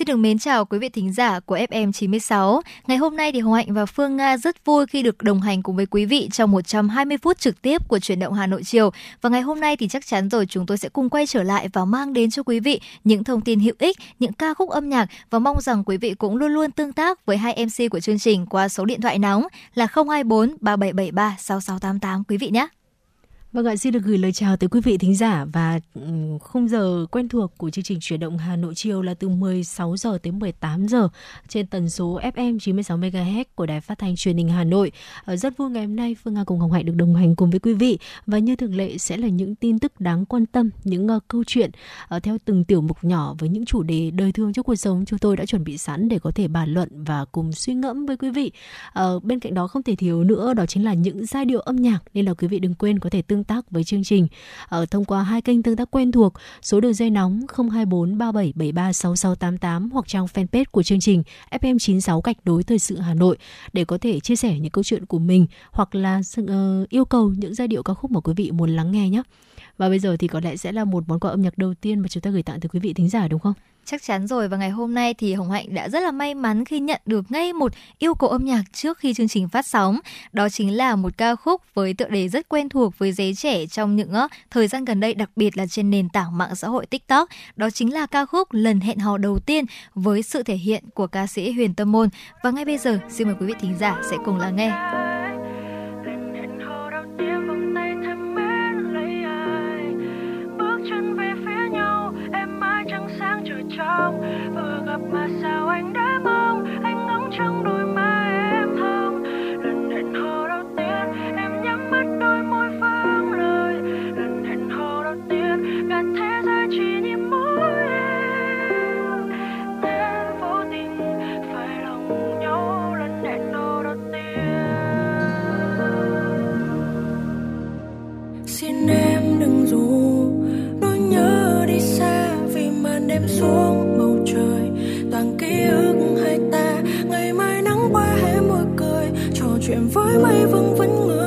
Xin được mến chào quý vị thính giả của FM 96. Ngày hôm nay thì Hồng Hạnh và Phương Nga rất vui khi được đồng hành cùng với quý vị trong 120 phút trực tiếp của chuyển động Hà Nội chiều. Và ngày hôm nay thì chắc chắn rồi chúng tôi sẽ cùng quay trở lại và mang đến cho quý vị những thông tin hữu ích, những ca khúc âm nhạc và mong rằng quý vị cũng luôn luôn tương tác với hai MC của chương trình qua số điện thoại nóng là 024 3773 6688 quý vị nhé. Vâng ạ, xin được gửi lời chào tới quý vị thính giả và ừ, khung giờ quen thuộc của chương trình chuyển động Hà Nội chiều là từ 16 giờ tới 18 giờ trên tần số FM 96 MHz của Đài Phát thanh Truyền hình Hà Nội. Ờ, rất vui ngày hôm nay Phương Nga cùng Hồng Hạnh được đồng hành cùng với quý vị và như thường lệ sẽ là những tin tức đáng quan tâm, những ờ, câu chuyện ờ, theo từng tiểu mục nhỏ với những chủ đề đời thương trong cuộc sống chúng tôi đã chuẩn bị sẵn để có thể bàn luận và cùng suy ngẫm với quý vị. Bên cạnh đó không thể thiếu nữa đó chính là những giai điệu âm nhạc nên là quý vị đừng quên có thể tương tương tác với chương trình ở thông qua hai kênh tương tác quen thuộc số đường dây nóng 024 3773 6688 hoặc trang fanpage của chương trình FM96 gạch đối thời sự Hà Nội để có thể chia sẻ những câu chuyện của mình hoặc là uh, yêu cầu những giai điệu ca khúc mà quý vị muốn lắng nghe nhé. Và bây giờ thì có lẽ sẽ là một món quà âm nhạc đầu tiên mà chúng ta gửi tặng tới quý vị thính giả đúng không? Chắc chắn rồi và ngày hôm nay thì Hồng Hạnh đã rất là may mắn khi nhận được ngay một yêu cầu âm nhạc trước khi chương trình phát sóng. Đó chính là một ca khúc với tựa đề rất quen thuộc với giới trẻ trong những uh, thời gian gần đây, đặc biệt là trên nền tảng mạng xã hội TikTok. Đó chính là ca khúc Lần hẹn hò đầu tiên với sự thể hiện của ca sĩ Huyền Tâm Môn. Và ngay bây giờ, xin mời quý vị thính giả sẽ cùng lắng nghe. Xuống bầu trời. Toàn ký ức hai ta, ngày mai nắng qua hé môi cười. Trò chuyện với mây vương vấn người.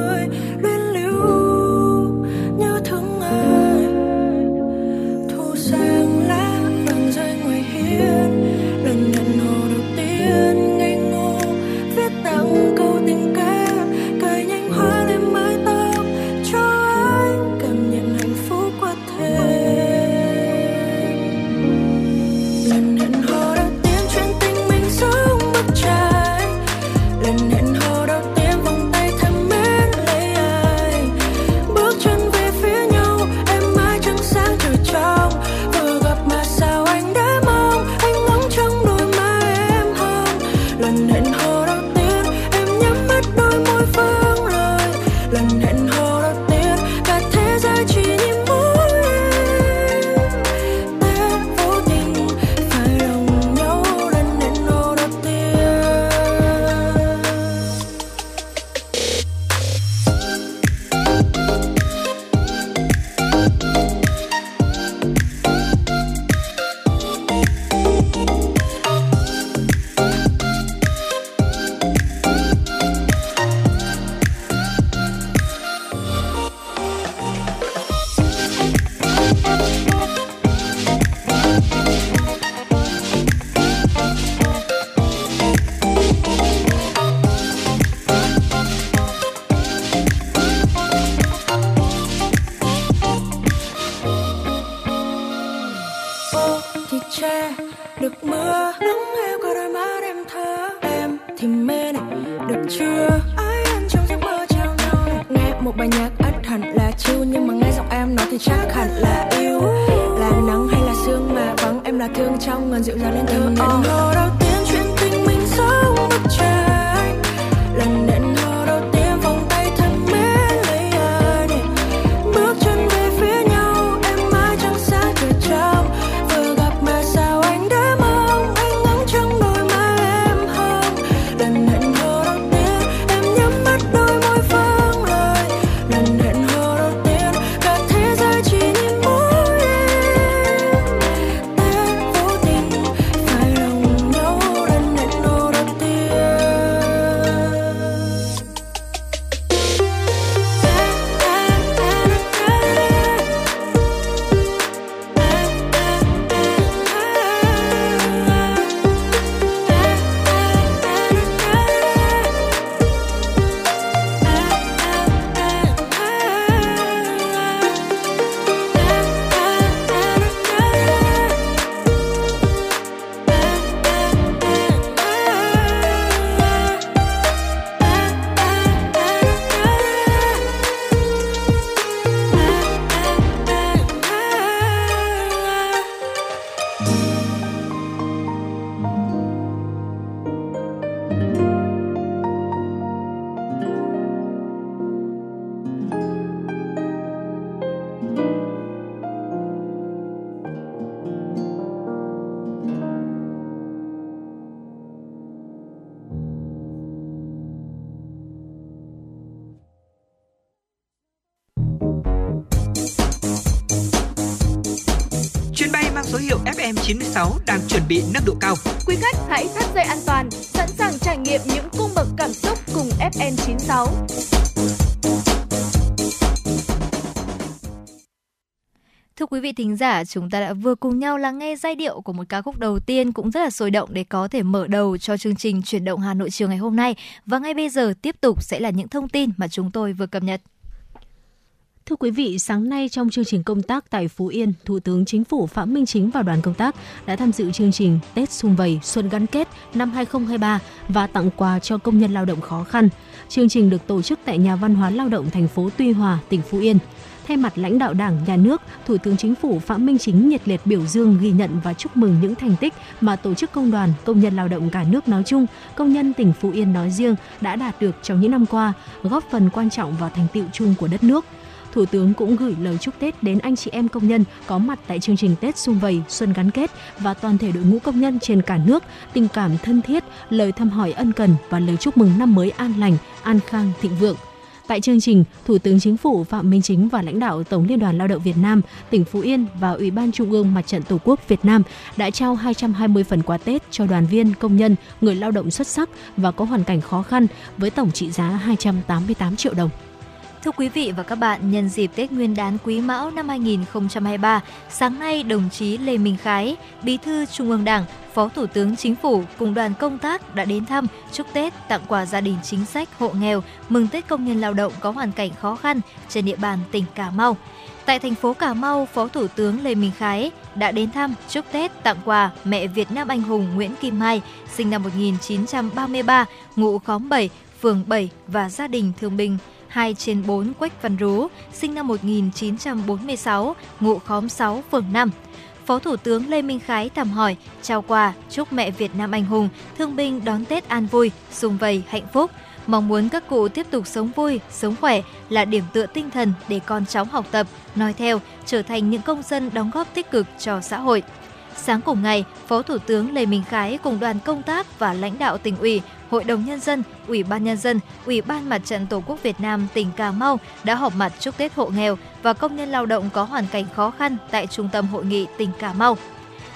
Giả, chúng ta đã vừa cùng nhau lắng nghe giai điệu của một ca khúc đầu tiên cũng rất là sôi động để có thể mở đầu cho chương trình chuyển động Hà Nội chiều ngày hôm nay. Và ngay bây giờ tiếp tục sẽ là những thông tin mà chúng tôi vừa cập nhật. Thưa quý vị, sáng nay trong chương trình công tác tại Phú Yên, Thủ tướng Chính phủ Phạm Minh Chính và đoàn công tác đã tham dự chương trình Tết Xung Vầy Xuân Gắn Kết năm 2023 và tặng quà cho công nhân lao động khó khăn. Chương trình được tổ chức tại Nhà văn hóa lao động thành phố Tuy Hòa, tỉnh Phú Yên. Thay mặt lãnh đạo Đảng, Nhà nước, Thủ tướng Chính phủ Phạm Minh Chính nhiệt liệt biểu dương ghi nhận và chúc mừng những thành tích mà tổ chức công đoàn, công nhân lao động cả nước nói chung, công nhân tỉnh Phú Yên nói riêng đã đạt được trong những năm qua, góp phần quan trọng vào thành tựu chung của đất nước. Thủ tướng cũng gửi lời chúc Tết đến anh chị em công nhân có mặt tại chương trình Tết Xung Vầy Xuân Gắn Kết và toàn thể đội ngũ công nhân trên cả nước, tình cảm thân thiết, lời thăm hỏi ân cần và lời chúc mừng năm mới an lành, an khang, thịnh vượng. Tại chương trình, Thủ tướng Chính phủ Phạm Minh Chính và lãnh đạo Tổng Liên đoàn Lao động Việt Nam, tỉnh Phú Yên và Ủy ban Trung ương Mặt trận Tổ quốc Việt Nam đã trao 220 phần quà Tết cho đoàn viên, công nhân, người lao động xuất sắc và có hoàn cảnh khó khăn với tổng trị giá 288 triệu đồng. Thưa quý vị và các bạn, nhân dịp Tết Nguyên đán Quý Mão năm 2023, sáng nay đồng chí Lê Minh Khái, Bí thư Trung ương Đảng, Phó Thủ tướng Chính phủ cùng đoàn công tác đã đến thăm, chúc Tết, tặng quà gia đình chính sách, hộ nghèo, mừng Tết công nhân lao động có hoàn cảnh khó khăn trên địa bàn tỉnh Cà Mau. Tại thành phố Cà Mau, Phó Thủ tướng Lê Minh Khái đã đến thăm, chúc Tết, tặng quà mẹ Việt Nam anh hùng Nguyễn Kim Mai, sinh năm 1933, ngụ khóm 7, phường 7 và gia đình thương binh 2 trên 4 Quách Văn Rú, sinh năm 1946, ngụ khóm 6, phường 5. Phó Thủ tướng Lê Minh Khái thăm hỏi, trao quà, chúc mẹ Việt Nam anh hùng, thương binh đón Tết an vui, sung vầy, hạnh phúc. Mong muốn các cụ tiếp tục sống vui, sống khỏe là điểm tựa tinh thần để con cháu học tập, nói theo, trở thành những công dân đóng góp tích cực cho xã hội. Sáng cùng ngày, Phó Thủ tướng Lê Minh Khái cùng đoàn công tác và lãnh đạo tỉnh ủy, Hội đồng Nhân dân, Ủy ban Nhân dân, Ủy ban Mặt trận Tổ quốc Việt Nam tỉnh Cà Mau đã họp mặt chúc Tết hộ nghèo và công nhân lao động có hoàn cảnh khó khăn tại Trung tâm Hội nghị tỉnh Cà Mau.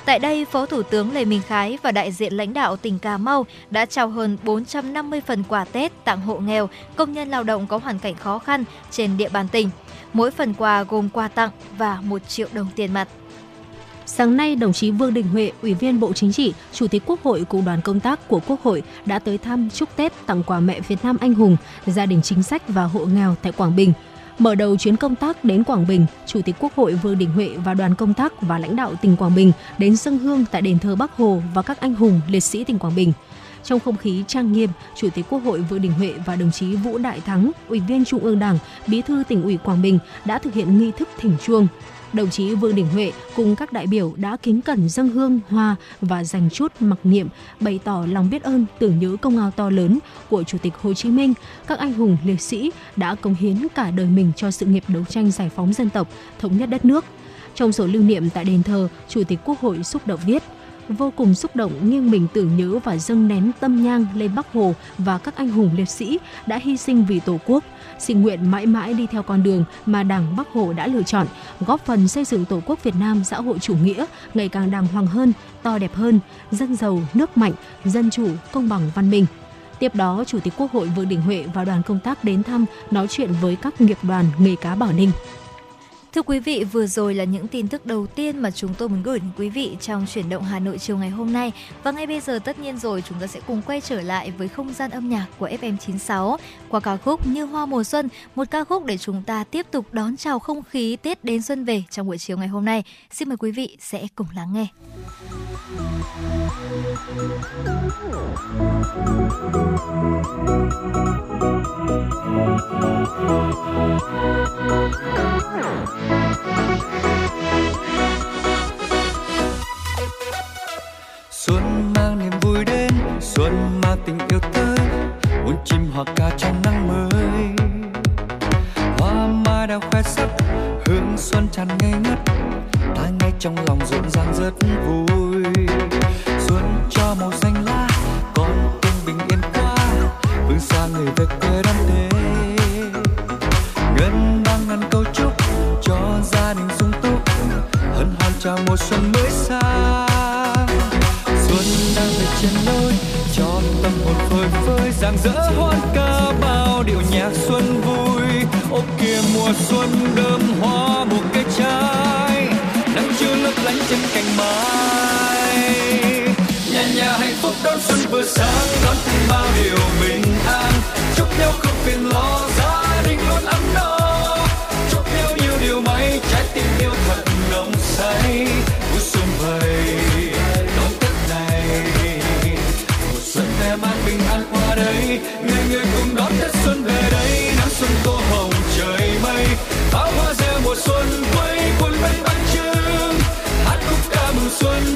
Tại đây, Phó Thủ tướng Lê Minh Khái và đại diện lãnh đạo tỉnh Cà Mau đã trao hơn 450 phần quà Tết tặng hộ nghèo, công nhân lao động có hoàn cảnh khó khăn trên địa bàn tỉnh. Mỗi phần quà gồm quà tặng và 1 triệu đồng tiền mặt. Sáng nay, đồng chí Vương Đình Huệ, Ủy viên Bộ Chính trị, Chủ tịch Quốc hội cùng đoàn công tác của Quốc hội đã tới thăm chúc Tết tặng quà mẹ Việt Nam anh hùng, gia đình chính sách và hộ nghèo tại Quảng Bình. Mở đầu chuyến công tác đến Quảng Bình, Chủ tịch Quốc hội Vương Đình Huệ và đoàn công tác và lãnh đạo tỉnh Quảng Bình đến dân hương tại đền thờ Bắc Hồ và các anh hùng liệt sĩ tỉnh Quảng Bình. Trong không khí trang nghiêm, Chủ tịch Quốc hội Vương Đình Huệ và đồng chí Vũ Đại Thắng, Ủy viên Trung ương Đảng, Bí thư tỉnh ủy Quảng Bình đã thực hiện nghi thức thỉnh chuông đồng chí Vương Đình Huệ cùng các đại biểu đã kính cẩn dâng hương hoa và dành chút mặc niệm bày tỏ lòng biết ơn tưởng nhớ công lao to lớn của Chủ tịch Hồ Chí Minh, các anh hùng liệt sĩ đã cống hiến cả đời mình cho sự nghiệp đấu tranh giải phóng dân tộc, thống nhất đất nước. Trong sổ lưu niệm tại đền thờ, Chủ tịch Quốc hội xúc động viết – vô cùng xúc động nghiêng mình tưởng nhớ và dâng nén tâm nhang lên Bắc Hồ và các anh hùng liệt sĩ đã hy sinh vì Tổ quốc. Xin nguyện mãi mãi đi theo con đường mà Đảng Bắc Hồ đã lựa chọn, góp phần xây dựng Tổ quốc Việt Nam xã hội chủ nghĩa ngày càng đàng hoàng hơn, to đẹp hơn, dân giàu, nước mạnh, dân chủ, công bằng văn minh. Tiếp đó, Chủ tịch Quốc hội Vương Đình Huệ và đoàn công tác đến thăm, nói chuyện với các nghiệp đoàn nghề cá Bảo Ninh. Thưa quý vị, vừa rồi là những tin tức đầu tiên mà chúng tôi muốn gửi đến quý vị trong chuyển động Hà Nội chiều ngày hôm nay. Và ngay bây giờ tất nhiên rồi chúng ta sẽ cùng quay trở lại với không gian âm nhạc của FM96 qua ca khúc Như Hoa Mùa Xuân, một ca khúc để chúng ta tiếp tục đón chào không khí Tết đến xuân về trong buổi chiều ngày hôm nay. Xin mời quý vị sẽ cùng lắng nghe. Xuân mang niềm vui đến, xuân mang tình yêu tới, muôn chim hoặc ca trong nắng mới. Hoa mai đang khoe sắc, hương xuân tràn ngây ngất, ta ngay trong lòng rộn ràng rất vui. Xuân cho màu xanh lá, con tim bình yên qua, vương xa người về quê đón thế. Chào mùa xuân mới. sang xuân đang về trên lối, cho tâm hồn phơi phới, rạng rỡ hoan ca bao điệu nhạc xuân vui. Ô kia mùa xuân đơm hoa một cây trái nắng chưa lấp lánh trên cành mai. Nhà nhà hạnh phúc đón xuân vừa sáng, đón thêm bao điều bình an. Chúc nhau không phiền lo, gia đình luôn ấm no. Chúc nhau nhiều điều may, trái tim yêu thật thấy vui xuân vầy. Đón tết này, mùa xuân về mang bình an qua đây. Người người cùng đón tết xuân về đây. Nắng xuân tô hồng, trời mây. Pháo hoa reo mùa xuân quây quần bên bánh trưng. Hát khúc ca mừng xuân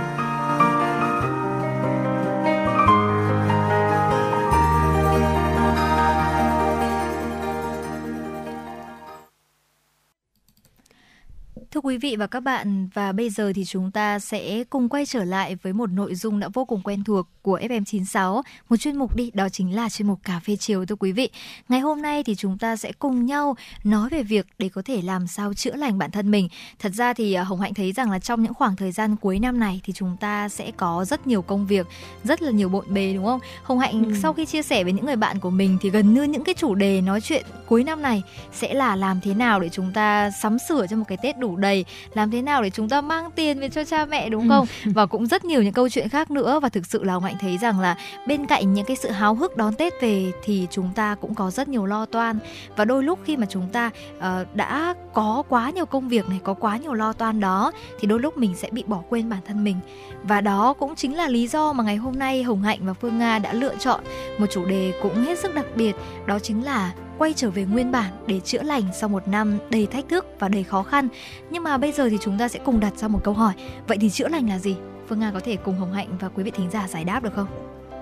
quý vị và các bạn, và bây giờ thì chúng ta sẽ cùng quay trở lại với một nội dung đã vô cùng quen thuộc của FM96, một chuyên mục đi, đó chính là chuyên mục cà phê chiều thưa quý vị. Ngày hôm nay thì chúng ta sẽ cùng nhau nói về việc để có thể làm sao chữa lành bản thân mình. Thật ra thì à, Hồng Hạnh thấy rằng là trong những khoảng thời gian cuối năm này thì chúng ta sẽ có rất nhiều công việc, rất là nhiều bộn bề đúng không? Hồng Hạnh ừ. sau khi chia sẻ với những người bạn của mình thì gần như những cái chủ đề nói chuyện cuối năm này sẽ là làm thế nào để chúng ta sắm sửa cho một cái Tết đủ đầy, làm thế nào để chúng ta mang tiền về cho cha mẹ đúng không? Ừ. Và cũng rất nhiều những câu chuyện khác nữa và thực sự là Hồng Hạnh thấy rằng là bên cạnh những cái sự háo hức đón Tết về thì chúng ta cũng có rất nhiều lo toan và đôi lúc khi mà chúng ta uh, đã có quá nhiều công việc này, có quá nhiều lo toan đó thì đôi lúc mình sẽ bị bỏ quên bản thân mình và đó cũng chính là lý do mà ngày hôm nay Hồng Hạnh và Phương Nga đã lựa chọn một chủ đề cũng hết sức đặc biệt đó chính là quay trở về nguyên bản để chữa lành sau một năm đầy thách thức và đầy khó khăn. Nhưng mà bây giờ thì chúng ta sẽ cùng đặt ra một câu hỏi. Vậy thì chữa lành là gì? Phương Nga có thể cùng Hồng Hạnh và quý vị thính giả giải đáp được không?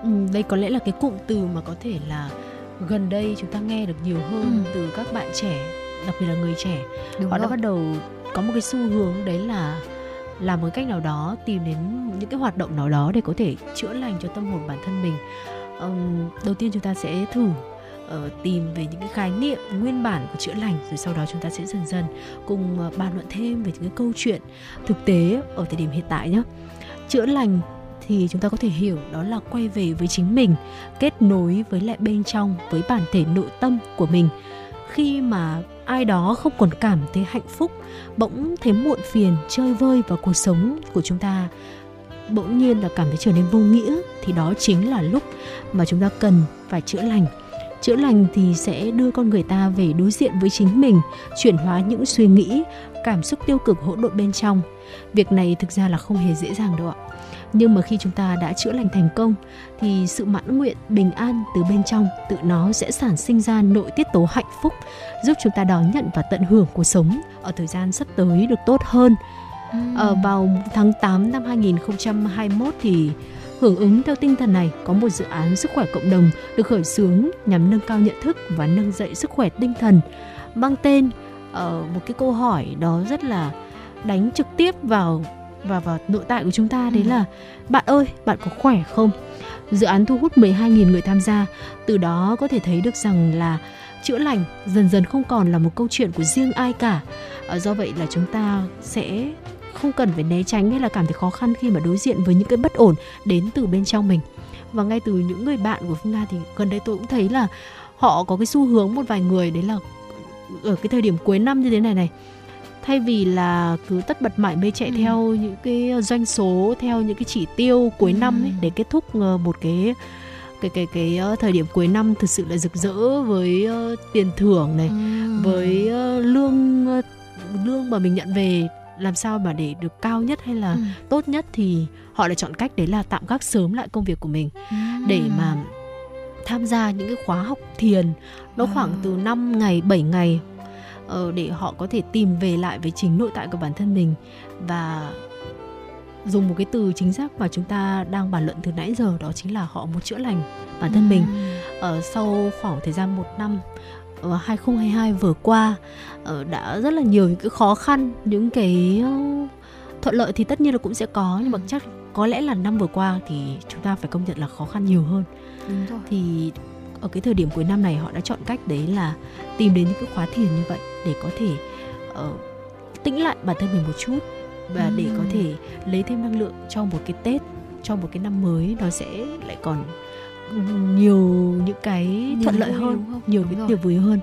Ừ, đây có lẽ là cái cụm từ mà có thể là gần đây chúng ta nghe được nhiều hơn ừ. từ các bạn trẻ, đặc biệt là người trẻ. Đúng Họ rồi. đã bắt đầu có một cái xu hướng đấy là làm một cách nào đó tìm đến những cái hoạt động nào đó để có thể chữa lành cho tâm hồn bản thân mình. Um, đầu tiên chúng ta sẽ thử uh, tìm về những cái khái niệm nguyên bản của chữa lành rồi sau đó chúng ta sẽ dần dần cùng uh, bàn luận thêm về những cái câu chuyện thực tế ở thời điểm hiện tại nhé chữa lành thì chúng ta có thể hiểu đó là quay về với chính mình kết nối với lại bên trong với bản thể nội tâm của mình. Khi mà ai đó không còn cảm thấy hạnh phúc bỗng thấy muộn phiền chơi vơi vào cuộc sống của chúng ta bỗng nhiên là cảm thấy trở nên vô nghĩa thì đó chính là lúc mà chúng ta cần phải chữa lành chữa lành thì sẽ đưa con người ta về đối diện với chính mình chuyển hóa những suy nghĩ cảm xúc tiêu cực hỗn độn bên trong. Việc này thực ra là không hề dễ dàng đâu ạ. Nhưng mà khi chúng ta đã chữa lành thành công thì sự mãn nguyện bình an từ bên trong tự nó sẽ sản sinh ra nội tiết tố hạnh phúc giúp chúng ta đón nhận và tận hưởng cuộc sống ở thời gian sắp tới được tốt hơn. Ở vào tháng 8 năm 2021 thì Hưởng ứng theo tinh thần này, có một dự án sức khỏe cộng đồng được khởi xướng nhằm nâng cao nhận thức và nâng dậy sức khỏe tinh thần, mang tên uh, một cái câu hỏi đó rất là đánh trực tiếp vào và vào nội tại của chúng ta đấy ừ. là bạn ơi, bạn có khỏe không? Dự án thu hút 12.000 người tham gia, từ đó có thể thấy được rằng là chữa lành dần dần không còn là một câu chuyện của riêng ai cả. À, do vậy là chúng ta sẽ không cần phải né tránh hay là cảm thấy khó khăn khi mà đối diện với những cái bất ổn đến từ bên trong mình và ngay từ những người bạn của phương nga thì gần đây tôi cũng thấy là họ có cái xu hướng một vài người đấy là ở cái thời điểm cuối năm như thế này này thay vì là cứ tất bật mải mê chạy ừ. theo những cái doanh số theo những cái chỉ tiêu cuối ừ. năm ấy để kết thúc ờ, một cái cái cái cái ờ, thời điểm cuối năm thực sự là rực rỡ với uh, tiền thưởng này ừ. với uh, lương uh, lương mà mình nhận về làm sao mà để được cao nhất hay là ừ. tốt nhất thì họ lại chọn cách đấy là tạm gác sớm lại công việc của mình ừ. để mà tham gia những cái khóa học thiền nó à. khoảng từ 5 ngày 7 ngày ờ, để họ có thể tìm về lại với chính nội tại của bản thân mình và dùng một cái từ chính xác mà chúng ta đang bàn luận từ nãy giờ đó chính là họ muốn chữa lành bản thân ừ. mình ở ờ, sau khoảng thời gian một năm 2022 vừa qua ờ, đã rất là nhiều những cái khó khăn những cái ờ, thuận lợi thì tất nhiên là cũng sẽ có nhưng mà ừ. chắc có lẽ là năm vừa qua thì chúng ta phải công nhận là khó khăn nhiều hơn Đúng rồi. thì ở cái thời điểm cuối năm này họ đã chọn cách đấy là tìm đến những cái khóa thiền như vậy để có thể uh, tĩnh lại bản thân mình một chút và ừ. để có thể lấy thêm năng lượng cho một cái tết cho một cái năm mới nó sẽ lại còn nhiều những cái nhiều thuận lợi hơn nhiều cái tuyệt vời hơn.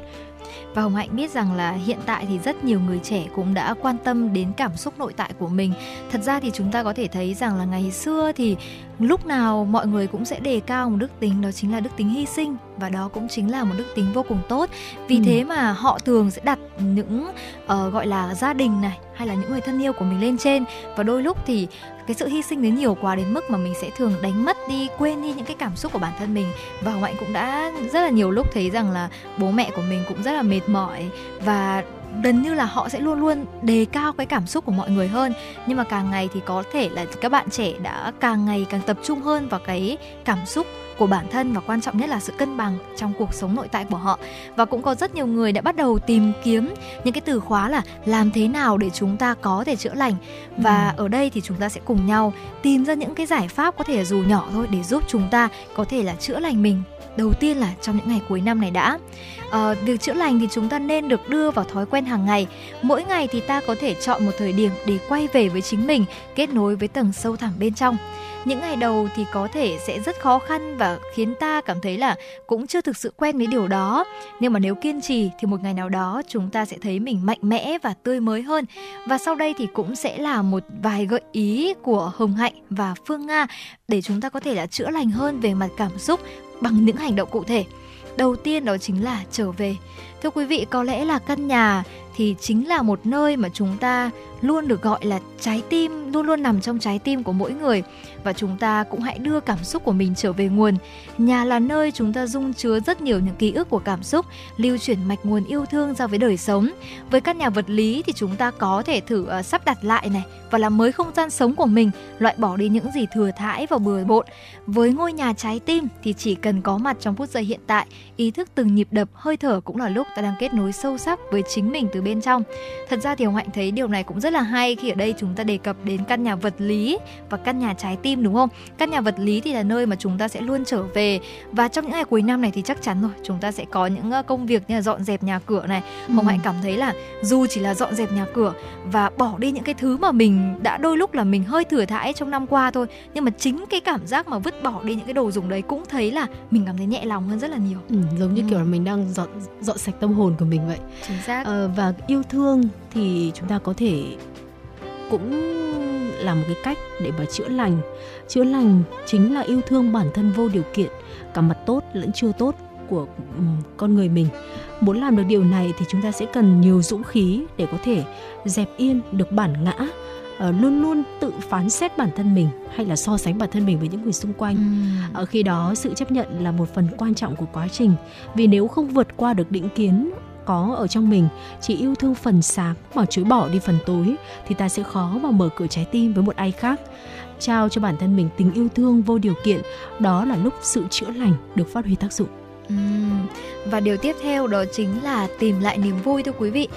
Và Hồng Hạnh biết rằng là hiện tại thì rất nhiều người trẻ cũng đã quan tâm đến cảm xúc nội tại của mình. Thật ra thì chúng ta có thể thấy rằng là ngày xưa thì lúc nào mọi người cũng sẽ đề cao một đức tính đó chính là đức tính hy sinh và đó cũng chính là một đức tính vô cùng tốt. Vì ừ. thế mà họ thường sẽ đặt những uh, gọi là gia đình này hay là những người thân yêu của mình lên trên và đôi lúc thì cái sự hy sinh đến nhiều quá đến mức mà mình sẽ thường đánh mất đi quên đi những cái cảm xúc của bản thân mình và hồng hạnh cũng đã rất là nhiều lúc thấy rằng là bố mẹ của mình cũng rất là mệt mỏi và gần như là họ sẽ luôn luôn đề cao cái cảm xúc của mọi người hơn. Nhưng mà càng ngày thì có thể là các bạn trẻ đã càng ngày càng tập trung hơn vào cái cảm xúc của bản thân và quan trọng nhất là sự cân bằng trong cuộc sống nội tại của họ. Và cũng có rất nhiều người đã bắt đầu tìm kiếm những cái từ khóa là làm thế nào để chúng ta có thể chữa lành. Và ừ. ở đây thì chúng ta sẽ cùng nhau tìm ra những cái giải pháp có thể dù nhỏ thôi để giúp chúng ta có thể là chữa lành mình đầu tiên là trong những ngày cuối năm này đã. À, việc chữa lành thì chúng ta nên được đưa vào thói quen hàng ngày. Mỗi ngày thì ta có thể chọn một thời điểm để quay về với chính mình kết nối với tầng sâu thẳm bên trong. Những ngày đầu thì có thể sẽ rất khó khăn và khiến ta cảm thấy là cũng chưa thực sự quen với điều đó. Nhưng mà nếu kiên trì thì một ngày nào đó chúng ta sẽ thấy mình mạnh mẽ và tươi mới hơn. Và sau đây thì cũng sẽ là một vài gợi ý của hồng hạnh và phương nga để chúng ta có thể là chữa lành hơn về mặt cảm xúc bằng những hành động cụ thể. Đầu tiên đó chính là trở về. Thưa quý vị, có lẽ là căn nhà thì chính là một nơi mà chúng ta luôn được gọi là trái tim luôn luôn nằm trong trái tim của mỗi người. Và chúng ta cũng hãy đưa cảm xúc của mình trở về nguồn. Nhà là nơi chúng ta dung chứa rất nhiều những ký ức của cảm xúc lưu chuyển mạch nguồn yêu thương ra với đời sống. Với căn nhà vật lý thì chúng ta có thể thử uh, sắp đặt lại này và làm mới không gian sống của mình loại bỏ đi những gì thừa thãi và bừa bộn. Với ngôi nhà trái tim thì chỉ cần có mặt trong phút giây hiện tại ý thức từng nhịp đập hơi thở cũng là lúc ta đang kết nối sâu sắc với chính mình từ bên trong. Thật ra thì hồng hạnh thấy điều này cũng rất rất là hay khi ở đây chúng ta đề cập đến căn nhà vật lý và căn nhà trái tim đúng không? Căn nhà vật lý thì là nơi mà chúng ta sẽ luôn trở về. Và trong những ngày cuối năm này thì chắc chắn rồi chúng ta sẽ có những công việc như là dọn dẹp nhà cửa này. Ừ. hồng hạnh cảm thấy là dù chỉ là dọn dẹp nhà cửa và bỏ đi những cái thứ mà mình đã đôi lúc là mình hơi thừa thãi trong năm qua thôi nhưng mà chính cái cảm giác mà vứt bỏ đi những cái đồ dùng đấy cũng thấy là mình cảm thấy nhẹ lòng hơn rất là nhiều. Ừ, giống như ừ. kiểu là mình đang dọn dọn sạch tâm hồn của mình vậy. Chính xác. Ờ, và yêu thương thì chúng ta có thể cũng là một cái cách để mà chữa lành. Chữa lành chính là yêu thương bản thân vô điều kiện cả mặt tốt lẫn chưa tốt của con người mình. Muốn làm được điều này thì chúng ta sẽ cần nhiều dũng khí để có thể dẹp yên được bản ngã uh, luôn luôn tự phán xét bản thân mình hay là so sánh bản thân mình với những người xung quanh. Ừ. ở khi đó sự chấp nhận là một phần quan trọng của quá trình. Vì nếu không vượt qua được định kiến có ở trong mình. Chỉ yêu thương phần sáng mà chối bỏ đi phần tối thì ta sẽ khó mà mở cửa trái tim với một ai khác. Trao cho bản thân mình tình yêu thương vô điều kiện đó là lúc sự chữa lành được phát huy tác dụng. Uhm, và điều tiếp theo đó chính là tìm lại niềm vui thưa quý vị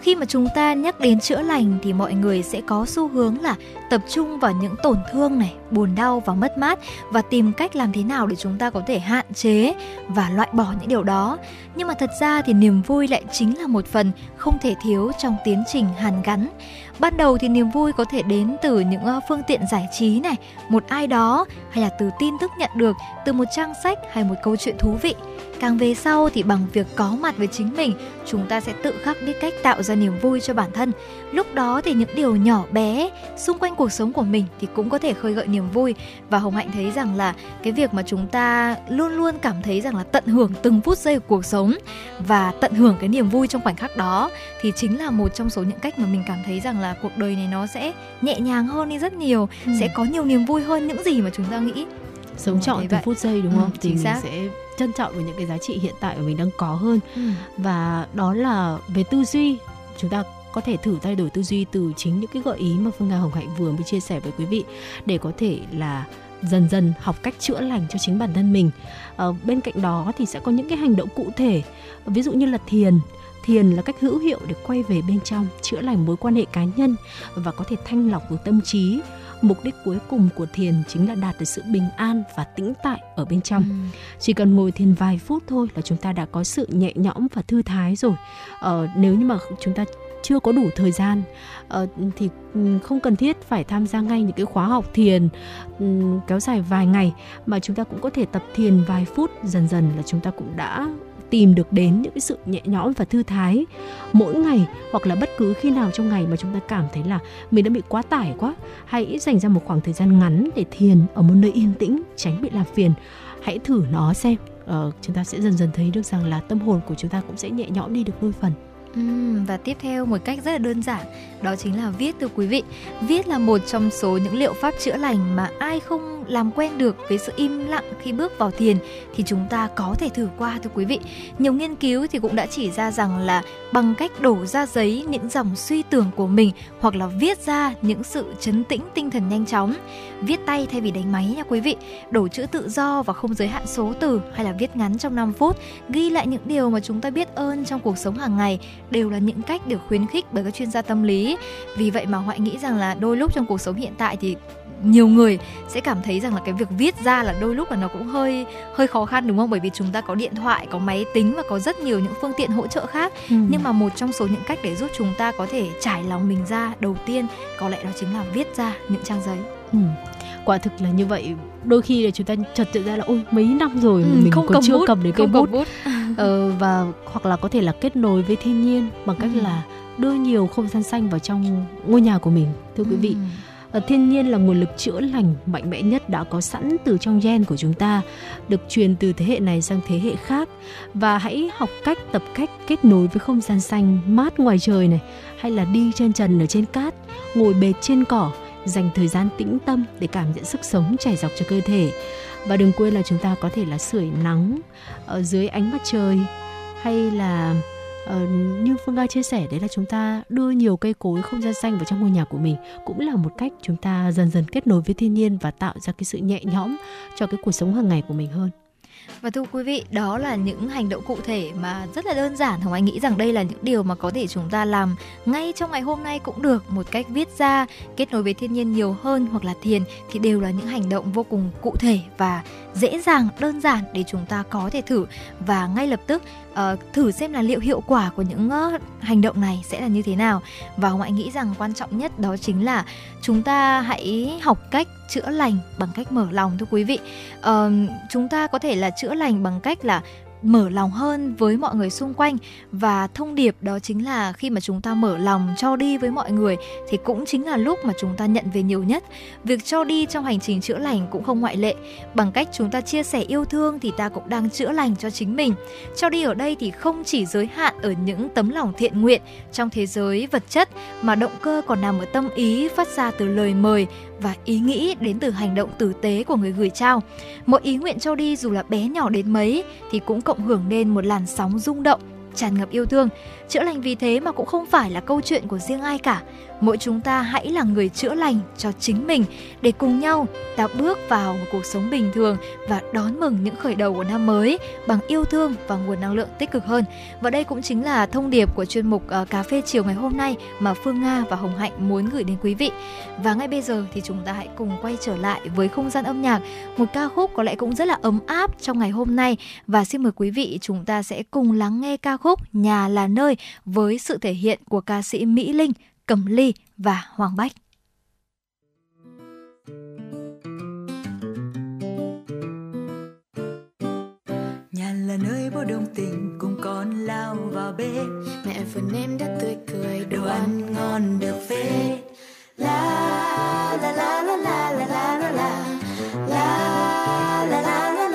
khi mà chúng ta nhắc đến chữa lành thì mọi người sẽ có xu hướng là tập trung vào những tổn thương này, buồn đau và mất mát và tìm cách làm thế nào để chúng ta có thể hạn chế và loại bỏ những điều đó. Nhưng mà thật ra thì niềm vui lại chính là một phần không thể thiếu trong tiến trình hàn gắn. Ban đầu thì niềm vui có thể đến từ những ờ, phương tiện giải trí này, một ai đó, hay là từ tin tức nhận được, từ một trang sách hay một câu chuyện thú vị càng về sau thì bằng việc có mặt với chính mình chúng ta sẽ tự khắc biết cách tạo ra niềm vui cho bản thân. Lúc đó thì những điều nhỏ bé xung quanh cuộc sống của mình thì cũng có thể khơi gợi niềm vui. Và hồng hạnh thấy rằng là cái việc mà chúng ta luôn luôn cảm thấy rằng là tận hưởng từng phút giây của cuộc sống và tận hưởng cái niềm vui trong khoảnh khắc đó thì chính là một trong số những cách mà mình cảm thấy rằng là cuộc đời này nó sẽ nhẹ nhàng hơn đi rất nhiều ừ. sẽ có nhiều niềm vui hơn những gì mà chúng ta nghĩ sống trọn từng phút giây đúng ừ, không thì mình xác. sẽ trân trọng với những cái giá trị hiện tại của mình đang có hơn ừ. và đó là về tư duy chúng ta có thể thử thay đổi tư duy từ chính những cái gợi ý mà Phương Nga Hồng Hạnh vừa mới chia sẻ với quý vị để có thể là dần dần học cách chữa lành cho chính bản thân mình. Ờ, bên cạnh đó thì sẽ có những cái hành động cụ thể, ví dụ như là thiền. Thiền là cách hữu hiệu để quay về bên trong, chữa lành mối quan hệ cá nhân và có thể thanh lọc được tâm trí mục đích cuối cùng của thiền chính là đạt được sự bình an và tĩnh tại ở bên trong ừ. chỉ cần ngồi thiền vài phút thôi là chúng ta đã có sự nhẹ nhõm và thư thái rồi ờ, nếu như mà chúng ta chưa có đủ thời gian uh, thì ừ, không cần thiết phải tham gia ngay những cái khóa học thiền um, kéo dài vài ngày mà chúng ta cũng có thể tập thiền vài phút dần dần là chúng ta cũng đã tìm được đến những cái sự nhẹ nhõm và thư thái mỗi ngày hoặc là bất cứ khi nào trong ngày mà chúng ta cảm thấy là mình đã bị quá tải quá. Hãy dành ra một khoảng thời gian ngắn để thiền ở một nơi yên tĩnh tránh bị làm phiền. Hãy thử nó xem. Ờ, chúng ta sẽ dần dần thấy được rằng là tâm hồn của chúng ta cũng sẽ nhẹ nhõm đi được đôi phần. Uhm, và tiếp theo một cách rất là đơn giản đó chính là viết thưa quý vị. Viết là một trong số những liệu pháp chữa lành mà ai không làm quen được với sự im lặng khi bước vào thiền thì chúng ta có thể thử qua thưa quý vị. Nhiều nghiên cứu thì cũng đã chỉ ra rằng là bằng cách đổ ra giấy những dòng suy tưởng của mình hoặc là viết ra những sự chấn tĩnh tinh thần nhanh chóng, viết tay thay vì đánh máy nha quý vị, đổ chữ tự do và không giới hạn số từ hay là viết ngắn trong 5 phút, ghi lại những điều mà chúng ta biết ơn trong cuộc sống hàng ngày đều là những cách được khuyến khích bởi các chuyên gia tâm lý. Vì vậy mà Hoại nghĩ rằng là đôi lúc trong cuộc sống hiện tại thì nhiều người sẽ cảm thấy rằng là cái việc viết ra là đôi lúc là nó cũng hơi hơi khó khăn đúng không? Bởi vì chúng ta có điện thoại có máy tính và có rất nhiều những phương tiện hỗ trợ khác. Ừ. nhưng mà một trong số những cách để giúp chúng ta có thể trải lòng mình ra đầu tiên có lẽ đó chính là viết ra những trang giấy. Ừ. Quả thực là như vậy. Đôi khi là chúng ta chợt nhận ra là ôi mấy năm rồi ừ, mình không còn chưa bút, cầm đến cái bút, bút. ờ, và hoặc là có thể là kết nối với thiên nhiên bằng cách ừ. là đưa nhiều không gian xanh vào trong ngôi nhà của mình thưa quý vị. Ừ Ờ, thiên nhiên là nguồn lực chữa lành mạnh mẽ nhất đã có sẵn từ trong gen của chúng ta, được truyền từ thế hệ này sang thế hệ khác. Và hãy học cách, tập cách kết nối với không gian xanh, mát ngoài trời này, hay là đi chân trần ở trên cát, ngồi bệt trên cỏ, dành thời gian tĩnh tâm để cảm nhận sức sống chảy dọc cho cơ thể. Và đừng quên là chúng ta có thể là sưởi nắng ở dưới ánh mặt trời, hay là uh, như phương nga chia sẻ đấy là chúng ta đưa nhiều cây cối không gian xanh vào trong ngôi nhà của mình cũng là một cách chúng ta dần dần kết nối với thiên nhiên và tạo ra cái sự nhẹ nhõm cho cái cuộc sống hàng ngày của mình hơn và thưa quý vị, đó là những hành động cụ thể mà rất là đơn giản. Hồng Anh nghĩ rằng đây là những điều mà có thể chúng ta làm ngay trong ngày hôm nay cũng được. Một cách viết ra, kết nối với thiên nhiên nhiều hơn hoặc là thiền thì đều là những hành động vô cùng cụ thể và dễ dàng, đơn giản để chúng ta có thể thử và ngay lập tức uh, thử xem là liệu hiệu quả của những uh, hành động này sẽ là như thế nào. Và Hồng nghĩ rằng quan trọng nhất đó chính là chúng ta hãy học cách chữa lành bằng cách mở lòng thưa quý vị. Uh, chúng ta có thể là chữa lành bằng cách là mở lòng hơn với mọi người xung quanh. Và thông điệp đó chính là khi mà chúng ta mở lòng cho đi với mọi người thì cũng chính là lúc mà chúng ta nhận về nhiều nhất. Việc cho đi trong hành trình chữa lành cũng không ngoại lệ. Bằng cách chúng ta chia sẻ yêu thương thì ta cũng đang chữa lành cho chính mình. Cho đi ở đây thì không chỉ giới hạn ở những tấm lòng thiện nguyện trong thế giới vật chất, mà động cơ còn nằm ở tâm ý phát ra từ lời mời và ý nghĩ đến từ hành động tử tế của người gửi trao. Mỗi ý nguyện cho đi dù là bé nhỏ đến mấy thì cũng cộng hưởng nên một làn sóng rung động tràn ngập yêu thương. Chữa lành vì thế mà cũng không phải là câu chuyện của riêng ai cả. Mỗi chúng ta hãy là người chữa lành cho chính mình để cùng nhau ta bước vào một cuộc sống bình thường và đón mừng những khởi đầu của năm mới bằng yêu thương và nguồn năng lượng tích cực hơn. Và đây cũng chính là thông điệp của chuyên mục uh, cà phê chiều ngày hôm nay mà Phương Nga và Hồng Hạnh muốn gửi đến quý vị. Và ngay bây giờ thì chúng ta hãy cùng quay trở lại với không gian âm nhạc, một ca khúc có lẽ cũng rất là ấm áp trong ngày hôm nay và xin mời quý vị chúng ta sẽ cùng lắng nghe ca khúc Nhà là nơi với sự thể hiện của ca sĩ Mỹ Linh, Cẩm Ly và Hoàng Bách. Nhà là nơi bố đồng tình cùng con lao vào bếp Mẹ phần em đã tươi cười đồ ăn ngon được la la la la la la la La la la la la la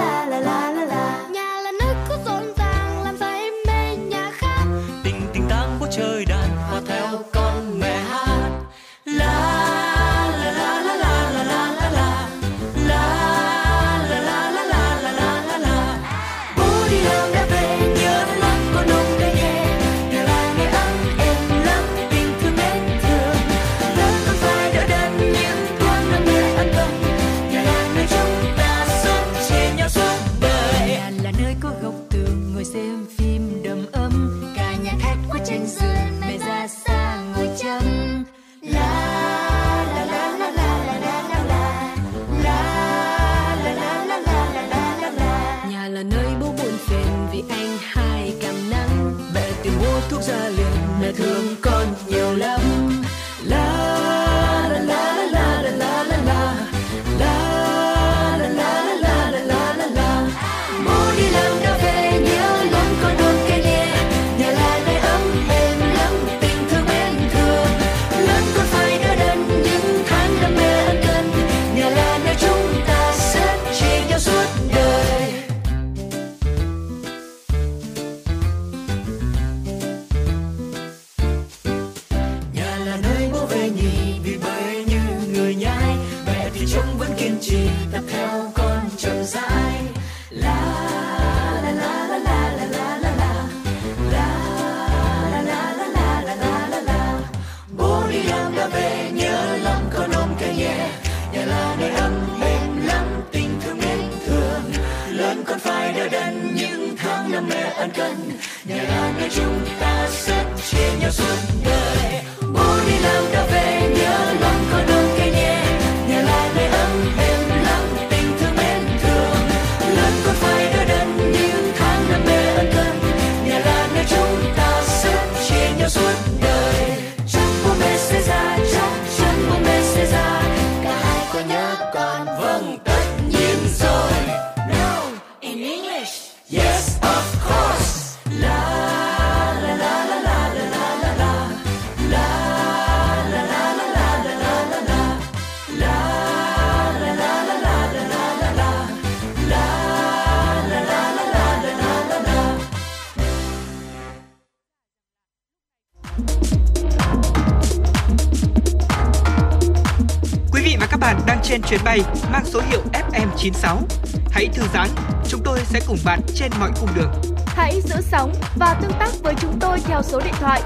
sẽ cùng bạn trên mọi cung đường. Hãy giữ sóng và tương tác với chúng tôi theo số điện thoại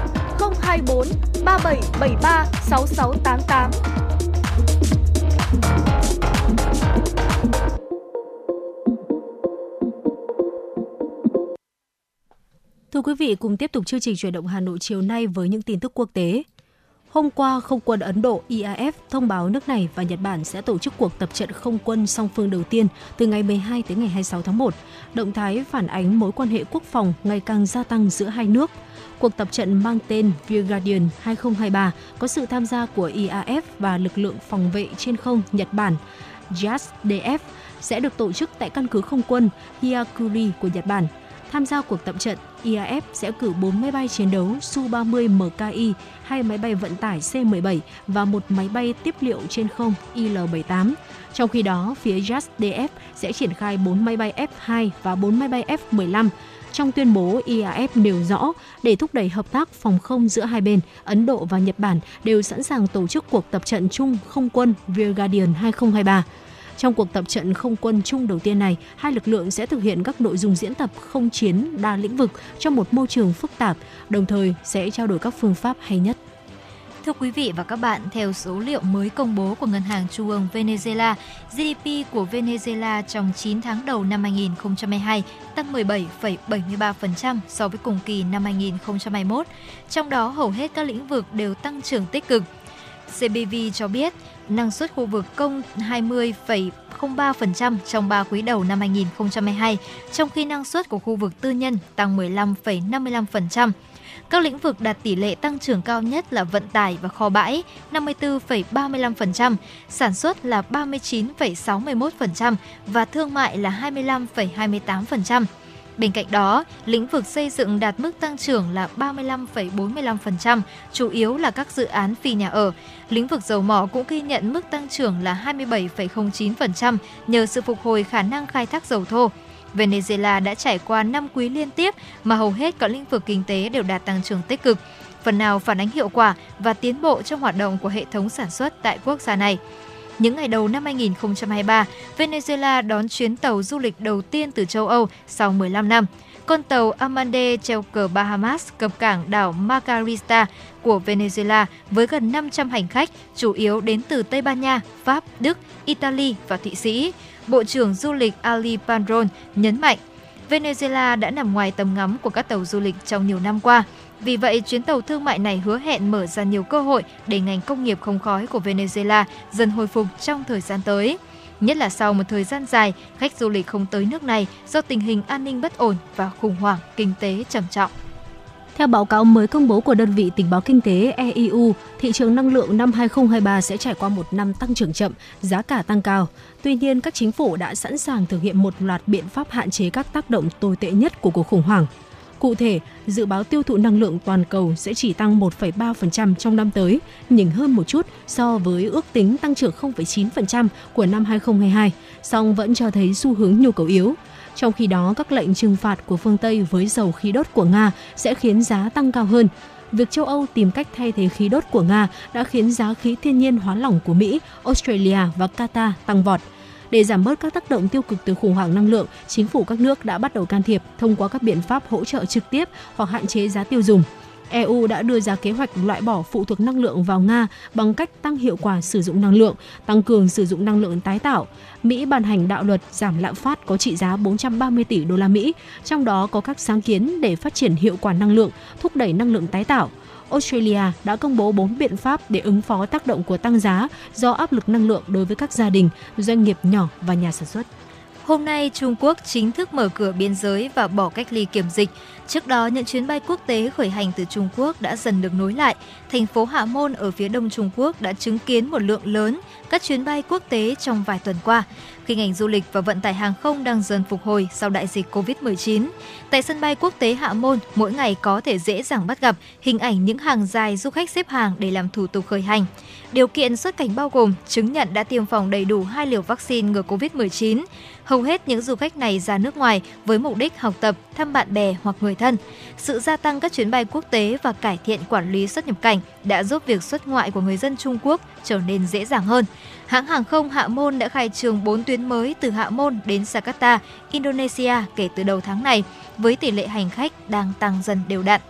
024 3773 6688. Thưa quý vị, cùng tiếp tục chương trình chuyển động Hà Nội chiều nay với những tin tức quốc tế. Hôm qua, không quân Ấn Độ IAF thông báo nước này và Nhật Bản sẽ tổ chức cuộc tập trận không quân song phương đầu tiên từ ngày 12 tới ngày 26 tháng 1. Động thái phản ánh mối quan hệ quốc phòng ngày càng gia tăng giữa hai nước. Cuộc tập trận mang tên View Guardian 2023 có sự tham gia của IAF và lực lượng phòng vệ trên không Nhật Bản JASDF sẽ được tổ chức tại căn cứ không quân Hyakuri của Nhật Bản. Tham gia cuộc tập trận, IAF sẽ cử 4 máy bay chiến đấu Su-30 MKI, hai máy bay vận tải C-17 và một máy bay tiếp liệu trên không Il-78. Trong khi đó, phía JASDF sẽ triển khai 4 máy bay F-2 và 4 máy bay F-15. Trong tuyên bố, IAF nêu rõ để thúc đẩy hợp tác phòng không giữa hai bên, Ấn Độ và Nhật Bản đều sẵn sàng tổ chức cuộc tập trận chung không quân Rear Guardian 2023. Trong cuộc tập trận không quân chung đầu tiên này, hai lực lượng sẽ thực hiện các nội dung diễn tập không chiến đa lĩnh vực trong một môi trường phức tạp, đồng thời sẽ trao đổi các phương pháp hay nhất. Thưa quý vị và các bạn, theo số liệu mới công bố của Ngân hàng Trung ương Venezuela, GDP của Venezuela trong 9 tháng đầu năm 2022 tăng 17,73% so với cùng kỳ năm 2021. Trong đó, hầu hết các lĩnh vực đều tăng trưởng tích cực. CBV cho biết, năng suất khu vực công 20,03% trong 3 quý đầu năm 2022, trong khi năng suất của khu vực tư nhân tăng 15,55%. Các lĩnh vực đạt tỷ lệ tăng trưởng cao nhất là vận tải và kho bãi 54,35%, sản xuất là 39,61% và thương mại là 25,28%. Bên cạnh đó, lĩnh vực xây dựng đạt mức tăng trưởng là 35,45%, chủ yếu là các dự án phi nhà ở. Lĩnh vực dầu mỏ cũng ghi nhận mức tăng trưởng là 27,09% nhờ sự phục hồi khả năng khai thác dầu thô. Venezuela đã trải qua 5 quý liên tiếp mà hầu hết các lĩnh vực kinh tế đều đạt tăng trưởng tích cực, phần nào phản ánh hiệu quả và tiến bộ trong hoạt động của hệ thống sản xuất tại quốc gia này. Những ngày đầu năm 2023, Venezuela đón chuyến tàu du lịch đầu tiên từ châu Âu sau 15 năm. Con tàu Amande treo cờ Bahamas cập cảng đảo Margarita của Venezuela với gần 500 hành khách, chủ yếu đến từ Tây Ban Nha, Pháp, Đức, Italy và Thụy Sĩ. Bộ trưởng du lịch Ali Pandron nhấn mạnh, Venezuela đã nằm ngoài tầm ngắm của các tàu du lịch trong nhiều năm qua. Vì vậy, chuyến tàu thương mại này hứa hẹn mở ra nhiều cơ hội để ngành công nghiệp không khói của Venezuela dần hồi phục trong thời gian tới. Nhất là sau một thời gian dài, khách du lịch không tới nước này do tình hình an ninh bất ổn và khủng hoảng kinh tế trầm trọng. Theo báo cáo mới công bố của đơn vị tình báo kinh tế EIU, thị trường năng lượng năm 2023 sẽ trải qua một năm tăng trưởng chậm, giá cả tăng cao. Tuy nhiên, các chính phủ đã sẵn sàng thực hiện một loạt biện pháp hạn chế các tác động tồi tệ nhất của cuộc khủng hoảng. Cụ thể, dự báo tiêu thụ năng lượng toàn cầu sẽ chỉ tăng 1,3% trong năm tới, nhỉnh hơn một chút so với ước tính tăng trưởng 0,9% của năm 2022, song vẫn cho thấy xu hướng nhu cầu yếu. Trong khi đó, các lệnh trừng phạt của phương Tây với dầu khí đốt của Nga sẽ khiến giá tăng cao hơn. Việc châu Âu tìm cách thay thế khí đốt của Nga đã khiến giá khí thiên nhiên hóa lỏng của Mỹ, Australia và Qatar tăng vọt. Để giảm bớt các tác động tiêu cực từ khủng hoảng năng lượng, chính phủ các nước đã bắt đầu can thiệp thông qua các biện pháp hỗ trợ trực tiếp hoặc hạn chế giá tiêu dùng. EU đã đưa ra kế hoạch loại bỏ phụ thuộc năng lượng vào Nga bằng cách tăng hiệu quả sử dụng năng lượng, tăng cường sử dụng năng lượng tái tạo. Mỹ ban hành đạo luật giảm lạm phát có trị giá 430 tỷ đô la Mỹ, trong đó có các sáng kiến để phát triển hiệu quả năng lượng, thúc đẩy năng lượng tái tạo. Australia đã công bố 4 biện pháp để ứng phó tác động của tăng giá do áp lực năng lượng đối với các gia đình, doanh nghiệp nhỏ và nhà sản xuất. Hôm nay, Trung Quốc chính thức mở cửa biên giới và bỏ cách ly kiểm dịch. Trước đó, những chuyến bay quốc tế khởi hành từ Trung Quốc đã dần được nối lại. Thành phố Hạ Môn ở phía đông Trung Quốc đã chứng kiến một lượng lớn các chuyến bay quốc tế trong vài tuần qua, khi ngành du lịch và vận tải hàng không đang dần phục hồi sau đại dịch Covid-19. Tại sân bay quốc tế Hạ Môn, mỗi ngày có thể dễ dàng bắt gặp hình ảnh những hàng dài du khách xếp hàng để làm thủ tục khởi hành. Điều kiện xuất cảnh bao gồm chứng nhận đã tiêm phòng đầy đủ hai liều vaccine ngừa Covid-19. Hầu hết những du khách này ra nước ngoài với mục đích học tập, thăm bạn bè hoặc người thân. Sự gia tăng các chuyến bay quốc tế và cải thiện quản lý xuất nhập cảnh đã giúp việc xuất ngoại của người dân Trung Quốc trở nên dễ dàng hơn. Hãng hàng không Hạ Môn đã khai trương 4 tuyến mới từ Hạ Môn đến Jakarta, Indonesia kể từ đầu tháng này, với tỷ lệ hành khách đang tăng dần đều đặn.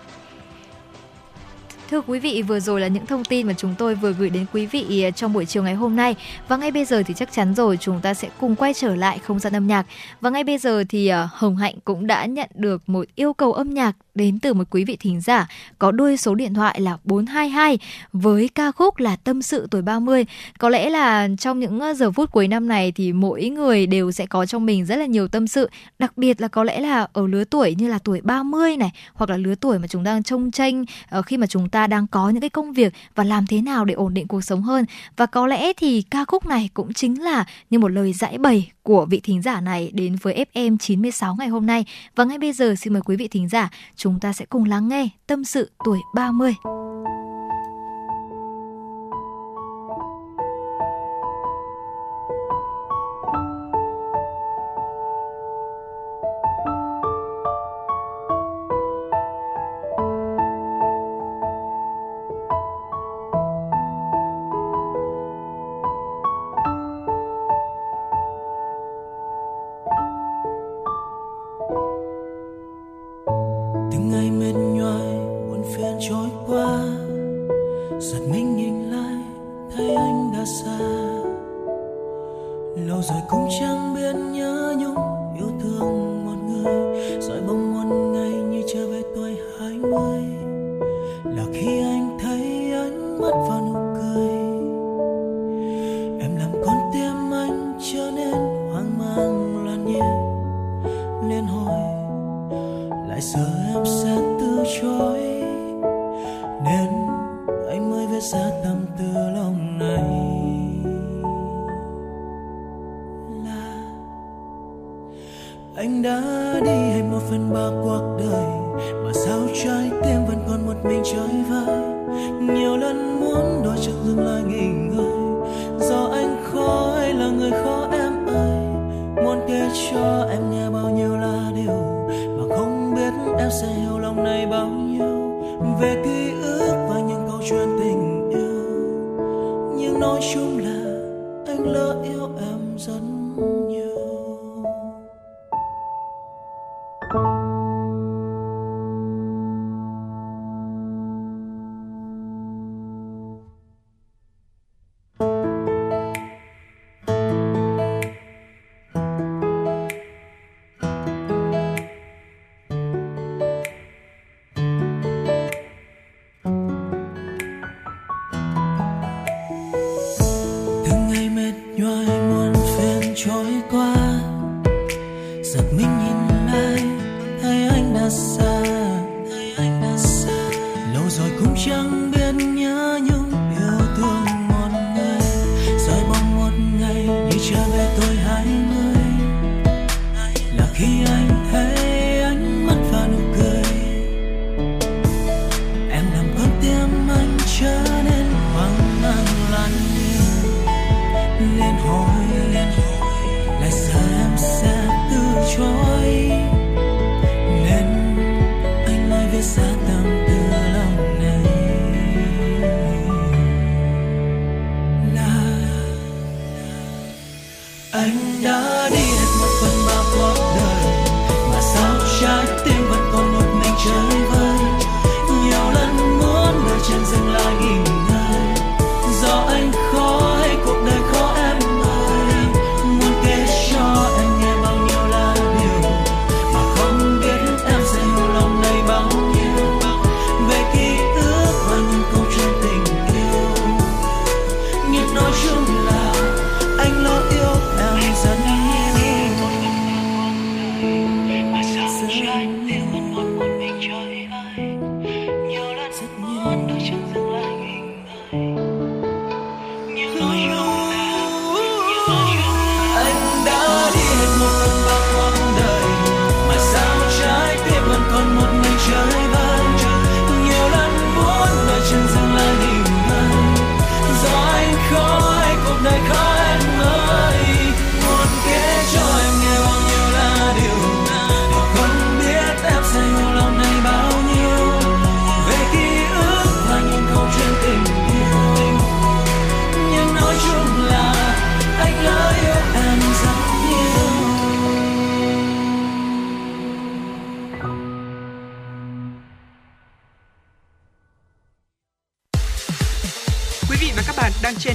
Thưa quý vị, vừa rồi là những thông tin mà chúng tôi vừa gửi đến quý vị à, trong buổi chiều ngày hôm nay. Và ngay bây giờ thì chắc chắn rồi chúng ta sẽ cùng quay trở lại không gian âm nhạc. Và ngay bây giờ thì à, Hồng Hạnh cũng đã nhận được một yêu cầu âm nhạc đến từ một quý vị thính giả có đuôi số điện thoại là 422 với ca khúc là Tâm sự tuổi 30. Có lẽ là trong những à, giờ phút cuối năm này thì mỗi người đều sẽ có trong mình rất là nhiều tâm sự, đặc biệt là có lẽ là ở lứa tuổi như là tuổi 30 này hoặc là lứa tuổi mà chúng đang trông tranh ờ, khi mà chúng ta ta đang có những cái công việc và làm thế nào để ổn định cuộc sống hơn. Và có lẽ thì ca khúc này cũng chính là như một lời giải bày của vị thính giả này đến với FM 96 ngày hôm nay. Và ngay bây giờ xin mời quý vị thính giả, chúng ta sẽ cùng lắng nghe tâm sự tuổi 30.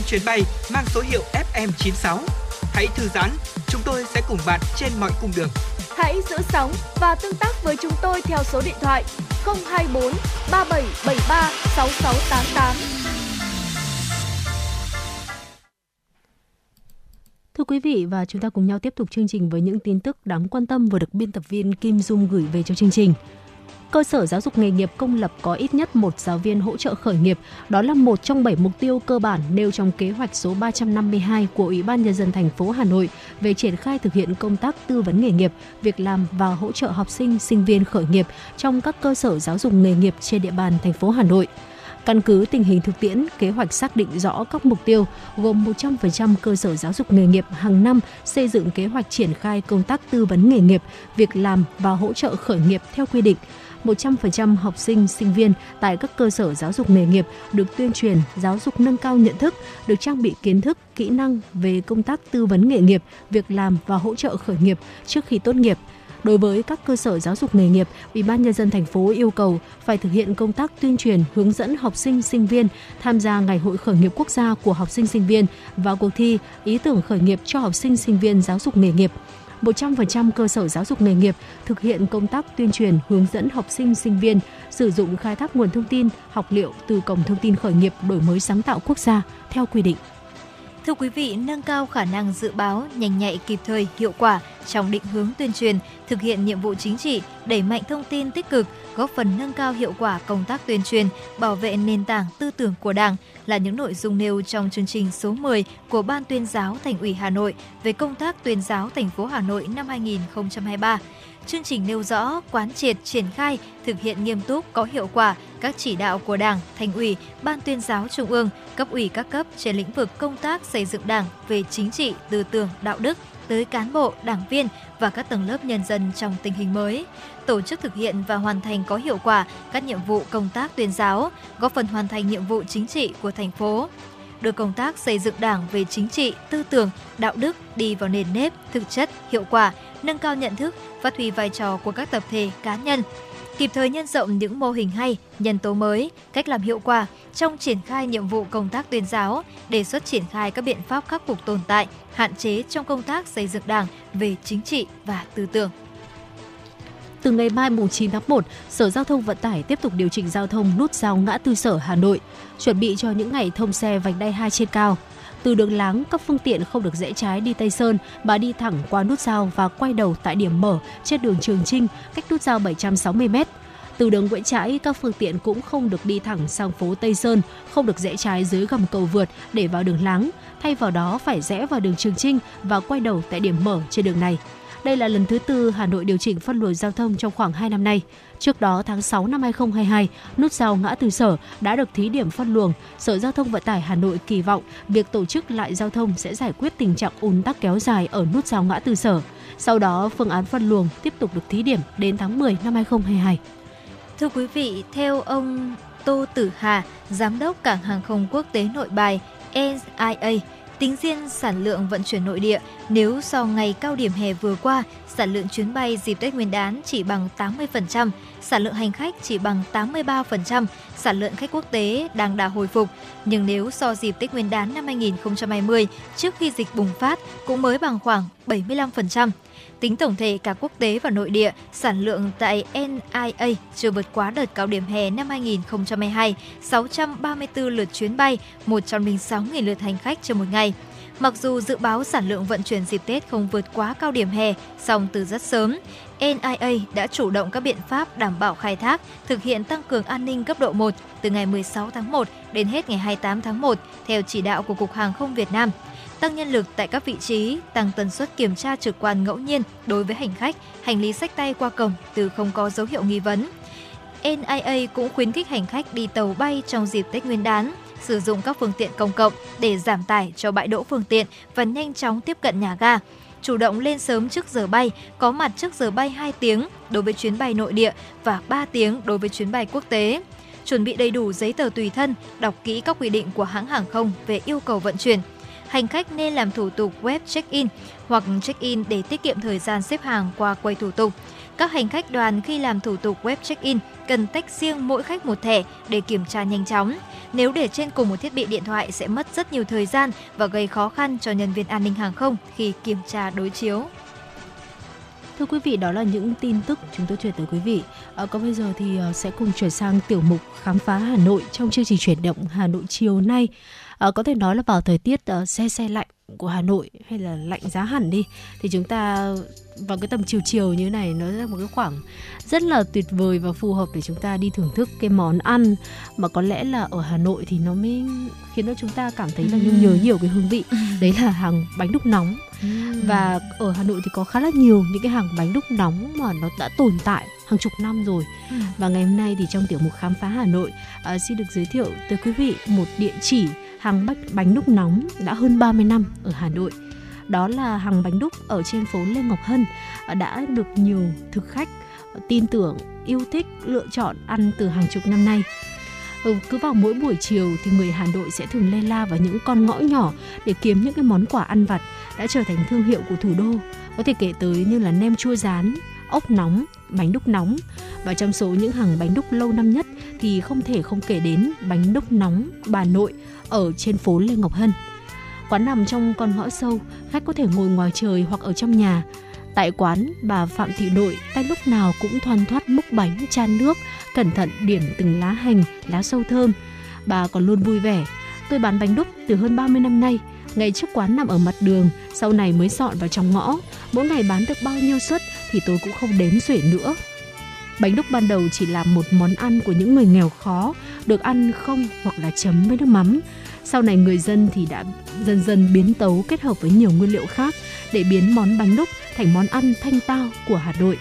Chuyến bay mang số hiệu FM96. Hãy thư giãn, chúng tôi sẽ cùng bạn trên mọi cung đường. Hãy giữ sóng và tương tác với chúng tôi theo số điện thoại 024 3773 6688. Thưa quý vị và chúng ta cùng nhau tiếp tục chương trình với những tin tức đáng quan tâm vừa được biên tập viên Kim Dung gửi về cho chương trình. Cơ sở giáo dục nghề nghiệp công lập có ít nhất một giáo viên hỗ trợ khởi nghiệp. Đó là một trong bảy mục tiêu cơ bản nêu trong kế hoạch số 352 của Ủy ban Nhân dân thành phố Hà Nội về triển khai thực hiện công tác tư vấn nghề nghiệp, việc làm và hỗ trợ học sinh, sinh viên khởi nghiệp trong các cơ sở giáo dục nghề nghiệp trên địa bàn thành phố Hà Nội. Căn cứ tình hình thực tiễn, kế hoạch xác định rõ các mục tiêu gồm 100% cơ sở giáo dục nghề nghiệp hàng năm xây dựng kế hoạch triển khai công tác tư vấn nghề nghiệp, việc làm và hỗ trợ khởi nghiệp theo quy định. 100% học sinh, sinh viên tại các cơ sở giáo dục nghề nghiệp được tuyên truyền, giáo dục nâng cao nhận thức, được trang bị kiến thức, kỹ năng về công tác tư vấn nghề nghiệp, việc làm và hỗ trợ khởi nghiệp trước khi tốt nghiệp. Đối với các cơ sở giáo dục nghề nghiệp, Ủy ban nhân dân thành phố yêu cầu phải thực hiện công tác tuyên truyền, hướng dẫn học sinh sinh viên tham gia Ngày hội khởi nghiệp quốc gia của học sinh sinh viên và cuộc thi ý tưởng khởi nghiệp cho học sinh sinh viên giáo dục nghề nghiệp. 100% cơ sở giáo dục nghề nghiệp thực hiện công tác tuyên truyền, hướng dẫn học sinh, sinh viên sử dụng khai thác nguồn thông tin, học liệu từ Cổng Thông tin Khởi nghiệp đổi mới sáng tạo quốc gia theo quy định. Thưa quý vị, nâng cao khả năng dự báo, nhanh nhạy kịp thời, hiệu quả trong định hướng tuyên truyền, thực hiện nhiệm vụ chính trị, đẩy mạnh thông tin tích cực, góp phần nâng cao hiệu quả công tác tuyên truyền, bảo vệ nền tảng tư tưởng của Đảng là những nội dung nêu trong chương trình số 10 của Ban tuyên giáo Thành ủy Hà Nội về công tác tuyên giáo thành phố Hà Nội năm 2023. Chương trình nêu rõ quán triệt triển khai thực hiện nghiêm túc có hiệu quả các chỉ đạo của Đảng, Thành ủy, Ban tuyên giáo Trung ương, cấp ủy các cấp trên lĩnh vực công tác xây dựng Đảng về chính trị, tư tưởng, đạo đức tới cán bộ, đảng viên và các tầng lớp nhân dân trong tình hình mới, tổ chức thực hiện và hoàn thành có hiệu quả các nhiệm vụ công tác tuyên giáo, góp phần hoàn thành nhiệm vụ chính trị của thành phố đưa công tác xây dựng đảng về chính trị, tư tưởng, đạo đức đi vào nền nếp, thực chất, hiệu quả, nâng cao nhận thức, phát huy vai trò của các tập thể, cá nhân, kịp thời nhân rộng những mô hình hay, nhân tố mới, cách làm hiệu quả trong triển khai nhiệm vụ công tác tuyên giáo, đề xuất triển khai các biện pháp khắc phục tồn tại, hạn chế trong công tác xây dựng đảng về chính trị và tư tưởng. Từ ngày mai mùng 9 tháng 1, Sở Giao thông Vận tải tiếp tục điều chỉnh giao thông nút giao ngã tư sở Hà Nội, chuẩn bị cho những ngày thông xe vành đai 2 trên cao. Từ đường láng, các phương tiện không được rẽ trái đi Tây Sơn mà đi thẳng qua nút giao và quay đầu tại điểm mở trên đường Trường Trinh, cách nút giao 760 m. Từ đường Nguyễn Trãi, các phương tiện cũng không được đi thẳng sang phố Tây Sơn, không được rẽ trái dưới gầm cầu vượt để vào đường láng. Thay vào đó phải rẽ vào đường Trường Trinh và quay đầu tại điểm mở trên đường này. Đây là lần thứ tư Hà Nội điều chỉnh phân luồng giao thông trong khoảng 2 năm nay. Trước đó, tháng 6 năm 2022, nút giao ngã tư sở đã được thí điểm phân luồng. Sở Giao thông Vận tải Hà Nội kỳ vọng việc tổ chức lại giao thông sẽ giải quyết tình trạng ùn tắc kéo dài ở nút giao ngã tư sở. Sau đó, phương án phân luồng tiếp tục được thí điểm đến tháng 10 năm 2022. Thưa quý vị, theo ông Tô Tử Hà, Giám đốc Cảng Hàng không Quốc tế Nội Bài NIA, tính riêng sản lượng vận chuyển nội địa, nếu so ngày cao điểm hè vừa qua, sản lượng chuyến bay dịp Tết Nguyên đán chỉ bằng 80%, sản lượng hành khách chỉ bằng 83%, sản lượng khách quốc tế đang đà hồi phục. Nhưng nếu so dịp Tết Nguyên đán năm 2020, trước khi dịch bùng phát, cũng mới bằng khoảng 75%. Tính tổng thể cả quốc tế và nội địa, sản lượng tại NIA chưa vượt quá đợt cao điểm hè năm 2022, 634 lượt chuyến bay, 106.000 lượt hành khách trên một ngày. Mặc dù dự báo sản lượng vận chuyển dịp Tết không vượt quá cao điểm hè, song từ rất sớm, NIA đã chủ động các biện pháp đảm bảo khai thác, thực hiện tăng cường an ninh cấp độ 1 từ ngày 16 tháng 1 đến hết ngày 28 tháng 1 theo chỉ đạo của Cục Hàng không Việt Nam tăng nhân lực tại các vị trí, tăng tần suất kiểm tra trực quan ngẫu nhiên đối với hành khách, hành lý sách tay qua cổng từ không có dấu hiệu nghi vấn. NIA cũng khuyến khích hành khách đi tàu bay trong dịp Tết Nguyên đán, sử dụng các phương tiện công cộng để giảm tải cho bãi đỗ phương tiện và nhanh chóng tiếp cận nhà ga. Chủ động lên sớm trước giờ bay, có mặt trước giờ bay 2 tiếng đối với chuyến bay nội địa và 3 tiếng đối với chuyến bay quốc tế. Chuẩn bị đầy đủ giấy tờ tùy thân, đọc kỹ các quy định của hãng hàng không về yêu cầu vận chuyển. Hành khách nên làm thủ tục web check-in hoặc check-in để tiết kiệm thời gian xếp hàng qua quầy thủ tục các hành khách đoàn khi làm thủ tục web check-in cần tách riêng mỗi khách một thẻ để kiểm tra nhanh chóng. Nếu để trên cùng một thiết bị điện thoại sẽ mất rất nhiều thời gian và gây khó khăn cho nhân viên an ninh hàng không khi kiểm tra đối chiếu. Thưa quý vị, đó là những tin tức chúng tôi chuyển tới quý vị. À, còn bây giờ thì à, sẽ cùng chuyển sang tiểu mục khám phá Hà Nội trong chương trình chuyển động Hà Nội chiều nay. À, có thể nói là vào thời tiết uh, xe xe lạnh của Hà Nội hay là lạnh giá hẳn đi thì chúng ta vào cái tầm chiều chiều như này nó là một cái khoảng rất là tuyệt vời và phù hợp để chúng ta đi thưởng thức cái món ăn. Mà có lẽ là ở Hà Nội thì nó mới khiến cho chúng ta cảm thấy là nhung nhớ nhiều cái hương vị. Đấy là hàng bánh đúc nóng. Và ở Hà Nội thì có khá là nhiều những cái hàng bánh đúc nóng mà nó đã tồn tại hàng chục năm rồi. Và ngày hôm nay thì trong tiểu mục khám phá Hà Nội uh, xin được giới thiệu tới quý vị một địa chỉ hàng bánh bánh đúc nóng đã hơn 30 năm ở Hà Nội. Đó là hàng bánh đúc ở trên phố Lê Ngọc Hân à, đã được nhiều thực khách à, tin tưởng yêu thích lựa chọn ăn từ hàng chục năm nay. Ừ, cứ vào mỗi buổi chiều thì người Hà Nội sẽ thường lê la vào những con ngõ nhỏ để kiếm những cái món quà ăn vặt đã trở thành thương hiệu của thủ đô. Có thể kể tới như là nem chua rán, ốc nóng, bánh đúc nóng. Và trong số những hàng bánh đúc lâu năm nhất thì không thể không kể đến bánh đúc nóng bà nội ở trên phố Lê Ngọc Hân. Quán nằm trong con ngõ sâu, khách có thể ngồi ngoài trời hoặc ở trong nhà. Tại quán, bà Phạm Thị Đội tay lúc nào cũng thoăn thoắt múc bánh, chan nước, cẩn thận điểm từng lá hành, lá sâu thơm. Bà còn luôn vui vẻ. Tôi bán bánh đúc từ hơn 30 năm nay. Ngày trước quán nằm ở mặt đường, sau này mới dọn vào trong ngõ. Mỗi ngày bán được bao nhiêu suất thì tôi cũng không đếm xuể nữa. Bánh đúc ban đầu chỉ là một món ăn của những người nghèo khó, được ăn không hoặc là chấm với nước mắm. Sau này người dân thì đã dần dần biến tấu kết hợp với nhiều nguyên liệu khác để biến món bánh đúc thành món ăn thanh tao của Hà Nội.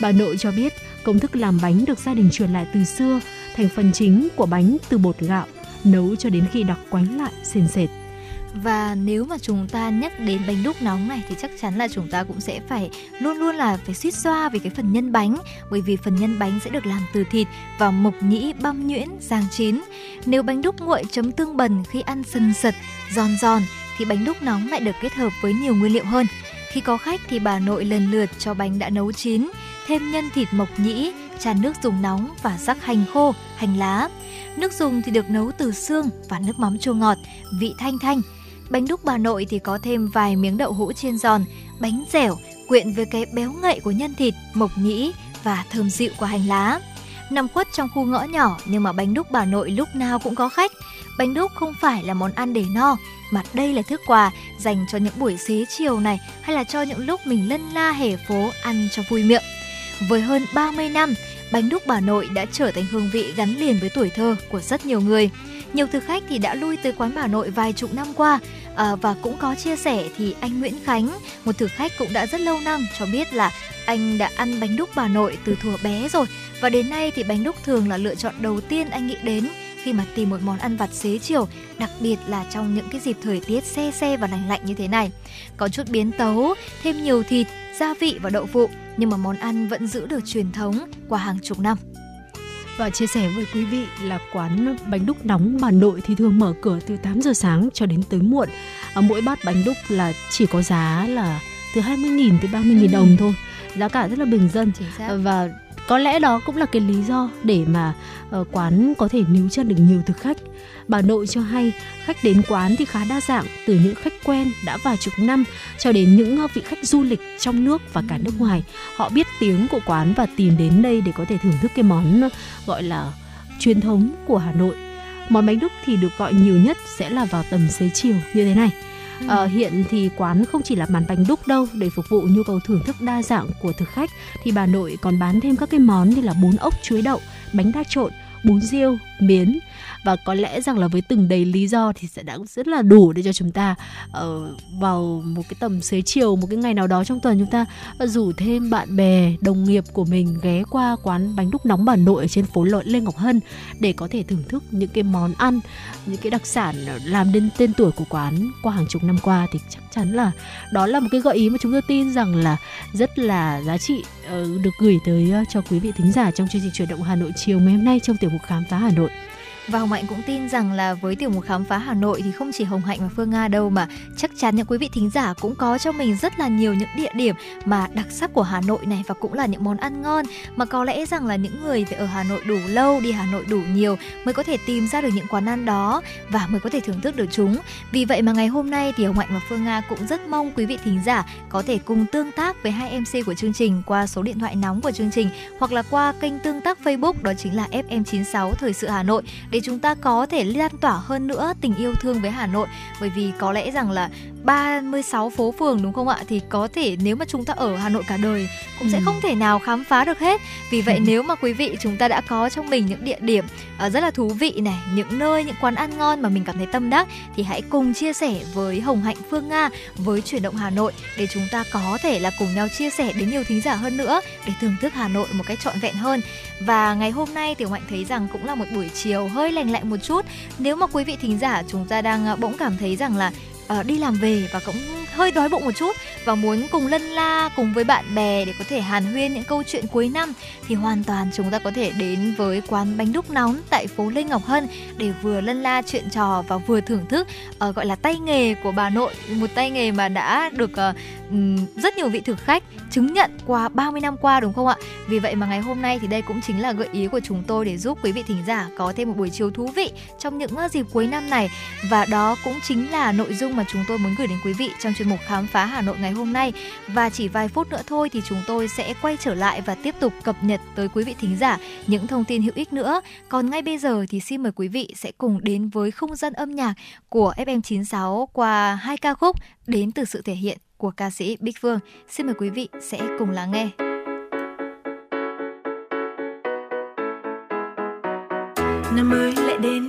Bà nội cho biết công thức làm bánh được gia đình truyền lại từ xưa, thành phần chính của bánh từ bột gạo, nấu cho đến khi đặc quánh lại sền sệt. Và nếu mà chúng ta nhắc đến bánh đúc nóng này thì chắc chắn là chúng ta cũng sẽ phải luôn luôn là phải suýt xoa về cái phần nhân bánh bởi vì phần nhân bánh sẽ được làm từ thịt và mộc nhĩ băm nhuyễn rang chín. Nếu bánh đúc nguội chấm tương bần khi ăn sần sật, giòn giòn thì bánh đúc nóng lại được kết hợp với nhiều nguyên liệu hơn. Khi có khách thì bà nội lần lượt cho bánh đã nấu chín, thêm nhân thịt mộc nhĩ, tràn nước dùng nóng và rắc hành khô, hành lá. Nước dùng thì được nấu từ xương và nước mắm chua ngọt, vị thanh thanh. Bánh đúc bà nội thì có thêm vài miếng đậu hũ chiên giòn, bánh dẻo, quyện với cái béo ngậy của nhân thịt, mộc nhĩ và thơm dịu của hành lá. Nằm khuất trong khu ngõ nhỏ nhưng mà bánh đúc bà nội lúc nào cũng có khách. Bánh đúc không phải là món ăn để no, mà đây là thức quà dành cho những buổi xế chiều này hay là cho những lúc mình lân la hẻ phố ăn cho vui miệng. Với hơn 30 năm, bánh đúc bà nội đã trở thành hương vị gắn liền với tuổi thơ của rất nhiều người. Nhiều thực khách thì đã lui tới quán bà nội vài chục năm qua à, và cũng có chia sẻ thì anh Nguyễn Khánh, một thực khách cũng đã rất lâu năm cho biết là anh đã ăn bánh đúc bà nội từ thuở bé rồi và đến nay thì bánh đúc thường là lựa chọn đầu tiên anh nghĩ đến khi mà tìm một món ăn vặt xế chiều, đặc biệt là trong những cái dịp thời tiết se se và lạnh lạnh như thế này. Có chút biến tấu, thêm nhiều thịt, gia vị và đậu phụ, nhưng mà món ăn vẫn giữ được truyền thống qua hàng chục năm. Và chia sẻ với quý vị là quán bánh đúc nóng bà nội thì thường mở cửa từ 8 giờ sáng cho đến tới muộn. Ở mỗi bát bánh đúc là chỉ có giá là từ 20.000 tới 30.000 ừ. đồng thôi. Giá cả rất là bình dân và có lẽ đó cũng là cái lý do để mà uh, quán có thể níu chân được nhiều thực khách. Bà nội cho hay khách đến quán thì khá đa dạng từ những khách quen đã vài chục năm cho đến những vị khách du lịch trong nước và cả nước ngoài. Họ biết tiếng của quán và tìm đến đây để có thể thưởng thức cái món gọi là truyền thống của hà nội. Món bánh đúc thì được gọi nhiều nhất sẽ là vào tầm xế chiều như thế này Ừ. Ờ, hiện thì quán không chỉ là bán bánh đúc đâu để phục vụ nhu cầu thưởng thức đa dạng của thực khách thì bà nội còn bán thêm các cái món như là bún ốc chuối đậu, bánh đa trộn, bún riêu, miến và có lẽ rằng là với từng đầy lý do thì sẽ đã rất là đủ để cho chúng ta uh, vào một cái tầm xế chiều một cái ngày nào đó trong tuần chúng ta ờ, rủ thêm bạn bè đồng nghiệp của mình ghé qua quán bánh đúc nóng bà nội ở trên phố lội Lê Ngọc Hân để có thể thưởng thức những cái món ăn những cái đặc sản làm nên tên tuổi của quán qua hàng chục năm qua. Thì chắc chắn là đó là một cái gợi ý mà chúng tôi tin rằng là rất là giá trị uh, được gửi tới uh, cho quý vị thính giả trong chương trình chuyển động Hà Nội chiều ngày hôm nay trong tiểu mục khám phá Hà Nội và Hồng Hạnh cũng tin rằng là với tiểu mục khám phá Hà Nội thì không chỉ Hồng Hạnh và Phương Nga đâu mà chắc chắn những quý vị thính giả cũng có cho mình rất là nhiều những địa điểm mà đặc sắc của Hà Nội này và cũng là những món ăn ngon mà có lẽ rằng là những người phải ở Hà Nội đủ lâu, đi Hà Nội đủ nhiều mới có thể tìm ra được những quán ăn đó và mới có thể thưởng thức được chúng. Vì vậy mà ngày hôm nay thì Hồng Hạnh và Phương Nga cũng rất mong quý vị thính giả có thể cùng tương tác với hai MC của chương trình qua số điện thoại nóng của chương trình hoặc là qua kênh tương tác Facebook đó chính là FM96 Thời sự Hà Nội để chúng ta có thể lan tỏa hơn nữa tình yêu thương với Hà Nội. Bởi vì có lẽ rằng là 36 phố phường đúng không ạ? Thì có thể nếu mà chúng ta ở Hà Nội cả đời cũng sẽ Ừ. không thể nào khám phá được hết. Vì vậy nếu mà quý vị chúng ta đã có trong mình những địa điểm ờ, rất là thú vị này những nơi những quán ăn ngon mà mình cảm thấy tâm đắc thì hãy cùng chia sẻ với Hồng Hạnh Phương Nga với chuyển động Hà Nội để chúng ta có thể là cùng nhau chia sẻ đến nhiều thính giả hơn nữa để thưởng thức Hà Nội một cách trọn vẹn hơn và ngày hôm nay Tiểu mạnh thấy rằng cũng là một buổi chiều hơi lành lạnh một chút. Nếu mà quý vị thính giả chúng ta đang à, bỗng cảm thấy rằng là ờ, đi làm về và cũng hơi đói bụng một chút và muốn cùng lân la cùng với bạn bè để có thể hàn huyên những câu chuyện cuối năm thì hoàn toàn chúng ta có thể đến với quán bánh đúc nóng tại phố Lê Ngọc Hân để vừa lân la chuyện trò và vừa thưởng thức uh, gọi là tay nghề của bà nội. Một tay nghề mà đã được uh, rất nhiều vị thực khách chứng nhận qua 30 năm qua, đúng không ạ? Vì vậy mà ngày hôm nay thì đây cũng chính là gợi ý của chúng tôi để giúp quý vị thính giả có thêm một buổi chiều thú vị trong những ờ, dịp cuối năm này và đó cũng chính là nội dung mà chúng tôi muốn gửi đến quý vị trong chuyên mục khám phá Hà Nội ngày hôm nay và chỉ vài phút nữa thôi thì chúng tôi sẽ quay trở lại và tiếp tục cập nhật tới quý vị thính giả những thông tin hữu ích nữa. Còn ngay bây giờ thì xin mời quý vị sẽ cùng đến với không gian âm nhạc của FM96 qua hai ca khúc đến từ sự thể hiện của ca sĩ Bích Phương. Xin mời quý vị sẽ cùng lắng nghe. năm mới lại đến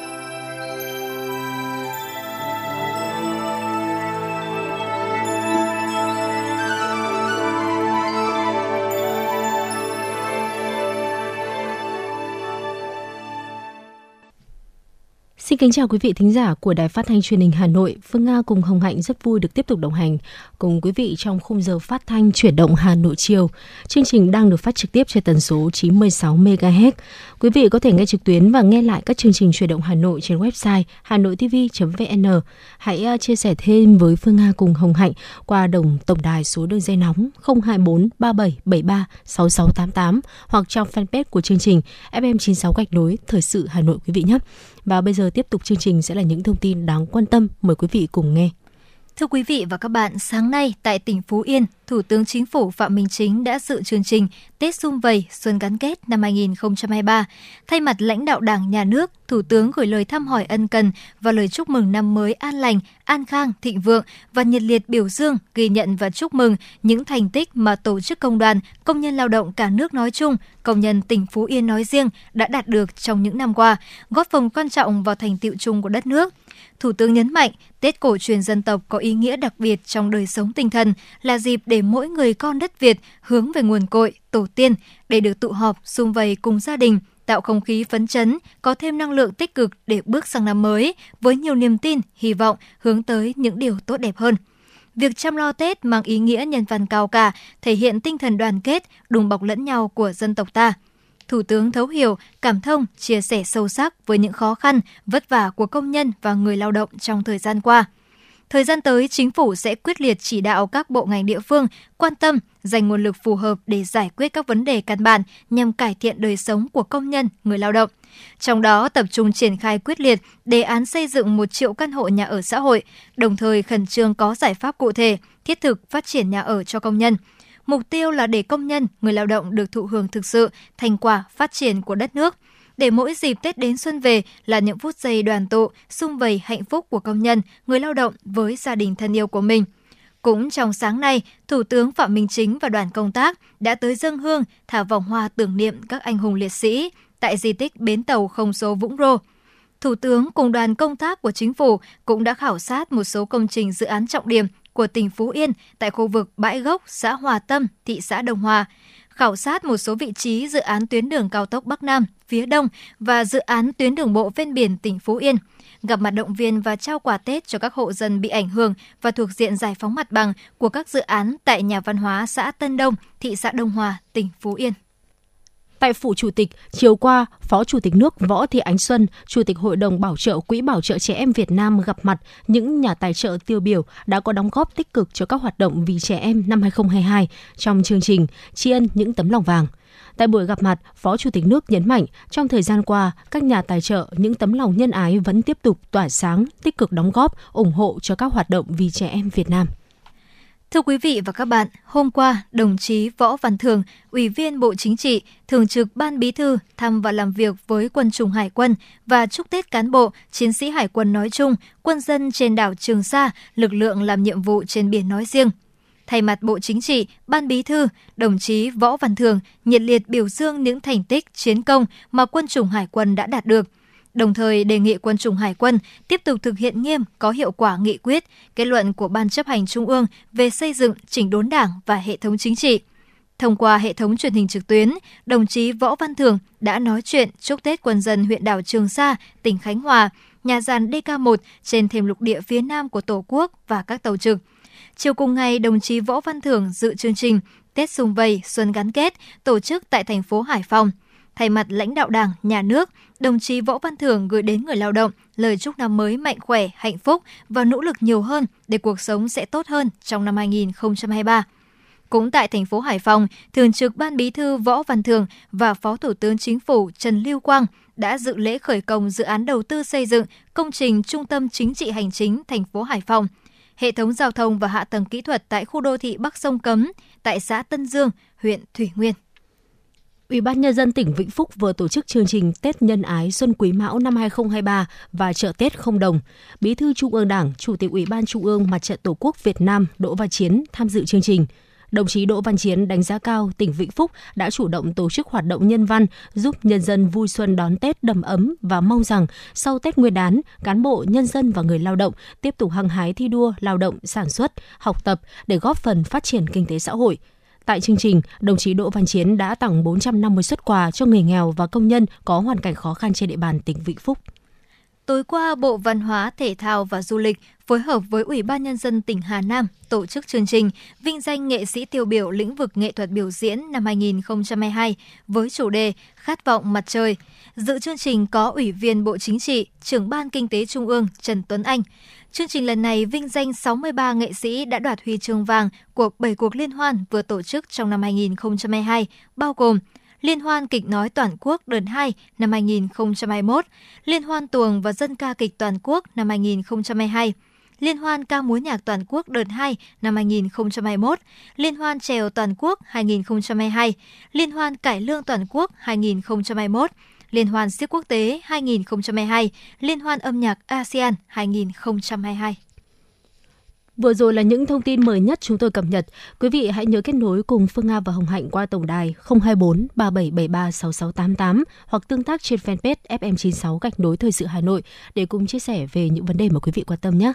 Kính chào quý vị thính giả của Đài Phát thanh Truyền hình Hà Nội. Phương Nga cùng Hồng Hạnh rất vui được tiếp tục đồng hành cùng quý vị trong khung giờ phát thanh chuyển động Hà Nội chiều. Chương trình đang được phát trực tiếp trên tần số 96 MHz. Quý vị có thể nghe trực tuyến và nghe lại các chương trình chuyển động Hà Nội trên website hanoitv.vn. Hãy à, chia sẻ thêm với Phương Nga cùng Hồng Hạnh qua đồng tổng đài số đường dây nóng 024 3773 6688 hoặc trong fanpage của chương trình FM96 gạch nối Thời sự Hà Nội quý vị nhé. Và bây giờ tiếp tục chương trình sẽ là những thông tin đáng quan tâm. Mời quý vị cùng nghe. Thưa quý vị và các bạn, sáng nay tại tỉnh Phú Yên, Thủ tướng Chính phủ Phạm Minh Chính đã dự chương trình Tết Xung Vầy Xuân Gắn Kết năm 2023. Thay mặt lãnh đạo Đảng, Nhà nước, Thủ tướng gửi lời thăm hỏi ân cần và lời chúc mừng năm mới an lành, an khang, thịnh vượng và nhiệt liệt biểu dương, ghi nhận và chúc mừng những thành tích mà tổ chức công đoàn, công nhân lao động cả nước nói chung, công nhân tỉnh Phú Yên nói riêng đã đạt được trong những năm qua, góp phần quan trọng vào thành tựu chung của đất nước. Thủ tướng nhấn mạnh, Tết cổ truyền dân tộc có ý nghĩa đặc biệt trong đời sống tinh thần, là dịp để mỗi người con đất Việt hướng về nguồn cội, tổ tiên, để được tụ họp, sum vầy cùng gia đình, tạo không khí phấn chấn, có thêm năng lượng tích cực để bước sang năm mới với nhiều niềm tin, hy vọng hướng tới những điều tốt đẹp hơn. Việc chăm lo Tết mang ý nghĩa nhân văn cao cả, thể hiện tinh thần đoàn kết, đùm bọc lẫn nhau của dân tộc ta. Thủ tướng thấu hiểu, cảm thông, chia sẻ sâu sắc với những khó khăn, vất vả của công nhân và người lao động trong thời gian qua. Thời gian tới, chính phủ sẽ quyết liệt chỉ đạo các bộ ngành địa phương quan tâm, dành nguồn lực phù hợp để giải quyết các vấn đề căn bản nhằm cải thiện đời sống của công nhân, người lao động. Trong đó tập trung triển khai quyết liệt đề án xây dựng một triệu căn hộ nhà ở xã hội, đồng thời khẩn trương có giải pháp cụ thể, thiết thực phát triển nhà ở cho công nhân. Mục tiêu là để công nhân, người lao động được thụ hưởng thực sự thành quả phát triển của đất nước – để mỗi dịp Tết đến xuân về là những phút giây đoàn tụ, sum vầy hạnh phúc của công nhân, người lao động với gia đình thân yêu của mình. Cũng trong sáng nay, Thủ tướng Phạm Minh Chính và đoàn công tác đã tới dân hương thả vòng hoa tưởng niệm các anh hùng liệt sĩ tại di tích bến tàu không số Vũng Rô. Thủ tướng cùng đoàn công tác của chính phủ cũng đã khảo sát một số công trình dự án trọng điểm của tỉnh Phú Yên tại khu vực Bãi Gốc, xã Hòa Tâm, thị xã Đông Hòa, khảo sát một số vị trí dự án tuyến đường cao tốc Bắc Nam phía Đông và dự án tuyến đường bộ ven biển tỉnh Phú Yên, gặp mặt động viên và trao quà Tết cho các hộ dân bị ảnh hưởng và thuộc diện giải phóng mặt bằng của các dự án tại nhà văn hóa xã Tân Đông, thị xã Đông Hòa, tỉnh Phú Yên. Tại Phủ Chủ tịch, chiều qua, Phó Chủ tịch nước Võ Thị Ánh Xuân, Chủ tịch Hội đồng Bảo trợ Quỹ Bảo trợ Trẻ Em Việt Nam gặp mặt những nhà tài trợ tiêu biểu đã có đóng góp tích cực cho các hoạt động vì trẻ em năm 2022 trong chương trình Tri ân những tấm lòng vàng. Tại buổi gặp mặt, Phó Chủ tịch nước nhấn mạnh trong thời gian qua, các nhà tài trợ những tấm lòng nhân ái vẫn tiếp tục tỏa sáng, tích cực đóng góp, ủng hộ cho các hoạt động vì trẻ em Việt Nam. Thưa quý vị và các bạn, hôm qua, đồng chí Võ Văn Thường, Ủy viên Bộ Chính trị, Thường trực Ban Bí thư thăm và làm việc với quân chủng Hải quân và chúc Tết cán bộ, chiến sĩ Hải quân nói chung, quân dân trên đảo Trường Sa, lực lượng làm nhiệm vụ trên biển nói riêng. Thay mặt Bộ Chính trị, Ban Bí thư, đồng chí Võ Văn Thường nhiệt liệt biểu dương những thành tích, chiến công mà quân chủng Hải quân đã đạt được – đồng thời đề nghị quân chủng Hải quân tiếp tục thực hiện nghiêm có hiệu quả nghị quyết, kết luận của Ban chấp hành Trung ương về xây dựng chỉnh đốn đảng và hệ thống chính trị. Thông qua hệ thống truyền hình trực tuyến, đồng chí Võ Văn Thường đã nói chuyện chúc Tết quân dân huyện đảo Trường Sa, tỉnh Khánh Hòa, nhà giàn DK1 trên thềm lục địa phía nam của Tổ quốc và các tàu trực. Chiều cùng ngày, đồng chí Võ Văn Thưởng dự chương trình Tết Sùng Vầy Xuân Gắn Kết tổ chức tại thành phố Hải Phòng. Thay mặt lãnh đạo Đảng, Nhà nước, đồng chí Võ Văn Thưởng gửi đến người lao động lời chúc năm mới mạnh khỏe, hạnh phúc và nỗ lực nhiều hơn để cuộc sống sẽ tốt hơn trong năm 2023. Cũng tại thành phố Hải Phòng, Thường trực Ban Bí thư Võ Văn Thường và Phó Thủ tướng Chính phủ Trần Lưu Quang đã dự lễ khởi công dự án đầu tư xây dựng công trình Trung tâm Chính trị Hành chính thành phố Hải Phòng, hệ thống giao thông và hạ tầng kỹ thuật tại khu đô thị Bắc Sông Cấm, tại xã Tân Dương, huyện Thủy Nguyên. Ủy ban Nhân dân tỉnh Vĩnh Phúc vừa tổ chức chương trình Tết Nhân Ái Xuân Quý Mão năm 2023 và chợ Tết không đồng. Bí thư Trung ương Đảng, Chủ tịch Ủy ban Trung ương Mặt trận Tổ quốc Việt Nam Đỗ Văn Chiến tham dự chương trình. Đồng chí Đỗ Văn Chiến đánh giá cao tỉnh Vĩnh Phúc đã chủ động tổ chức hoạt động nhân văn giúp nhân dân vui xuân đón Tết đầm ấm và mong rằng sau Tết Nguyên đán, cán bộ, nhân dân và người lao động tiếp tục hăng hái thi đua, lao động, sản xuất, học tập để góp phần phát triển kinh tế xã hội, Tại chương trình, đồng chí Đỗ Văn Chiến đã tặng 450 xuất quà cho người nghèo và công nhân có hoàn cảnh khó khăn trên địa bàn tỉnh Vĩnh Phúc. Tối qua, Bộ Văn hóa, Thể thao và Du lịch phối hợp với Ủy ban Nhân dân tỉnh Hà Nam tổ chức chương trình Vinh danh nghệ sĩ tiêu biểu lĩnh vực nghệ thuật biểu diễn năm 2022 với chủ đề Khát vọng mặt trời. Dự chương trình có Ủy viên Bộ Chính trị, trưởng Ban Kinh tế Trung ương Trần Tuấn Anh, Chương trình lần này vinh danh 63 nghệ sĩ đã đoạt huy chương vàng của 7 cuộc liên hoan vừa tổ chức trong năm 2022, bao gồm Liên hoan kịch nói toàn quốc đợt 2 năm 2021, Liên hoan tuồng và dân ca kịch toàn quốc năm 2022, Liên hoan ca múa nhạc toàn quốc đợt 2 năm 2021, Liên hoan trèo toàn quốc 2022, Liên hoan cải lương toàn quốc 2021, Liên hoan siếc quốc tế 2022, Liên hoan âm nhạc ASEAN 2022. Vừa rồi là những thông tin mới nhất chúng tôi cập nhật. Quý vị hãy nhớ kết nối cùng Phương Nga và Hồng Hạnh qua tổng đài 024 3773 6688 hoặc tương tác trên fanpage FM96 gạch nối thời sự Hà Nội để cùng chia sẻ về những vấn đề mà quý vị quan tâm nhé.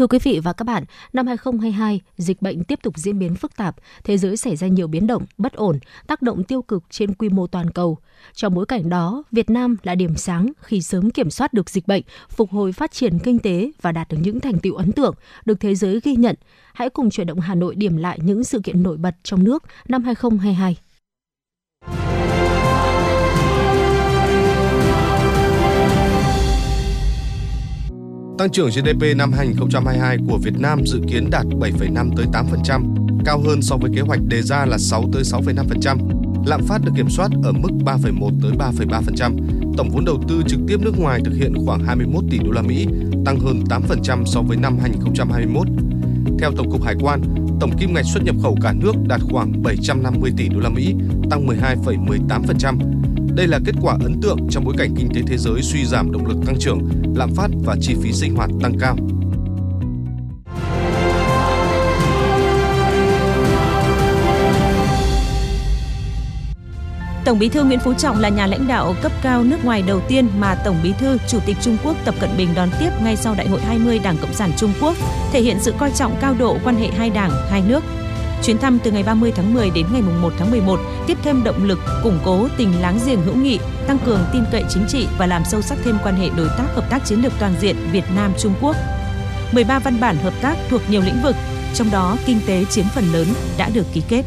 Thưa quý vị và các bạn, năm 2022, dịch bệnh tiếp tục diễn biến phức tạp, thế giới xảy ra nhiều biến động, bất ổn, tác động tiêu cực trên quy mô toàn cầu. Trong bối cảnh đó, Việt Nam là điểm sáng khi sớm kiểm soát được dịch bệnh, phục hồi phát triển kinh tế và đạt được những thành tựu ấn tượng, được thế giới ghi nhận. Hãy cùng chuyển động Hà Nội điểm lại những sự kiện nổi bật trong nước năm 2022. Tăng trưởng GDP năm 2022 của Việt Nam dự kiến đạt 7,5 tới 8%, cao hơn so với kế hoạch đề ra là 6 tới 6,5%. Lạm phát được kiểm soát ở mức 3,1 tới 3,3%. Tổng vốn đầu tư trực tiếp nước ngoài thực hiện khoảng 21 tỷ đô la Mỹ, tăng hơn 8% so với năm 2021. Theo Tổng cục Hải quan, tổng kim ngạch xuất nhập khẩu cả nước đạt khoảng 750 tỷ đô la Mỹ, tăng 12,18%. Đây là kết quả ấn tượng trong bối cảnh kinh tế thế giới suy giảm động lực tăng trưởng, lạm phát và chi phí sinh hoạt tăng cao. Tổng Bí thư Nguyễn Phú Trọng là nhà lãnh đạo cấp cao nước ngoài đầu tiên mà Tổng Bí thư Chủ tịch Trung Quốc Tập Cận Bình đón tiếp ngay sau Đại hội 20 Đảng Cộng sản Trung Quốc, thể hiện sự coi trọng cao độ quan hệ hai đảng, hai nước. Chuyến thăm từ ngày 30 tháng 10 đến ngày 1 tháng 11 tiếp thêm động lực củng cố tình láng giềng hữu nghị, tăng cường tin cậy chính trị và làm sâu sắc thêm quan hệ đối tác hợp tác chiến lược toàn diện Việt Nam Trung Quốc. 13 văn bản hợp tác thuộc nhiều lĩnh vực, trong đó kinh tế chiếm phần lớn đã được ký kết.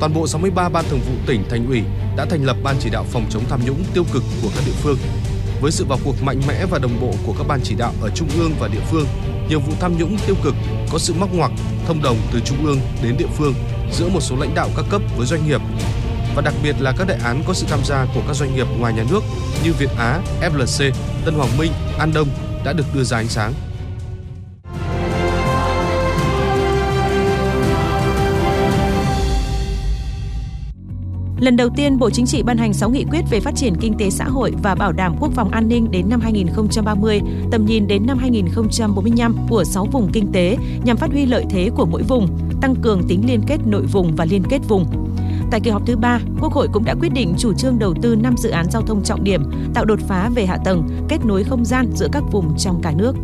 Toàn bộ 63 ban thường vụ tỉnh, thành ủy đã thành lập ban chỉ đạo phòng chống tham nhũng tiêu cực của các địa phương. Với sự vào cuộc mạnh mẽ và đồng bộ của các ban chỉ đạo ở trung ương và địa phương, nhiều vụ tham nhũng tiêu cực có sự móc ngoặc, thông đồng từ trung ương đến địa phương giữa một số lãnh đạo các cấp với doanh nghiệp và đặc biệt là các đại án có sự tham gia của các doanh nghiệp ngoài nhà nước như Việt Á, FLC, Tân Hoàng Minh, An Đông đã được đưa ra ánh sáng. Lần đầu tiên, Bộ Chính trị ban hành 6 nghị quyết về phát triển kinh tế xã hội và bảo đảm quốc phòng an ninh đến năm 2030, tầm nhìn đến năm 2045 của 6 vùng kinh tế nhằm phát huy lợi thế của mỗi vùng, tăng cường tính liên kết nội vùng và liên kết vùng. Tại kỳ họp thứ 3, Quốc hội cũng đã quyết định chủ trương đầu tư 5 dự án giao thông trọng điểm, tạo đột phá về hạ tầng, kết nối không gian giữa các vùng trong cả nước.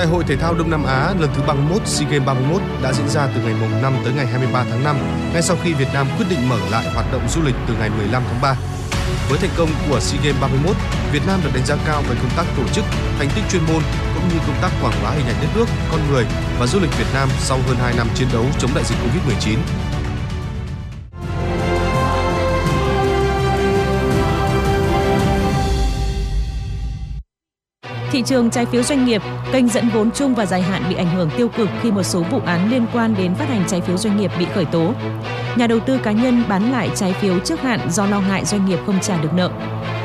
Đại hội thể thao Đông Nam Á lần thứ 31 SEA Games 31 đã diễn ra từ ngày mùng 5 tới ngày 23 tháng 5, ngay sau khi Việt Nam quyết định mở lại hoạt động du lịch từ ngày 15 tháng 3. Với thành công của SEA Games 31, Việt Nam được đánh giá cao về công tác tổ chức, thành tích chuyên môn cũng như công tác quảng bá hình ảnh đất nước, con người và du lịch Việt Nam sau hơn 2 năm chiến đấu chống đại dịch Covid-19. Thị trường trái phiếu doanh nghiệp, kênh dẫn vốn chung và dài hạn bị ảnh hưởng tiêu cực khi một số vụ án liên quan đến phát hành trái phiếu doanh nghiệp bị khởi tố. Nhà đầu tư cá nhân bán lại trái phiếu trước hạn do lo ngại doanh nghiệp không trả được nợ.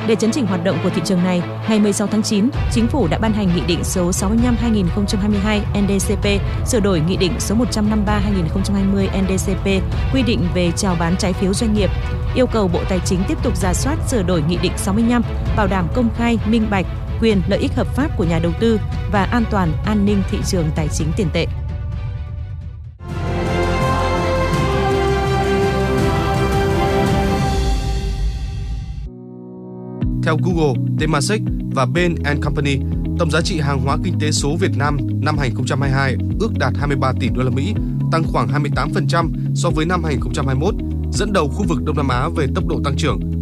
Để chấn chỉnh hoạt động của thị trường này, ngày 16 tháng 9, Chính phủ đã ban hành Nghị định số 65-2022 NDCP sửa đổi Nghị định số 153-2020 NDCP quy định về chào bán trái phiếu doanh nghiệp, yêu cầu Bộ Tài chính tiếp tục ra soát sửa đổi Nghị định 65, bảo đảm công khai, minh bạch, quyền lợi ích hợp pháp của nhà đầu tư và an toàn an ninh thị trường tài chính tiền tệ. Theo Google, Temasek và Bain Company, tổng giá trị hàng hóa kinh tế số Việt Nam năm 2022 ước đạt 23 tỷ đô la Mỹ, tăng khoảng 28% so với năm 2021, dẫn đầu khu vực Đông Nam Á về tốc độ tăng trưởng.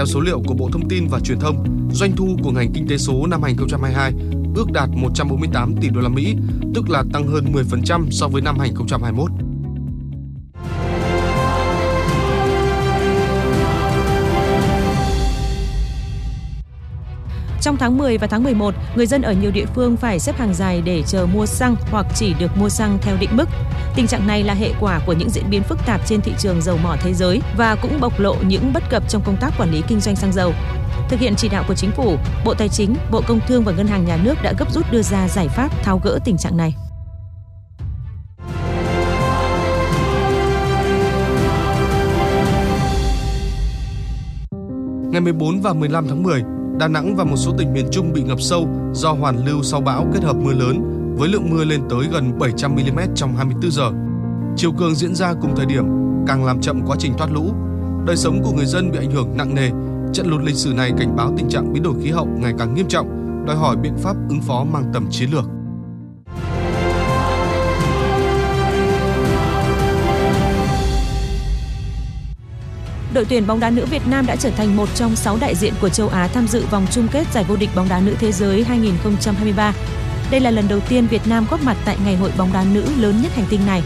Theo số liệu của Bộ Thông tin và Truyền thông, doanh thu của ngành kinh tế số năm 2022 ước đạt 148 tỷ đô la Mỹ, tức là tăng hơn 10% so với năm 2021. Trong tháng 10 và tháng 11, người dân ở nhiều địa phương phải xếp hàng dài để chờ mua xăng hoặc chỉ được mua xăng theo định mức. Tình trạng này là hệ quả của những diễn biến phức tạp trên thị trường dầu mỏ thế giới và cũng bộc lộ những bất cập trong công tác quản lý kinh doanh xăng dầu. Thực hiện chỉ đạo của chính phủ, Bộ Tài chính, Bộ Công Thương và Ngân hàng Nhà nước đã gấp rút đưa ra giải pháp tháo gỡ tình trạng này. Ngày 14 và 15 tháng 10, Đà Nẵng và một số tỉnh miền Trung bị ngập sâu do hoàn lưu sau bão kết hợp mưa lớn với lượng mưa lên tới gần 700 mm trong 24 giờ. Chiều cường diễn ra cùng thời điểm càng làm chậm quá trình thoát lũ. Đời sống của người dân bị ảnh hưởng nặng nề. Trận lụt lịch sử này cảnh báo tình trạng biến đổi khí hậu ngày càng nghiêm trọng, đòi hỏi biện pháp ứng phó mang tầm chiến lược. Đội tuyển bóng đá nữ Việt Nam đã trở thành một trong 6 đại diện của châu Á tham dự vòng chung kết giải vô địch bóng đá nữ thế giới 2023. Đây là lần đầu tiên Việt Nam góp mặt tại ngày hội bóng đá nữ lớn nhất hành tinh này.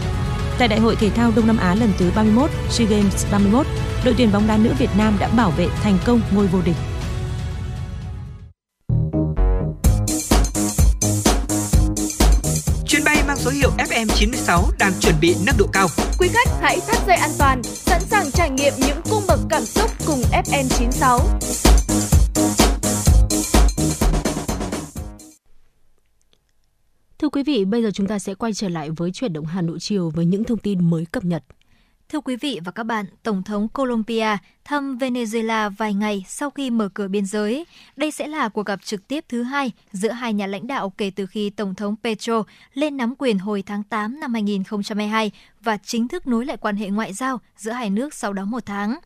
Tại Đại hội Thể thao Đông Nam Á lần thứ 31, SEA Games 31, đội tuyển bóng đá nữ Việt Nam đã bảo vệ thành công ngôi vô địch. FM96 đang chuẩn bị nâng độ cao. Quý khách hãy thắt dây an toàn, sẵn sàng trải nghiệm những cung bậc cảm xúc cùng FN96. Thưa quý vị, bây giờ chúng ta sẽ quay trở lại với chuyển động Hà Nội chiều với những thông tin mới cập nhật. Thưa quý vị và các bạn, Tổng thống Colombia thăm Venezuela vài ngày sau khi mở cửa biên giới. Đây sẽ là cuộc gặp trực tiếp thứ hai giữa hai nhà lãnh đạo kể từ khi Tổng thống Petro lên nắm quyền hồi tháng 8 năm 2022 và chính thức nối lại quan hệ ngoại giao giữa hai nước sau đó một tháng.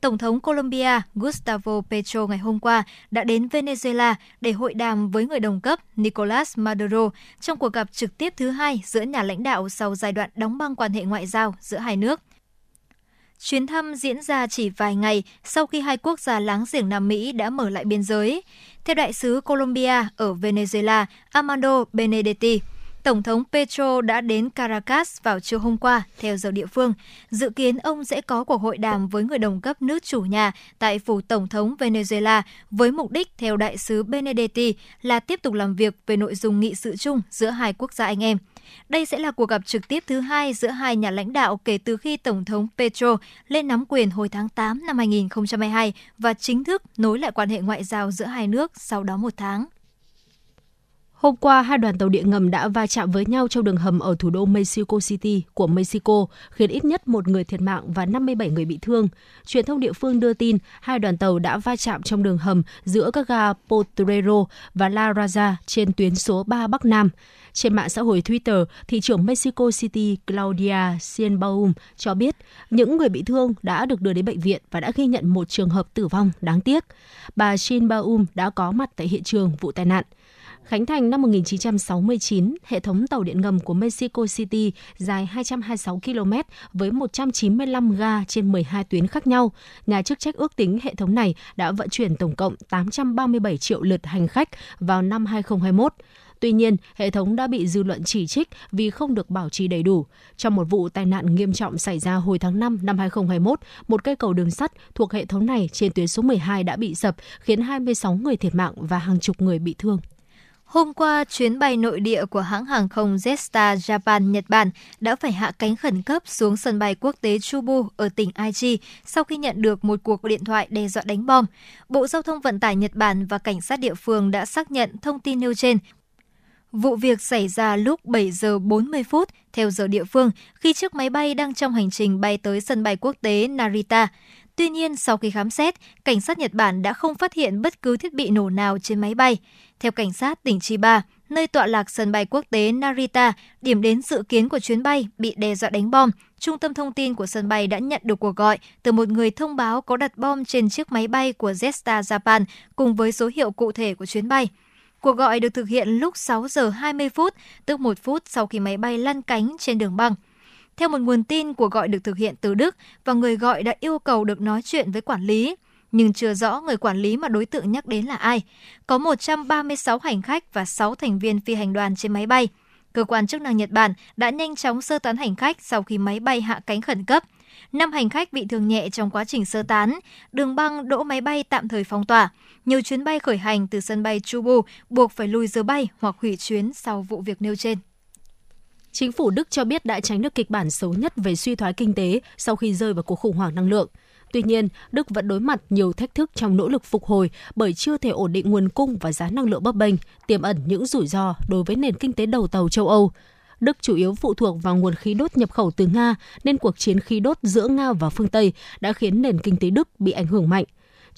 Tổng thống Colombia Gustavo Petro ngày hôm qua đã đến Venezuela để hội đàm với người đồng cấp Nicolas Maduro trong cuộc gặp trực tiếp thứ hai giữa nhà lãnh đạo sau giai đoạn đóng băng quan hệ ngoại giao giữa hai nước. Chuyến thăm diễn ra chỉ vài ngày sau khi hai quốc gia láng giềng Nam Mỹ đã mở lại biên giới. Theo đại sứ Colombia ở Venezuela, Armando Benedetti, Tổng thống Petro đã đến Caracas vào chiều hôm qua, theo giờ địa phương. Dự kiến ông sẽ có cuộc hội đàm với người đồng cấp nước chủ nhà tại phủ Tổng thống Venezuela với mục đích, theo đại sứ Benedetti, là tiếp tục làm việc về nội dung nghị sự chung giữa hai quốc gia anh em. Đây sẽ là cuộc gặp trực tiếp thứ hai giữa hai nhà lãnh đạo kể từ khi Tổng thống Petro lên nắm quyền hồi tháng 8 năm 2022 và chính thức nối lại quan hệ ngoại giao giữa hai nước sau đó một tháng. Hôm qua, hai đoàn tàu điện ngầm đã va chạm với nhau trong đường hầm ở thủ đô Mexico City của Mexico, khiến ít nhất một người thiệt mạng và 57 người bị thương. Truyền thông địa phương đưa tin hai đoàn tàu đã va chạm trong đường hầm giữa các ga Potrero và La Raza trên tuyến số 3 Bắc Nam. Trên mạng xã hội Twitter, thị trưởng Mexico City Claudia Sheinbaum cho biết những người bị thương đã được đưa đến bệnh viện và đã ghi nhận một trường hợp tử vong đáng tiếc. Bà Sheinbaum đã có mặt tại hiện trường vụ tai nạn. Khánh thành năm 1969, hệ thống tàu điện ngầm của Mexico City dài 226 km với 195 ga trên 12 tuyến khác nhau. Nhà chức trách ước tính hệ thống này đã vận chuyển tổng cộng 837 triệu lượt hành khách vào năm 2021. Tuy nhiên, hệ thống đã bị dư luận chỉ trích vì không được bảo trì đầy đủ. Trong một vụ tai nạn nghiêm trọng xảy ra hồi tháng 5 năm 2021, một cây cầu đường sắt thuộc hệ thống này trên tuyến số 12 đã bị sập, khiến 26 người thiệt mạng và hàng chục người bị thương. Hôm qua, chuyến bay nội địa của hãng hàng không Jetstar Japan Nhật Bản đã phải hạ cánh khẩn cấp xuống sân bay quốc tế Chubu ở tỉnh Aichi sau khi nhận được một cuộc điện thoại đe dọa đánh bom. Bộ Giao thông Vận tải Nhật Bản và cảnh sát địa phương đã xác nhận thông tin nêu trên. Vụ việc xảy ra lúc 7 giờ 40 phút theo giờ địa phương khi chiếc máy bay đang trong hành trình bay tới sân bay quốc tế Narita. Tuy nhiên, sau khi khám xét, cảnh sát Nhật Bản đã không phát hiện bất cứ thiết bị nổ nào trên máy bay. Theo cảnh sát tỉnh Chiba, nơi tọa lạc sân bay quốc tế Narita, điểm đến dự kiến của chuyến bay bị đe dọa đánh bom, trung tâm thông tin của sân bay đã nhận được cuộc gọi từ một người thông báo có đặt bom trên chiếc máy bay của Jetstar Japan cùng với số hiệu cụ thể của chuyến bay. Cuộc gọi được thực hiện lúc 6 giờ 20 phút, tức 1 phút sau khi máy bay lăn cánh trên đường băng. Theo một nguồn tin, cuộc gọi được thực hiện từ Đức và người gọi đã yêu cầu được nói chuyện với quản lý nhưng chưa rõ người quản lý mà đối tượng nhắc đến là ai. Có 136 hành khách và 6 thành viên phi hành đoàn trên máy bay. Cơ quan chức năng Nhật Bản đã nhanh chóng sơ tán hành khách sau khi máy bay hạ cánh khẩn cấp. Năm hành khách bị thương nhẹ trong quá trình sơ tán. Đường băng đỗ máy bay tạm thời phong tỏa. Nhiều chuyến bay khởi hành từ sân bay Chubu buộc phải lùi giờ bay hoặc hủy chuyến sau vụ việc nêu trên. Chính phủ Đức cho biết đã tránh được kịch bản xấu nhất về suy thoái kinh tế sau khi rơi vào cuộc khủng hoảng năng lượng. Tuy nhiên, Đức vẫn đối mặt nhiều thách thức trong nỗ lực phục hồi bởi chưa thể ổn định nguồn cung và giá năng lượng bấp bênh, tiềm ẩn những rủi ro đối với nền kinh tế đầu tàu châu Âu. Đức chủ yếu phụ thuộc vào nguồn khí đốt nhập khẩu từ Nga, nên cuộc chiến khí đốt giữa Nga và phương Tây đã khiến nền kinh tế Đức bị ảnh hưởng mạnh.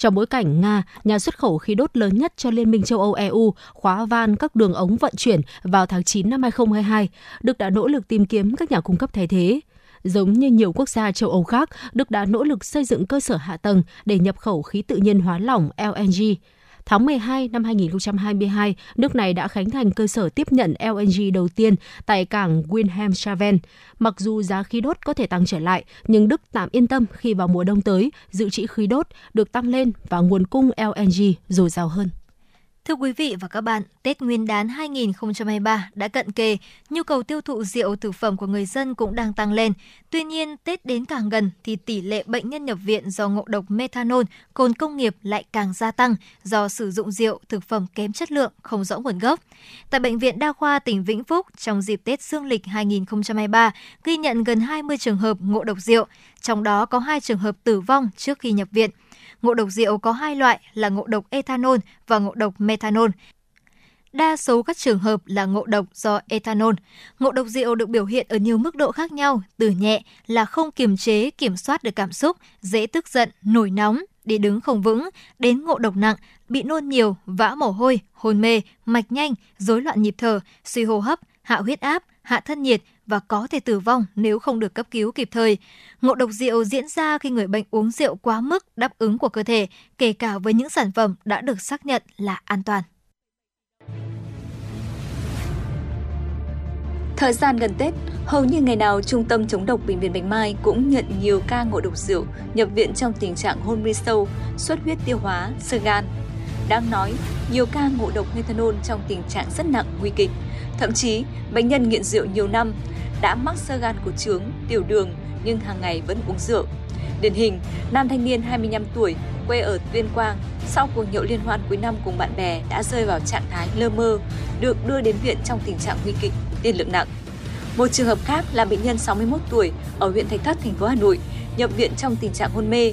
Trong bối cảnh Nga, nhà xuất khẩu khí đốt lớn nhất cho Liên minh châu Âu EU, khóa van các đường ống vận chuyển vào tháng 9 năm 2022, Đức đã nỗ lực tìm kiếm các nhà cung cấp thay thế. Giống như nhiều quốc gia châu Âu khác, Đức đã nỗ lực xây dựng cơ sở hạ tầng để nhập khẩu khí tự nhiên hóa lỏng LNG. Tháng 12 năm 2022, nước này đã khánh thành cơ sở tiếp nhận LNG đầu tiên tại cảng Wilhelmshaven. Mặc dù giá khí đốt có thể tăng trở lại, nhưng Đức tạm yên tâm khi vào mùa đông tới, dự trữ khí đốt được tăng lên và nguồn cung LNG dồi dào hơn. Thưa quý vị và các bạn, Tết Nguyên đán 2023 đã cận kề, nhu cầu tiêu thụ rượu thực phẩm của người dân cũng đang tăng lên. Tuy nhiên, Tết đến càng gần thì tỷ lệ bệnh nhân nhập viện do ngộ độc methanol, cồn công nghiệp lại càng gia tăng do sử dụng rượu thực phẩm kém chất lượng, không rõ nguồn gốc. Tại Bệnh viện Đa khoa tỉnh Vĩnh Phúc, trong dịp Tết Dương lịch 2023, ghi nhận gần 20 trường hợp ngộ độc rượu, trong đó có 2 trường hợp tử vong trước khi nhập viện. Ngộ độc rượu có hai loại là ngộ độc ethanol và ngộ độc methanol. Đa số các trường hợp là ngộ độc do ethanol. Ngộ độc rượu được biểu hiện ở nhiều mức độ khác nhau, từ nhẹ là không kiềm chế, kiểm soát được cảm xúc, dễ tức giận, nổi nóng, đi đứng không vững, đến ngộ độc nặng, bị nôn nhiều, vã mồ hôi, hôn mê, mạch nhanh, rối loạn nhịp thở, suy hô hấp, hạ huyết áp, hạ thân nhiệt và có thể tử vong nếu không được cấp cứu kịp thời. Ngộ độc rượu diễn ra khi người bệnh uống rượu quá mức đáp ứng của cơ thể, kể cả với những sản phẩm đã được xác nhận là an toàn. Thời gian gần Tết, hầu như ngày nào Trung tâm chống độc Bệnh viện Bạch Mai cũng nhận nhiều ca ngộ độc rượu nhập viện trong tình trạng hôn mê sâu, xuất huyết tiêu hóa, sơ gan. Đáng nói, nhiều ca ngộ độc methanol trong tình trạng rất nặng, nguy kịch. Thậm chí, bệnh nhân nghiện rượu nhiều năm, đã mắc sơ gan cổ trướng, tiểu đường nhưng hàng ngày vẫn uống rượu. Điển hình, nam thanh niên 25 tuổi, quê ở Tuyên Quang, sau cuộc nhậu liên hoan cuối năm cùng bạn bè đã rơi vào trạng thái lơ mơ, được đưa đến viện trong tình trạng nguy kịch, tiên lượng nặng. Một trường hợp khác là bệnh nhân 61 tuổi ở huyện Thạch Thất, thành phố Hà Nội, nhập viện trong tình trạng hôn mê.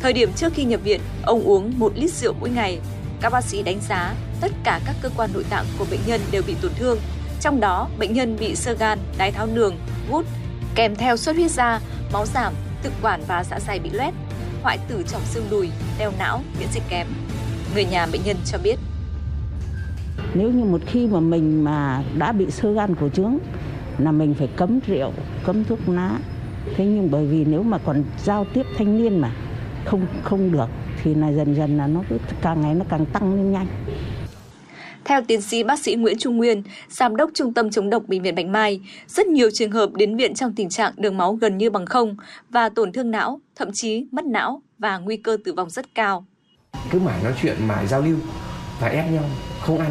Thời điểm trước khi nhập viện, ông uống 1 lít rượu mỗi ngày. Các bác sĩ đánh giá tất cả các cơ quan nội tạng của bệnh nhân đều bị tổn thương, trong đó bệnh nhân bị sơ gan, đái tháo đường, gút, kèm theo xuất huyết da, máu giảm, thực quản và dạ dày bị loét, hoại tử trọng xương đùi, đeo não, miễn dịch kém. Người nhà bệnh nhân cho biết. Nếu như một khi mà mình mà đã bị sơ gan cổ trướng là mình phải cấm rượu, cấm thuốc lá. Thế nhưng bởi vì nếu mà còn giao tiếp thanh niên mà không không được thì là dần dần là nó cứ càng ngày nó càng tăng lên nhanh. Theo tiến sĩ bác sĩ Nguyễn Trung Nguyên, giám đốc Trung tâm chống độc Bệnh viện Bạch Mai, rất nhiều trường hợp đến viện trong tình trạng đường máu gần như bằng không và tổn thương não, thậm chí mất não và nguy cơ tử vong rất cao. Cứ mãi nói chuyện, mãi giao lưu và ép nhau, không ăn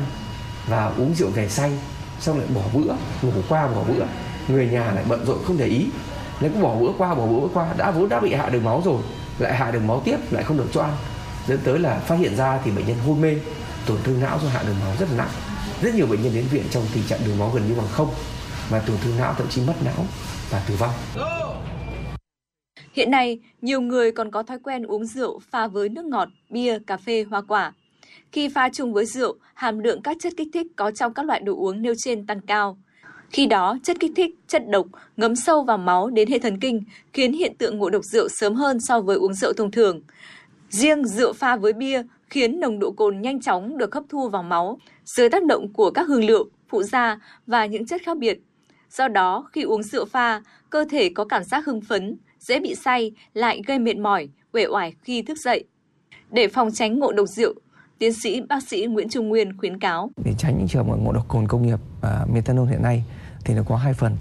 và uống rượu về say, xong lại bỏ bữa, ngủ qua bỏ bữa. Người nhà lại bận rộn không để ý. Nếu cứ bỏ bữa qua, bỏ bữa qua, đã vốn đã bị hạ đường máu rồi, lại hạ đường máu tiếp, lại không được cho ăn. Dẫn tới là phát hiện ra thì bệnh nhân hôn mê, tổn thương não do hạ đường máu rất là nặng rất nhiều bệnh nhân đến viện trong tình trạng đường máu gần như bằng không và tổn thương não thậm chí mất não và tử vong Hiện nay, nhiều người còn có thói quen uống rượu pha với nước ngọt, bia, cà phê, hoa quả. Khi pha chung với rượu, hàm lượng các chất kích thích có trong các loại đồ uống nêu trên tăng cao. Khi đó, chất kích thích, chất độc ngấm sâu vào máu đến hệ thần kinh, khiến hiện tượng ngộ độc rượu sớm hơn so với uống rượu thông thường. Riêng rượu pha với bia khiến nồng độ cồn nhanh chóng được hấp thu vào máu dưới tác động của các hương liệu, phụ gia và những chất khác biệt. Do đó, khi uống rượu pha, cơ thể có cảm giác hưng phấn, dễ bị say, lại gây mệt mỏi, uể oải khi thức dậy. Để phòng tránh ngộ độc rượu, tiến sĩ bác sĩ Nguyễn Trung Nguyên khuyến cáo. Để tránh những trường hợp ngộ độc cồn công nghiệp và methanol hiện nay thì nó có hai phần.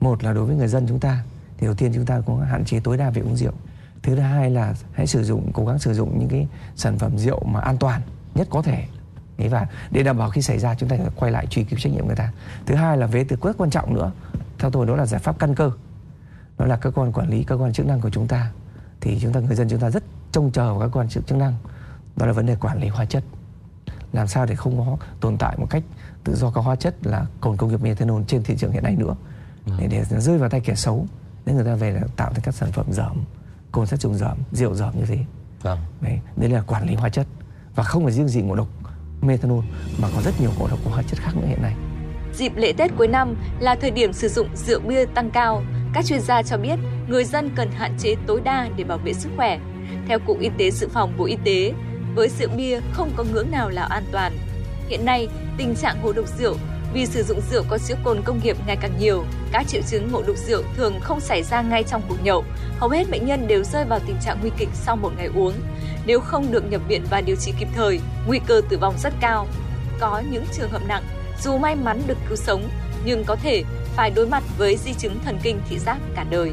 Một là đối với người dân chúng ta, thì đầu tiên chúng ta có hạn chế tối đa việc uống rượu. Thứ hai là hãy sử dụng cố gắng sử dụng những cái sản phẩm rượu mà an toàn nhất có thể. Đấy và để đảm bảo khi xảy ra chúng ta phải quay lại truy cứu trách nhiệm người ta. Thứ hai là về từ rất quan trọng nữa theo tôi đó là giải pháp căn cơ. Đó là cơ quan quản lý cơ quan chức năng của chúng ta. Thì chúng ta người dân chúng ta rất trông chờ vào các cơ quan chức năng. Đó là vấn đề quản lý hóa chất. Làm sao để không có tồn tại một cách tự do các hóa chất là cồn công nghiệp methanol trên thị trường hiện nay nữa để, để rơi vào tay kẻ xấu để người ta về là tạo thành các sản phẩm dởm cồn sát trùng dởm rượu dởm như thế vâng đấy, đấy là quản lý hóa chất và không phải riêng gì ngộ độc methanol mà có rất nhiều ngộ độc của hóa chất khác nữa hiện nay Dịp lễ Tết cuối năm là thời điểm sử dụng rượu bia tăng cao. Các chuyên gia cho biết người dân cần hạn chế tối đa để bảo vệ sức khỏe. Theo Cục Y tế Dự phòng Bộ Y tế, với rượu bia không có ngưỡng nào là an toàn. Hiện nay, tình trạng ngộ độc rượu Vì sử dụng rượu có chứa cồn công nghiệp ngày càng nhiều, các triệu chứng ngộ độc rượu thường không xảy ra ngay trong cuộc nhậu. Hầu hết bệnh nhân đều rơi vào tình trạng nguy kịch sau một ngày uống. Nếu không được nhập viện và điều trị kịp thời, nguy cơ tử vong rất cao. Có những trường hợp nặng, dù may mắn được cứu sống, nhưng có thể phải đối mặt với di chứng thần kinh thị giác cả đời.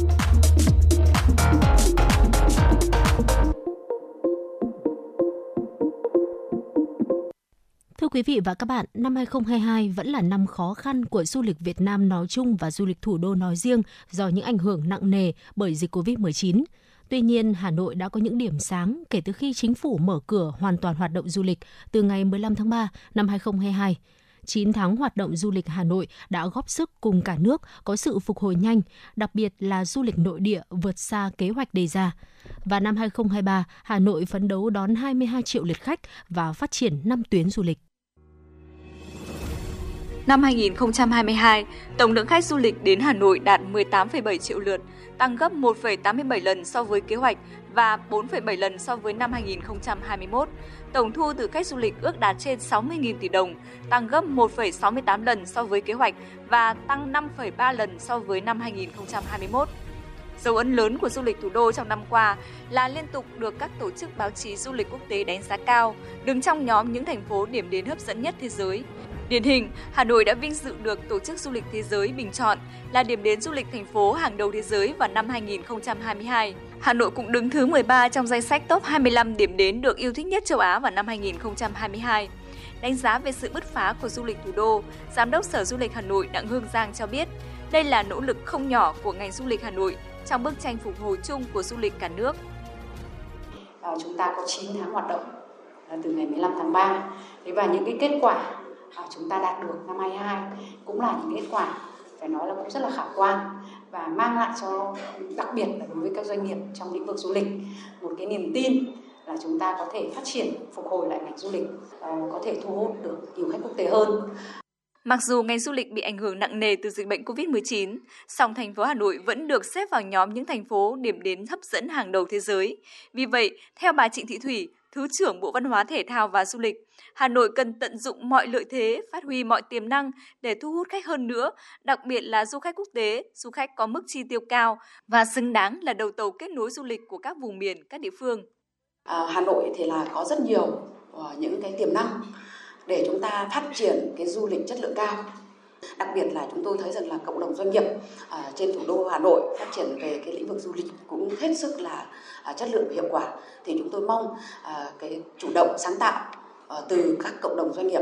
Thưa quý vị và các bạn, năm 2022 vẫn là năm khó khăn của du lịch Việt Nam nói chung và du lịch thủ đô nói riêng do những ảnh hưởng nặng nề bởi dịch Covid-19. Tuy nhiên, Hà Nội đã có những điểm sáng kể từ khi chính phủ mở cửa hoàn toàn hoạt động du lịch từ ngày 15 tháng 3 năm 2022. 9 tháng hoạt động du lịch Hà Nội đã góp sức cùng cả nước có sự phục hồi nhanh, đặc biệt là du lịch nội địa vượt xa kế hoạch đề ra. Và năm 2023, Hà Nội phấn đấu đón 22 triệu lượt khách và phát triển 5 tuyến du lịch. Năm 2022, tổng lượng khách du lịch đến Hà Nội đạt 18,7 triệu lượt, tăng gấp 1,87 lần so với kế hoạch và 4,7 lần so với năm 2021. Tổng thu từ khách du lịch ước đạt trên 60.000 tỷ đồng, tăng gấp 1,68 lần so với kế hoạch và tăng 5,3 lần so với năm 2021. Dấu ấn lớn của du lịch thủ đô trong năm qua là liên tục được các tổ chức báo chí du lịch quốc tế đánh giá cao, đứng trong nhóm những thành phố điểm đến hấp dẫn nhất thế giới. Điển hình, Hà Nội đã vinh dự được Tổ chức Du lịch Thế giới bình chọn là điểm đến du lịch thành phố hàng đầu thế giới vào năm 2022. Hà Nội cũng đứng thứ 13 trong danh sách top 25 điểm đến được yêu thích nhất châu Á vào năm 2022. Đánh giá về sự bứt phá của du lịch thủ đô, Giám đốc Sở Du lịch Hà Nội Đặng Hương Giang cho biết, đây là nỗ lực không nhỏ của ngành du lịch Hà Nội trong bức tranh phục hồi chung của du lịch cả nước. À, chúng ta có 9 tháng hoạt động từ ngày 15 tháng 3. Thế và những cái kết quả chúng ta đạt được năm 22 cũng là những kết quả phải nói là cũng rất là khả quan và mang lại cho đặc biệt là đối với các doanh nghiệp trong lĩnh vực du lịch một cái niềm tin là chúng ta có thể phát triển phục hồi lại ngành du lịch ờ, có thể thu hút được nhiều khách quốc tế hơn Mặc dù ngành du lịch bị ảnh hưởng nặng nề từ dịch bệnh COVID-19, song thành phố Hà Nội vẫn được xếp vào nhóm những thành phố điểm đến hấp dẫn hàng đầu thế giới. Vì vậy, theo bà Trịnh Thị Thủy, Thứ trưởng Bộ Văn hóa Thể thao và Du lịch, Hà Nội cần tận dụng mọi lợi thế, phát huy mọi tiềm năng để thu hút khách hơn nữa, đặc biệt là du khách quốc tế, du khách có mức chi tiêu cao và xứng đáng là đầu tàu kết nối du lịch của các vùng miền, các địa phương. À, Hà Nội thì là có rất nhiều ờ, những cái tiềm năng để chúng ta phát triển cái du lịch chất lượng cao đặc biệt là chúng tôi thấy rằng là cộng đồng doanh nghiệp à, trên thủ đô Hà Nội phát triển về cái lĩnh vực du lịch cũng hết sức là à, chất lượng và hiệu quả thì chúng tôi mong à, cái chủ động sáng tạo Ờ, từ các cộng đồng doanh nghiệp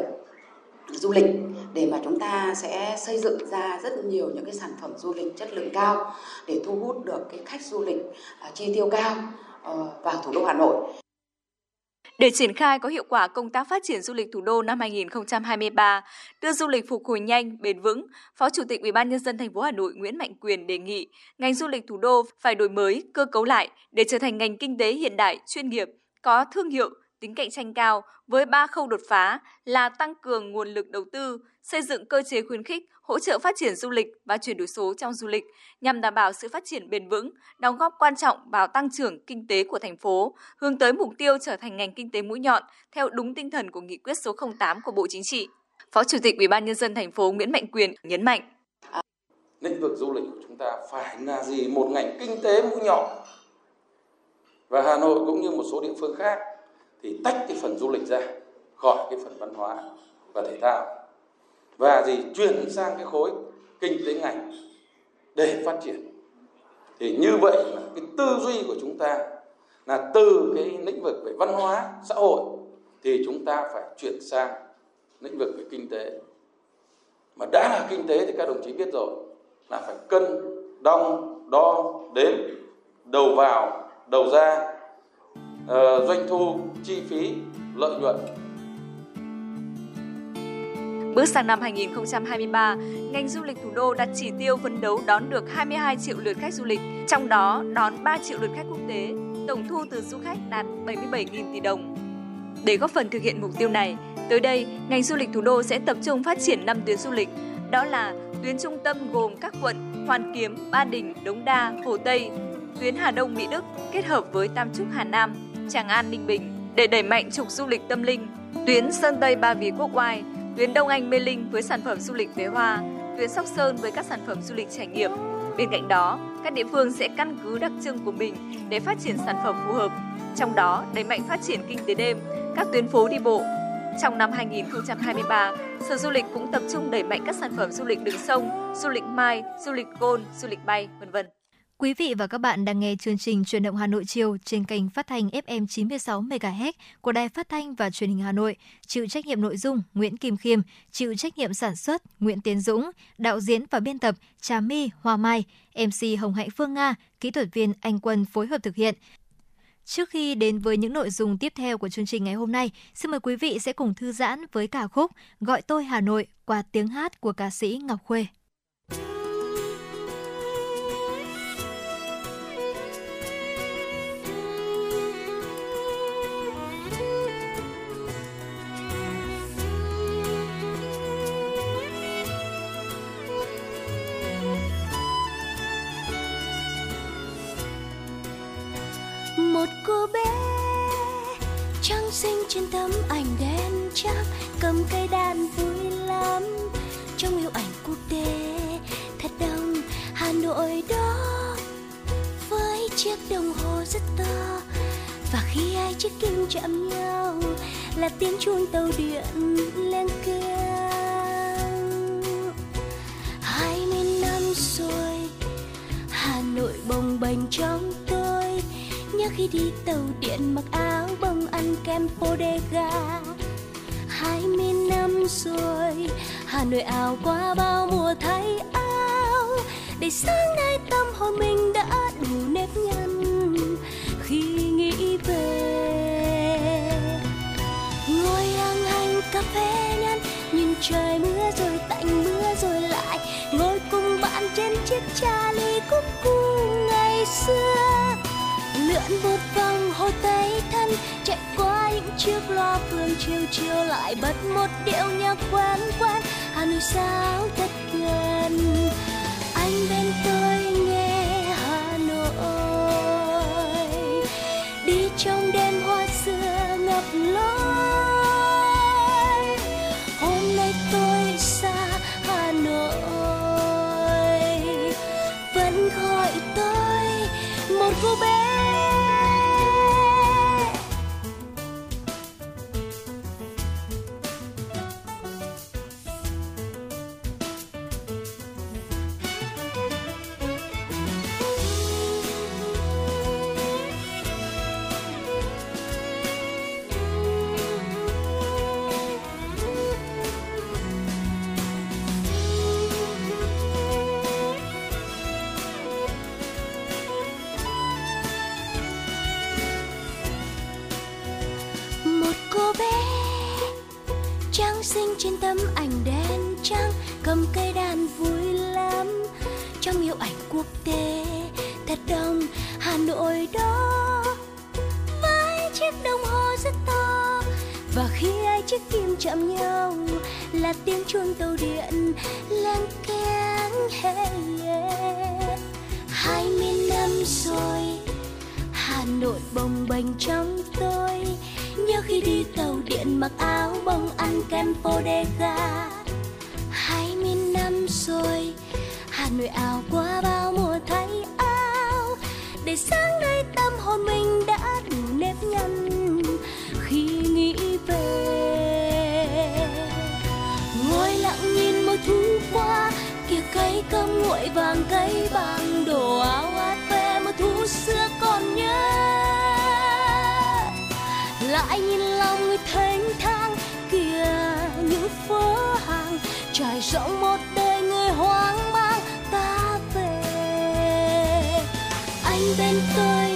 du lịch để mà chúng ta sẽ xây dựng ra rất nhiều những cái sản phẩm du lịch chất lượng cao để thu hút được cái khách du lịch à, chi tiêu cao ờ, vào thủ đô Hà Nội. Để triển khai có hiệu quả công tác phát triển du lịch thủ đô năm 2023, đưa du lịch phục hồi nhanh, bền vững, Phó Chủ tịch Ủy ban nhân dân thành phố Hà Nội Nguyễn Mạnh Quyền đề nghị ngành du lịch thủ đô phải đổi mới, cơ cấu lại để trở thành ngành kinh tế hiện đại, chuyên nghiệp, có thương hiệu, tính cạnh tranh cao với ba khâu đột phá là tăng cường nguồn lực đầu tư, xây dựng cơ chế khuyến khích, hỗ trợ phát triển du lịch và chuyển đổi số trong du lịch nhằm đảm bảo sự phát triển bền vững, đóng góp quan trọng vào tăng trưởng kinh tế của thành phố, hướng tới mục tiêu trở thành ngành kinh tế mũi nhọn theo đúng tinh thần của nghị quyết số 08 của Bộ Chính trị. Phó Chủ tịch Ủy ban nhân dân thành phố Nguyễn Mạnh Quyền nhấn mạnh: Lĩnh vực du lịch của chúng ta phải là gì một ngành kinh tế mũi nhọn. Và Hà Nội cũng như một số địa phương khác thì tách cái phần du lịch ra khỏi cái phần văn hóa và thể thao. Và gì? Chuyển sang cái khối kinh tế ngành để phát triển. Thì như vậy là cái tư duy của chúng ta là từ cái lĩnh vực về văn hóa, xã hội thì chúng ta phải chuyển sang lĩnh vực về kinh tế. Mà đã là kinh tế thì các đồng chí biết rồi, là phải cân, đong, đo, đếm, đầu vào, đầu ra Ờ, doanh thu chi phí lợi nhuận Bước sang năm 2023, ngành du lịch thủ đô đặt chỉ tiêu phấn đấu đón được 22 triệu lượt khách du lịch, trong đó đón 3 triệu lượt khách quốc tế. tổng thu từ du khách đạt 77.000 tỷ đồng. Để góp phần thực hiện mục tiêu này, tới đây, ngành du lịch thủ đô sẽ tập trung phát triển 5 tuyến du lịch, đó là tuyến trung tâm gồm các quận Hoàn Kiếm, Ba Đình, Đống Đa, Hồ Tây, tuyến Hà Đông Mỹ Đức kết hợp với Tam Trúc Hà Nam, Tràng An Ninh Bình để đẩy mạnh trục du lịch tâm linh, tuyến Sơn Tây Ba Vì Quốc Oai, tuyến Đông Anh Mê Linh với sản phẩm du lịch về hoa, tuyến Sóc Sơn với các sản phẩm du lịch trải nghiệm. Bên cạnh đó, các địa phương sẽ căn cứ đặc trưng của mình để phát triển sản phẩm phù hợp. Trong đó, đẩy mạnh phát triển kinh tế đêm, các tuyến phố đi bộ. Trong năm 2023, Sở Du lịch cũng tập trung đẩy mạnh các sản phẩm du lịch đường sông, du lịch mai, du lịch côn, du lịch bay, vân vân. Quý vị và các bạn đang nghe chương trình Truyền động Hà Nội chiều trên kênh phát thanh FM 96 MHz của Đài Phát thanh và Truyền hình Hà Nội. Chịu trách nhiệm nội dung Nguyễn Kim Khiêm, chịu trách nhiệm sản xuất Nguyễn Tiến Dũng, đạo diễn và biên tập Trà My, Hoa Mai, MC Hồng Hạnh Phương Nga, kỹ thuật viên Anh Quân phối hợp thực hiện. Trước khi đến với những nội dung tiếp theo của chương trình ngày hôm nay, xin mời quý vị sẽ cùng thư giãn với ca khúc Gọi tôi Hà Nội qua tiếng hát của ca sĩ Ngọc Khuê. Tấm ảnh đen trắng cầm cây đàn vui lắm. Trong yêu ảnh quốc tế thật đông, hà nội đó với chiếc đồng hồ rất to. Và khi hai chiếc kim chạm nhau là tiếng chuông tàu điện lên keng hai mươi năm rồi, hà nội bồng bềnh trong tôi nhớ khi đi tàu điện mặc áo bông ăn kem bodega. Hai mươi năm rồi, hà nội ảo qua bao mùa thay áo. Để sáng nay tâm hồn mình đã đủ nếp nhăn khi nghĩ về. Ngồi hàng hành cà phê nhăn nhìn trời mưa rồi tạnh mưa rồi lại, ngồi cùng bạn trên chiếc trà ly cúc cu ngày xưa lượn một vòng hồ tây thân, chạy qua những chiếc loa phường chiều chiều lại bật một điệu nhạc quen quen hà nội sao thật gần, anh bên tôi nghe hà nội. Đi trong đêm hoa xưa ngập lối xinh trên tấm ảnh đen trắng, cầm cây đàn vui lắm. Trong hiệu ảnh quốc tế thật đông, hà nội đó với chiếc đồng hồ rất to. Và khi hai chiếc kim chạm nhau, là tiếng chuông tàu điện len keng, hey, yeah. hai mươi năm rồi, hà nội bồng bềnh trong tôi nhớ khi đi tàu điện mặc áo bông ăn kem bodega. Hai mươi năm rồi, hà nội ảo qua bao mùa thay áo. Để sáng nay tâm hồn mình đã đủ nếp nhăn. Khi nghĩ về, ngồi lặng nhìn mùa thu qua kia cây cơm nguội vàng, cây bằng đồ áo áo. Lại nhìn lòng người thênh thang kia những phố hàng. Trải rộng một đời người hoang mang, ta về. Anh bên tôi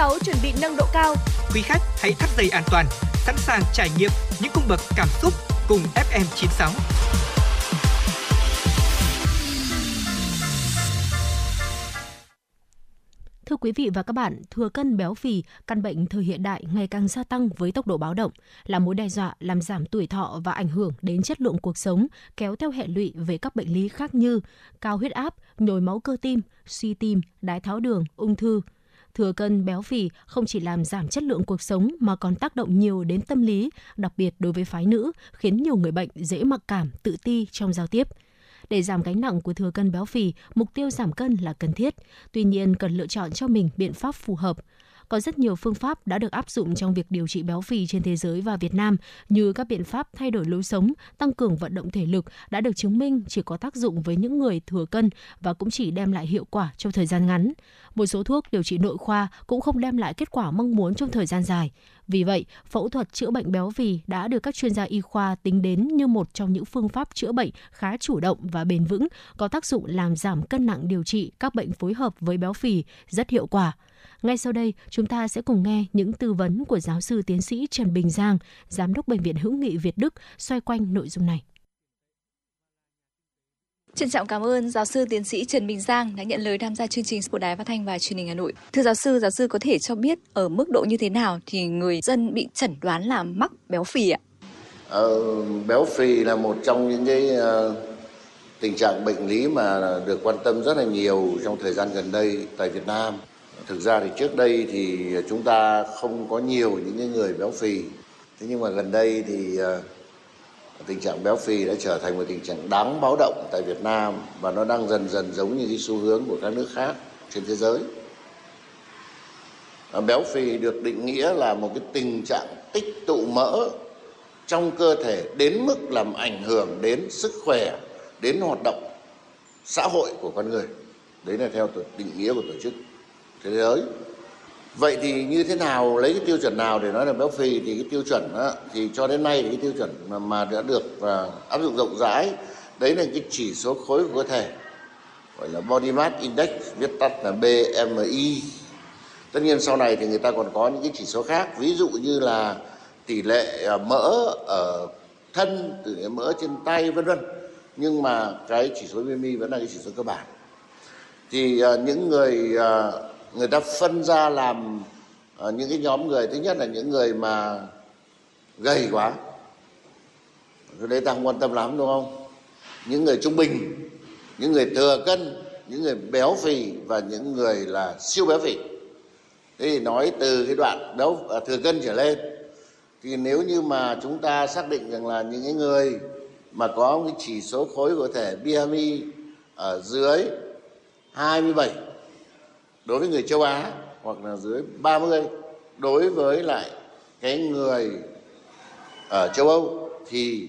FM96 chuẩn bị nâng độ cao. Quý khách hãy thắt dây an toàn, sẵn sàng trải nghiệm những cung bậc cảm xúc cùng FM96. Thưa quý vị và các bạn, thừa cân béo phì, căn bệnh thời hiện đại ngày càng gia tăng với tốc độ báo động, là mối đe dọa làm giảm tuổi thọ và ảnh hưởng đến chất lượng cuộc sống, kéo theo hệ lụy về các bệnh lý khác như cao huyết áp, nhồi máu cơ tim, suy tim, đái tháo đường, ung thư. Thừa cân béo phì không chỉ làm giảm chất lượng cuộc sống mà còn tác động nhiều đến tâm lý, đặc biệt đối với phái nữ, khiến nhiều người bệnh dễ mặc cảm, tự ti trong giao tiếp. Để giảm gánh nặng của thừa cân béo phì, mục tiêu giảm cân là cần thiết. Tuy nhiên, cần lựa chọn cho mình biện pháp phù hợp. Có rất nhiều phương pháp đã được áp dụng trong việc điều trị béo phì trên thế giới và Việt Nam, như các biện pháp thay đổi lối sống, tăng cường vận động thể lực đã được chứng minh chỉ có tác dụng với những người thừa cân và cũng chỉ đem lại hiệu quả trong thời gian ngắn. Một số thuốc điều trị nội khoa cũng không đem lại kết quả mong muốn trong thời gian dài. Vì vậy, phẫu thuật chữa bệnh béo phì đã được các chuyên gia y khoa tính đến như một trong những phương pháp chữa bệnh khá chủ động và bền vững, có tác dụng làm giảm cân nặng điều trị các bệnh phối hợp với béo phì rất hiệu quả. Ngay sau đây, chúng ta sẽ cùng nghe những tư vấn của giáo sư tiến sĩ Trần Bình Giang, giám đốc bệnh viện Hữu nghị Việt Đức xoay quanh nội dung này. Trân trọng cảm ơn giáo sư tiến sĩ Trần Bình Giang đã nhận lời tham gia chương trình của Đài Phát thanh và Truyền hình Hà Nội. Thưa giáo sư, giáo sư có thể cho biết ở mức độ như thế nào thì người dân bị chẩn đoán là mắc béo phì ạ? Ờ, béo phì là một trong những cái uh, tình trạng bệnh lý mà được quan tâm rất là nhiều trong thời gian gần đây tại Việt Nam. Thực ra thì trước đây thì chúng ta không có nhiều những cái người béo phì. Thế nhưng mà gần đây thì uh, tình trạng béo phì đã trở thành một tình trạng đáng báo động tại Việt Nam và nó đang dần dần giống như cái xu hướng của các nước khác trên thế giới. Béo phì được định nghĩa là một cái tình trạng tích tụ mỡ trong cơ thể đến mức làm ảnh hưởng đến sức khỏe, đến hoạt động xã hội của con người. Đấy là theo định nghĩa của tổ chức thế giới. Vậy thì như thế nào lấy cái tiêu chuẩn nào để nói là béo phì thì cái tiêu chuẩn đó, thì cho đến nay thì cái tiêu chuẩn mà, mà đã được uh, áp dụng rộng rãi đấy là cái chỉ số khối của cơ thể. Gọi là body mass index viết tắt là BMI tất nhiên sau này thì người ta còn có những cái chỉ số khác ví dụ như là tỷ lệ à, mỡ ở thân tỷ lệ mỡ trên tay vân vân. Nhưng mà cái chỉ số BMI vẫn là cái chỉ số cơ bản. Thì uh, những người uh, người ta phân ra làm uh, những cái nhóm người. Thứ nhất là những người mà gầy quá. Cái đấy ta không quan tâm lắm đúng không? Những người trung bình những người thừa cân những người béo phì và những người là siêu béo phì. Thế thì nói từ cái đoạn béo ờ, thừa cân trở lên thì nếu như mà chúng ta xác định rằng là những cái người mà có cái chỉ số khối của thể BMI ở dưới 27 đối với người châu Á hoặc là dưới 30 đối với lại cái người ở châu Âu thì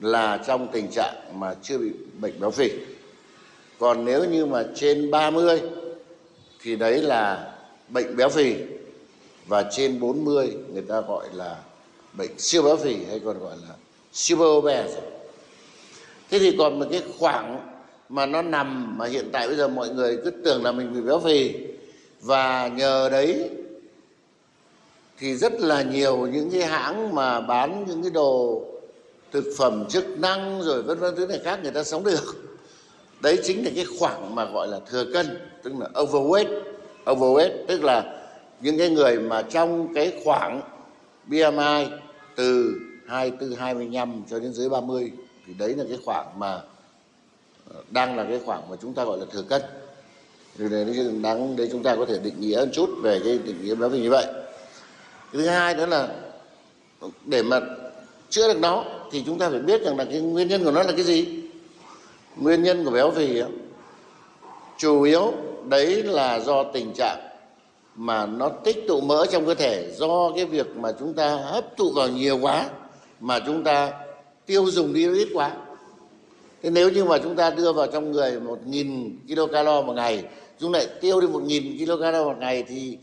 là trong tình trạng mà chưa bị bệnh béo phì. Còn nếu như mà trên 30 thì đấy là bệnh béo phì và trên 40 người ta gọi là bệnh siêu béo phì hay còn gọi là super obese. Thế thì còn một cái khoảng mà nó nằm mà hiện tại bây giờ mọi người cứ tưởng là mình bị béo phì. Và nhờ đấy thì rất là nhiều những cái hãng mà bán những cái đồ thực phẩm chức năng rồi vân vân thứ này khác người ta sống được. Đấy chính là cái khoảng mà gọi là thừa cân, tức là overweight overweight, tức là những cái người mà trong cái khoảng BMI từ 24 25 cho đến dưới 30 thì đấy là cái khoảng mà đang là cái khoảng mà chúng ta gọi là thừa cân. Điều này đáng để chúng ta có thể định nghĩa một chút về cái định nghĩa béo phì như vậy. Cái thứ hai nữa là để mà chữa được nó thì chúng ta phải biết rằng là cái nguyên nhân của nó là cái gì. Nguyên nhân của béo phì chủ yếu đấy là do tình trạng mà nó tích tụ mỡ trong cơ thể, do cái việc mà chúng ta hấp thụ vào nhiều quá mà chúng ta tiêu dùng đi ít quá thế nếu như mà chúng ta đưa vào trong người một nghìn kcal một ngày, chúng lại tiêu đi một nghìn kcal một ngày thì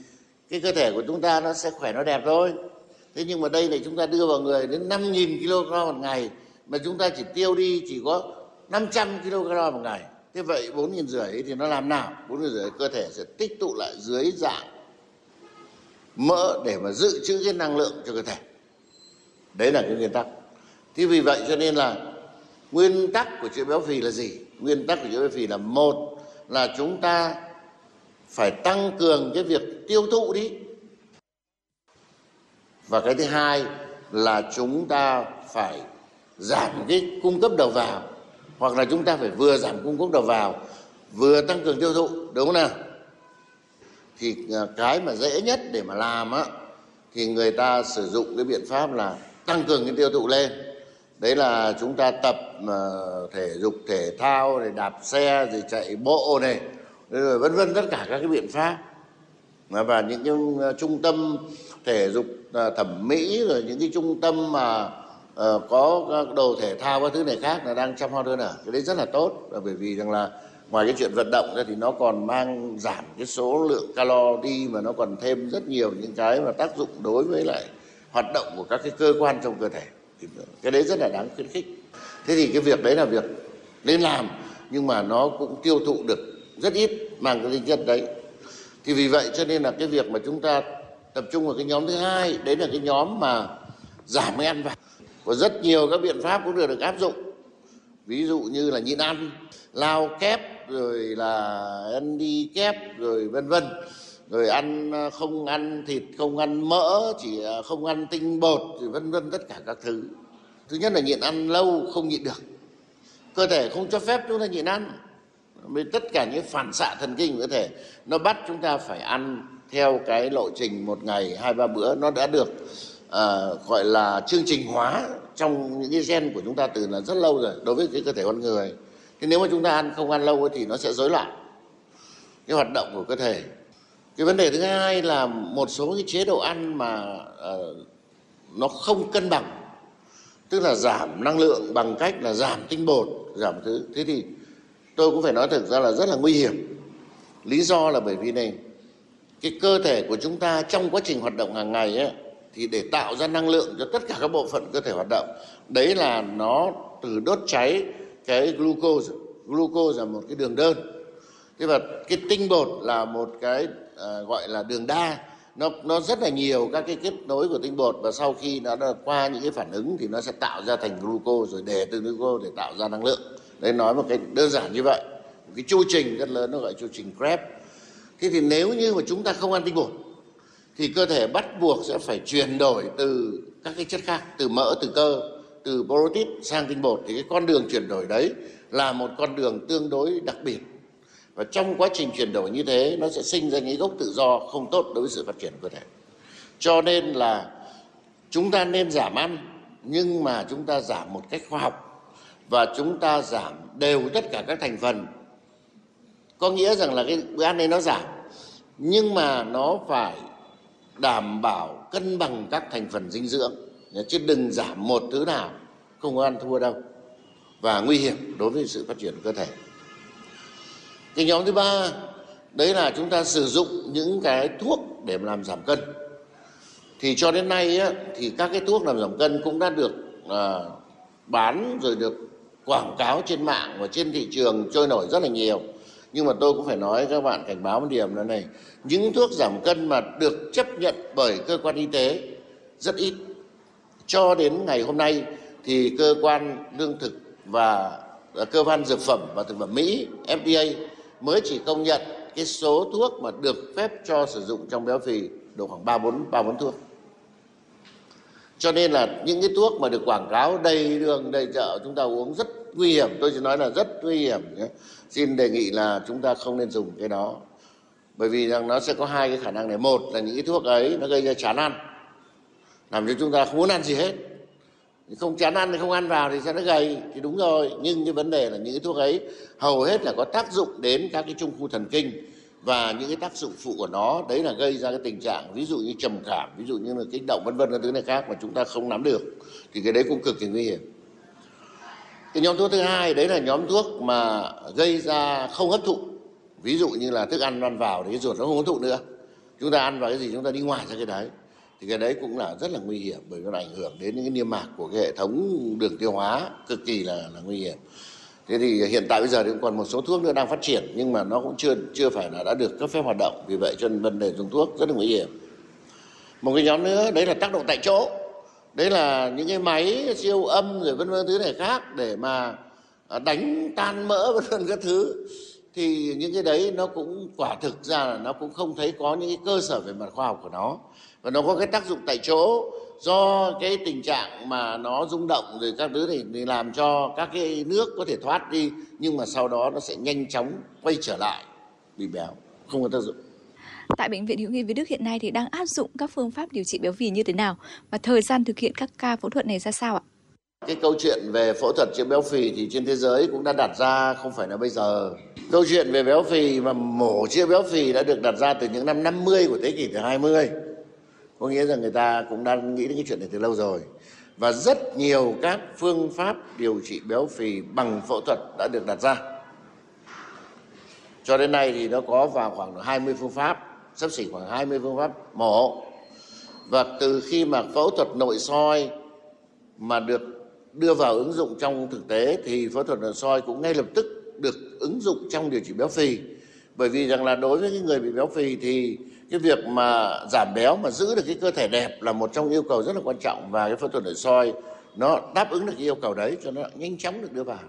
cái cơ thể của chúng ta nó sẽ khỏe, nó đẹp thôi. Thế nhưng mà đây này chúng ta đưa vào người đến năm nghìn kcal một ngày, mà chúng ta chỉ tiêu đi chỉ có 500 kcal một ngày. Thế vậy bốn nghìn rưỡi thì nó làm nào? Bốn nghìn rưỡi cơ thể sẽ tích tụ lại dưới dạng mỡ để mà dự trữ cái năng lượng cho cơ thể. Đấy là cái nguyên tắc. Thế vì vậy cho nên là nguyên tắc của chữa béo phì là gì? Nguyên tắc của chữa béo phì là một là chúng ta phải tăng cường cái việc tiêu thụ đi. Và cái thứ hai là chúng ta phải giảm cái cung cấp đầu vào, hoặc là chúng ta phải vừa giảm cung cấp đầu vào, vừa tăng cường tiêu thụ, đúng không nào? Thì à, cái mà dễ nhất để mà làm á, thì người ta sử dụng cái biện pháp là tăng cường cái tiêu thụ lên đấy là chúng ta tập mà thể dục, thể thao rồi đạp xe, rồi chạy bộ này, rồi vân vân tất cả các cái biện pháp. Và- những cái ờ, trung tâm thể dục ờ, thẩm mỹ, rồi những cái trung tâm mà có đồ thể thao các thứ này khác là đang chăm ho đơn à. Cái đấy rất là tốt. Là bởi vì rằng là ngoài cái chuyện vận động ra thì nó còn mang giảm cái số lượng calo đi mà nó còn thêm rất nhiều những cái mà tác dụng đối với lại hoạt động của các cái cơ quan trong cơ thể thì cái đấy rất là đáng khuyến khích. Thế thì cái việc đấy là việc nên làm, nhưng mà nó cũng tiêu thụ được rất ít, mang cái tính chất đấy. Thì vì vậy cho nên là cái việc mà chúng ta tập trung vào cái nhóm thứ hai, đấy là cái nhóm mà giảm cái ăn vặt và rất nhiều các biện pháp cũng được được áp dụng. Ví dụ như là nhịn ăn, lao kép, rồi là ăn đi kép, rồi vân vân rồi ăn ờ, không ăn thịt không ăn mỡ chỉ ờ, không ăn tinh bột vân vân tất cả các thứ. Thứ nhất là nhịn ăn lâu không nhịn được. Cơ thể không cho phép chúng ta nhịn ăn. Vì tất cả những phản xạ thần kinh của cơ thể nó bắt chúng ta phải ăn theo cái lộ trình một ngày hai ba bữa nó đã được uh, gọi là chương trình hóa trong những cái gen của chúng ta từ là rất lâu rồi đối với cái cơ thể con người. Thì nếu mà chúng ta ăn không ăn lâu thì nó sẽ rối loạn cái hoạt động của cơ thể cái vấn đề thứ hai là một số cái chế độ ăn mà uh, nó không cân bằng tức là giảm năng lượng bằng cách là giảm tinh bột giảm thứ. Thế thì tôi cũng phải nói thực ra là rất là nguy hiểm. Lý do là bởi vì này cái cơ thể của chúng ta trong quá trình hoạt động hàng ngày ấy, thì để tạo ra năng lượng cho tất cả các bộ phận cơ thể hoạt động đấy là nó từ đốt cháy cái glucose. Glucose là một cái đường đơn. Thế và cái tinh bột là một cái à, gọi là đường đa nó nó rất là nhiều các cái kết nối của tinh bột và sau khi nó đã qua những cái phản ứng thì nó sẽ tạo ra thành glucose rồi để từ glucose để tạo ra năng lượng. Đấy nói một cái đơn giản như vậy. Một cái chu trình rất lớn nó gọi chu trình Krebs. Thế thì nếu như mà chúng ta không ăn tinh bột thì cơ thể bắt buộc sẽ phải chuyển đổi từ các cái chất khác từ mỡ từ cơ từ protein sang tinh bột. Thì cái con đường chuyển đổi đấy là một con đường tương đối đặc biệt và trong quá trình chuyển đổi như thế, nó sẽ sinh ra những gốc tự do không tốt đối với sự phát triển của cơ thể. Cho nên là chúng ta nên giảm ăn, nhưng mà chúng ta giảm một cách khoa học và chúng ta giảm đều tất cả các thành phần. Có nghĩa rằng là cái bữa ăn này nó giảm, nhưng mà nó phải đảm bảo cân bằng các thành phần dinh dưỡng. Chứ đừng giảm một thứ nào, không có ăn thua đâu. Và nguy hiểm đối với sự phát triển cơ thể cái nhóm thứ ba đấy là chúng ta sử dụng những cái thuốc để làm giảm cân. Thì cho đến nay á, thì các cái thuốc làm giảm cân cũng đã được à, bán rồi được quảng cáo trên mạng và trên thị trường trôi nổi rất là nhiều. Nhưng mà tôi cũng phải nói các bạn cảnh báo một điểm là này những thuốc giảm cân mà được chấp nhận bởi cơ quan y tế rất ít. Cho đến ngày hôm nay thì cơ quan lương thực và à, cơ quan dược phẩm và thực phẩm Mỹ FDA mới chỉ công nhận cái số thuốc mà được phép cho sử dụng trong béo phì độ khoảng ba bốn ba bốn thuốc. Cho nên là những cái thuốc mà được quảng cáo đầy đường, đầy chợ chúng ta uống rất nguy hiểm. Tôi chỉ nói là rất nguy hiểm nhé. xin đề nghị là chúng ta không nên dùng cái đó. Bởi vì rằng nó sẽ có hai cái khả năng này. Một là những cái thuốc ấy nó gây ra chán ăn, làm cho chúng ta không muốn ăn gì hết không chán ăn thì không ăn vào thì sẽ nó gầy. Thì đúng rồi, nhưng cái vấn đề là những cái thuốc ấy hầu hết là có tác dụng đến các cái trung khu thần kinh và những cái tác dụng phụ của nó. Đấy là gây ra cái tình trạng ví dụ như trầm cảm, ví dụ như là kích động, vân vân các thứ này khác mà chúng ta không nắm được. Thì cái đấy cũng cực kỳ nguy hiểm. Cái nhóm thuốc thứ hai, đấy là nhóm thuốc mà gây ra không hấp thụ. Ví dụ như là thức ăn ăn vào thì cái ruột nó không hấp thụ nữa. Chúng ta ăn vào cái gì chúng ta đi ngoài ra cái đấy thì cái đấy cũng là rất là nguy hiểm bởi nó ảnh hưởng đến những cái niêm mạc của cái hệ thống đường tiêu hóa cực kỳ là là nguy hiểm. Thế thì hiện tại bây giờ thì cũng còn một số thuốc nữa đang phát triển nhưng mà nó cũng chưa chưa phải là đã được cấp phép hoạt động. Vì vậy cho nên vấn đề dùng thuốc rất là nguy hiểm. Một cái nhóm nữa, đấy là tác động tại chỗ. Đấy là những cái máy siêu âm rồi vân vân thứ này khác để mà à, đánh tan mỡ vân vân các thứ. Thì những cái đấy nó cũng quả thực ra là nó cũng không thấy có những cái cơ sở về mặt khoa học của nó và nó có cái tác dụng tại chỗ do cái tình trạng mà nó rung động rồi các thứ thì, thì làm cho các cái nước có thể thoát đi nhưng mà sau đó nó sẽ nhanh chóng quay trở lại bị béo không có tác dụng Tại Bệnh viện Hữu nghị Việt Đức hiện nay thì đang áp dụng các phương pháp điều trị béo phì như thế nào và thời gian thực hiện các ca phẫu thuật này ra sao ạ? Cái câu chuyện về phẫu thuật chữa béo phì thì trên thế giới cũng đã đặt ra không phải là bây giờ. Câu chuyện về béo phì mà mổ chữa béo phì đã được đặt ra từ những năm 50 của thế kỷ thứ 20. Có nghĩa rằng người ta cũng đang nghĩ đến cái chuyện này từ lâu rồi. Và rất nhiều các phương pháp điều trị béo phì bằng phẫu thuật đã được đặt ra. Cho đến nay thì nó có vào khoảng 20 phương pháp, sắp xỉ khoảng 20 phương pháp mổ. Và từ khi mà phẫu thuật nội soi mà được đưa vào ứng dụng trong thực tế thì phẫu thuật nội soi cũng ngay lập tức được ứng dụng trong điều trị béo phì. Bởi vì rằng là đối với những người bị béo phì thì cái việc mà giảm béo mà giữ được cái cơ thể đẹp là một trong yêu cầu rất là quan trọng và cái phẫu thuật nội soi nó đáp ứng được cái yêu cầu đấy cho nó nhanh chóng được đưa vào.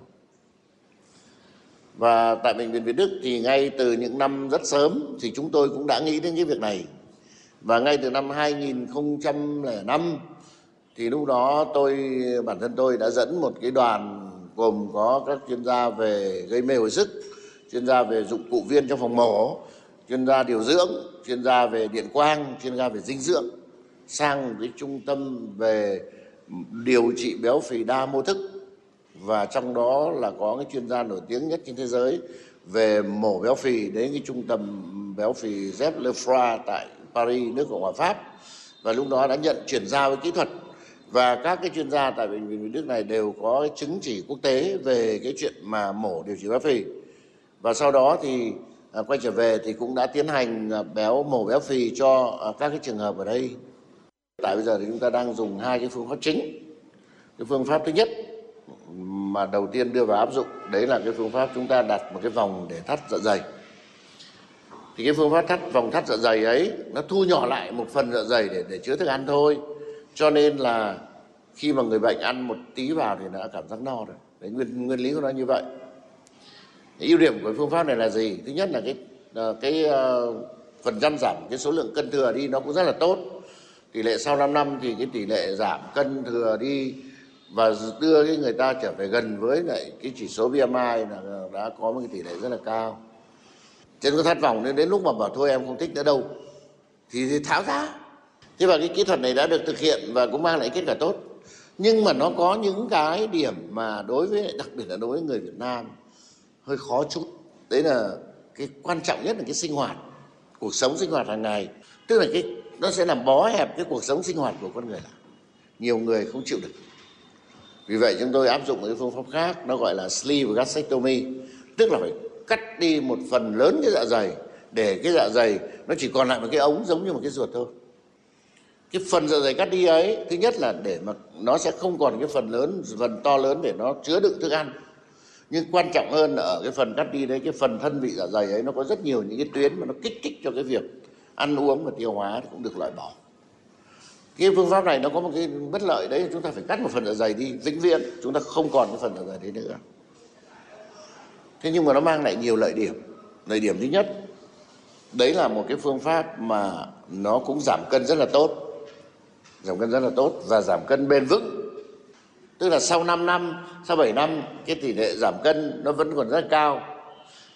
Và tại bệnh viện Việt Đức thì ngay từ những năm rất sớm thì chúng tôi cũng đã nghĩ đến cái việc này. Và ngay từ năm 2005 thì lúc đó tôi bản thân tôi đã dẫn một cái đoàn gồm có các chuyên gia về gây mê hồi sức, chuyên gia về dụng cụ viên trong phòng mổ, chuyên gia điều dưỡng, chuyên gia về điện quang, chuyên gia về dinh dưỡng sang cái trung tâm về điều trị béo phì đa mô thức. Và trong đó là có cái chuyên gia nổi tiếng nhất trên thế giới về mổ béo phì đến cái trung tâm béo phì Jeff Lefra tại Paris nước Cộng hòa Pháp. Và lúc đó đã nhận chuyển giao với kỹ thuật. Và các cái chuyên gia tại bệnh viện Việt Đức này đều có cái chứng chỉ quốc tế về cái chuyện mà mổ điều trị béo phì. Và sau đó thì à, quay trở về thì cũng đã tiến hành à, béo mổ béo phì cho à, các cái trường hợp ở đây. Tại bây giờ thì chúng ta đang dùng hai cái phương pháp chính. Cái phương pháp thứ nhất mà đầu tiên đưa vào áp dụng đấy là cái phương pháp chúng ta đặt một cái vòng để thắt dạ dày. Thì cái phương pháp thắt vòng thắt dạ dày ấy nó thu nhỏ lại một phần dạ dày để để chứa thức ăn thôi. Cho nên là khi mà người bệnh ăn một tí vào thì đã cảm giác no rồi. Đấy nguyên nguyên lý của nó như vậy ưu điểm của phương pháp này là gì? Thứ nhất là cái ờ, cái uh, phần trăm giảm cái số lượng cân thừa đi nó cũng rất là tốt. Tỷ lệ sau 5 năm thì cái tỷ lệ giảm cân thừa đi và đưa cái người ta trở về gần với lại cái chỉ số BMI là đã có một cái tỷ lệ rất là cao. Trên cái thắt vòng nên đến lúc mà bảo thôi em không thích nữa đâu thì, thì tháo ra. Thế và cái kỹ thuật này đã được thực hiện và cũng mang lại kết quả tốt. Nhưng mà nó có những cái điểm mà đối với đặc biệt là đối với người Việt Nam hơi khó chút. Đấy là cái quan trọng nhất là cái sinh hoạt, cuộc sống sinh hoạt hàng ngày. Tức là cái, nó sẽ làm bó hẹp cái cuộc sống sinh hoạt của con người lại. Nhiều người không chịu được. Vì vậy chúng tôi áp dụng một cái phương pháp khác, nó gọi là sleeve gastrectomy. Tức là phải cắt đi một phần lớn cái dạ dày, để cái dạ dày nó chỉ còn lại một cái ống giống như một cái ruột thôi. Cái phần dạ dày cắt đi ấy, thứ nhất là để mà nó sẽ không còn cái phần lớn, phần to lớn để nó chứa đựng thức ăn nhưng quan trọng hơn ở cái phần cắt đi đấy, cái phần thân vị dạ dày ấy, nó có rất nhiều những cái tuyến mà nó kích thích cho cái việc ăn uống và tiêu hóa cũng được loại bỏ. Cái phương pháp này nó có một cái bất lợi đấy, chúng ta phải cắt một phần dạ dày đi, vĩnh viễn, chúng ta không còn cái phần dạ dày đấy nữa. Thế nhưng mà nó mang lại nhiều lợi điểm. Lợi điểm thứ nhất, đấy là một cái phương pháp mà nó cũng giảm cân rất là tốt. Giảm cân rất là tốt và giảm cân bền vững tức là sau 5 năm, sau 7 năm, cái tỷ lệ giảm cân nó vẫn còn rất cao.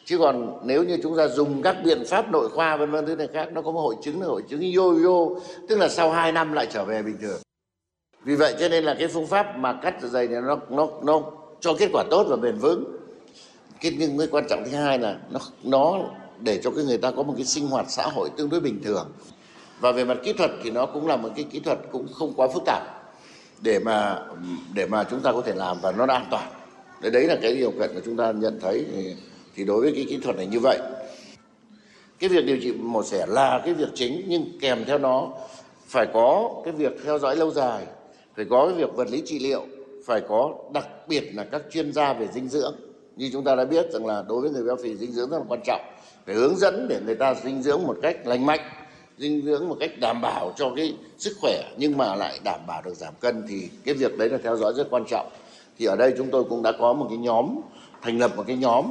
Chứ còn nếu như chúng ta dùng các biện pháp nội khoa vân vân thứ này khác, nó có một hội chứng là hội chứng yo-yo, tức là sau 2 năm lại trở về bình thường. Vì vậy cho nên là cái phương pháp mà cắt dạ dày này nó nó nó cho kết quả tốt và bền vững. Cái nhưng cái quan trọng thứ hai là nó nó để cho cái người ta có một cái sinh hoạt xã hội tương đối bình thường. Và về mặt kỹ thuật thì nó cũng là một cái kỹ thuật cũng không quá phức tạp để mà để mà chúng ta có thể làm và nó an toàn. Đấy đấy là cái điều kiện mà chúng ta nhận thấy thì, thì đối với cái kỹ thuật này như vậy. Cái việc điều trị mổ xẻ là cái việc chính nhưng kèm theo nó phải có cái việc theo dõi lâu dài phải có cái việc vật lý trị liệu phải có đặc biệt là các chuyên gia về dinh dưỡng. Như chúng ta đã biết rằng là đối với người béo phì dinh dưỡng rất là quan trọng phải hướng dẫn để người ta dinh dưỡng một cách lành mạnh dinh dưỡng một cách đảm bảo cho cái sức khỏe nhưng mà lại đảm bảo được giảm cân thì cái việc đấy là theo dõi rất quan trọng. Thì ở đây chúng tôi cũng đã có một cái nhóm thành lập một cái nhóm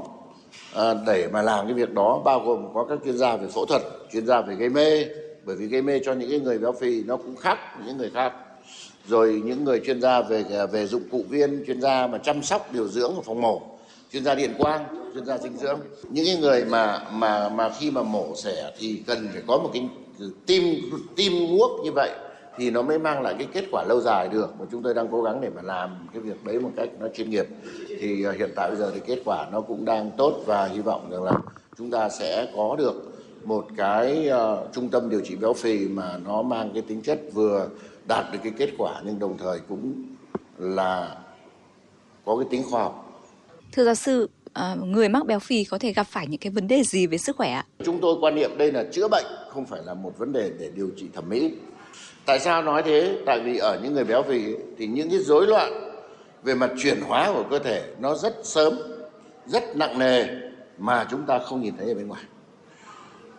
à, để mà làm cái việc đó bao gồm có các chuyên gia về phẫu thuật chuyên gia về gây mê bởi vì gây mê cho những cái người béo phì nó cũng khác những người khác. Rồi những người chuyên gia về à, về dụng cụ viên chuyên gia mà chăm sóc điều dưỡng ở phòng mổ chuyên gia điện quang chuyên gia dinh dưỡng. Những cái người mà mà mà khi mà mổ xẻ thì cần phải có một cái tim tim guốc như vậy thì nó mới mang lại cái kết quả lâu dài được và chúng tôi đang cố gắng để mà làm cái việc đấy một cách nó chuyên nghiệp thì uh, hiện tại bây giờ thì kết quả nó cũng đang tốt và hy vọng rằng là chúng ta sẽ có được một cái uh, trung tâm điều trị béo phì mà nó mang cái tính chất vừa đạt được cái kết quả nhưng đồng thời cũng là có cái tính khoa học. Thưa giáo sư, à, người mắc béo phì có thể gặp phải những cái vấn đề gì về sức khỏe ạ? Chúng tôi quan niệm đây là chữa bệnh, không phải là một vấn đề để điều trị thẩm mỹ. Tại sao nói thế? Tại vì ở những người béo phì thì những cái rối loạn về mặt chuyển hóa của cơ thể nó rất sớm, rất nặng nề mà chúng ta không nhìn thấy ở bên ngoài.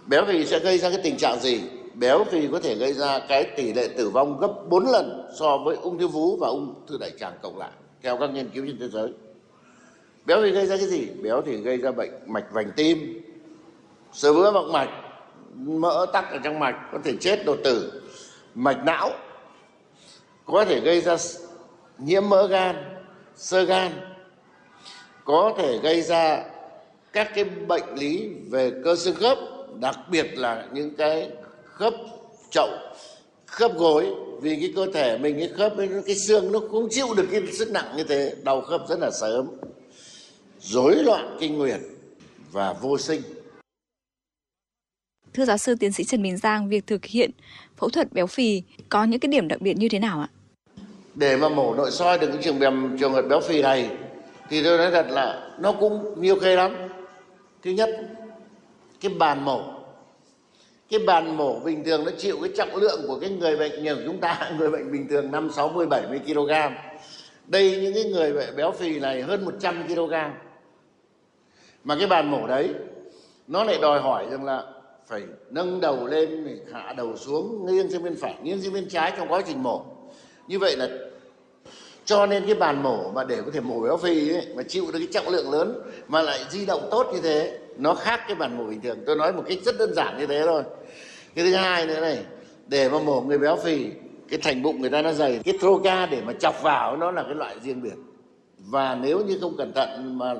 Béo phì sẽ gây ra cái tình trạng gì? Béo phì có thể gây ra cái tỷ lệ tử vong gấp 4 lần so với ung thư vú và ung thư đại tràng cộng lại theo các nghiên cứu trên thế giới. Béo phì gây ra cái gì? Béo thì gây ra bệnh mạch vành tim, sơ vữa động mạch, mỡ tắc ở trong mạch, có thể chết đột tử, mạch não, có thể gây ra nhiễm mỡ gan, sơ gan, có thể gây ra các cái bệnh lý về cơ xương khớp, đặc biệt là những cái khớp chậu, khớp gối vì cái cơ thể mình cái khớp cái xương nó không chịu được cái sức nặng như thế, đau khớp rất là sớm rối loạn kinh nguyệt và vô sinh. Thưa giáo sư tiến sĩ Trần Bình Giang, việc thực hiện phẫu thuật béo phì có những cái điểm đặc biệt như thế nào ạ? Để mà mổ nội soi được cái trường hợp trường hợp béo phì này thì tôi nói thật là nó cũng nhiều khê lắm. Thứ nhất, cái bàn mổ cái bàn mổ bình thường nó chịu cái trọng lượng của cái người bệnh như chúng ta người bệnh bình thường 5 60 70 kg. Đây những cái người bệnh béo phì này hơn 100 kg mà cái bàn mổ đấy nó lại đòi hỏi rằng là phải nâng đầu lên hạ đầu xuống nghiêng sang bên phải nghiêng sang bên trái trong quá trình mổ. Như vậy là cho nên cái bàn mổ mà để có thể mổ béo phì ấy, mà chịu được cái trọng lượng lớn mà lại di động tốt như thế nó khác cái bàn mổ bình thường. Tôi nói một cách rất đơn giản như thế thôi. Cái thứ hai nữa này để mà mổ người béo phì cái thành bụng người ta nó dày cái troca để mà chọc vào nó là cái loại riêng biệt. Và nếu như không cẩn thận mà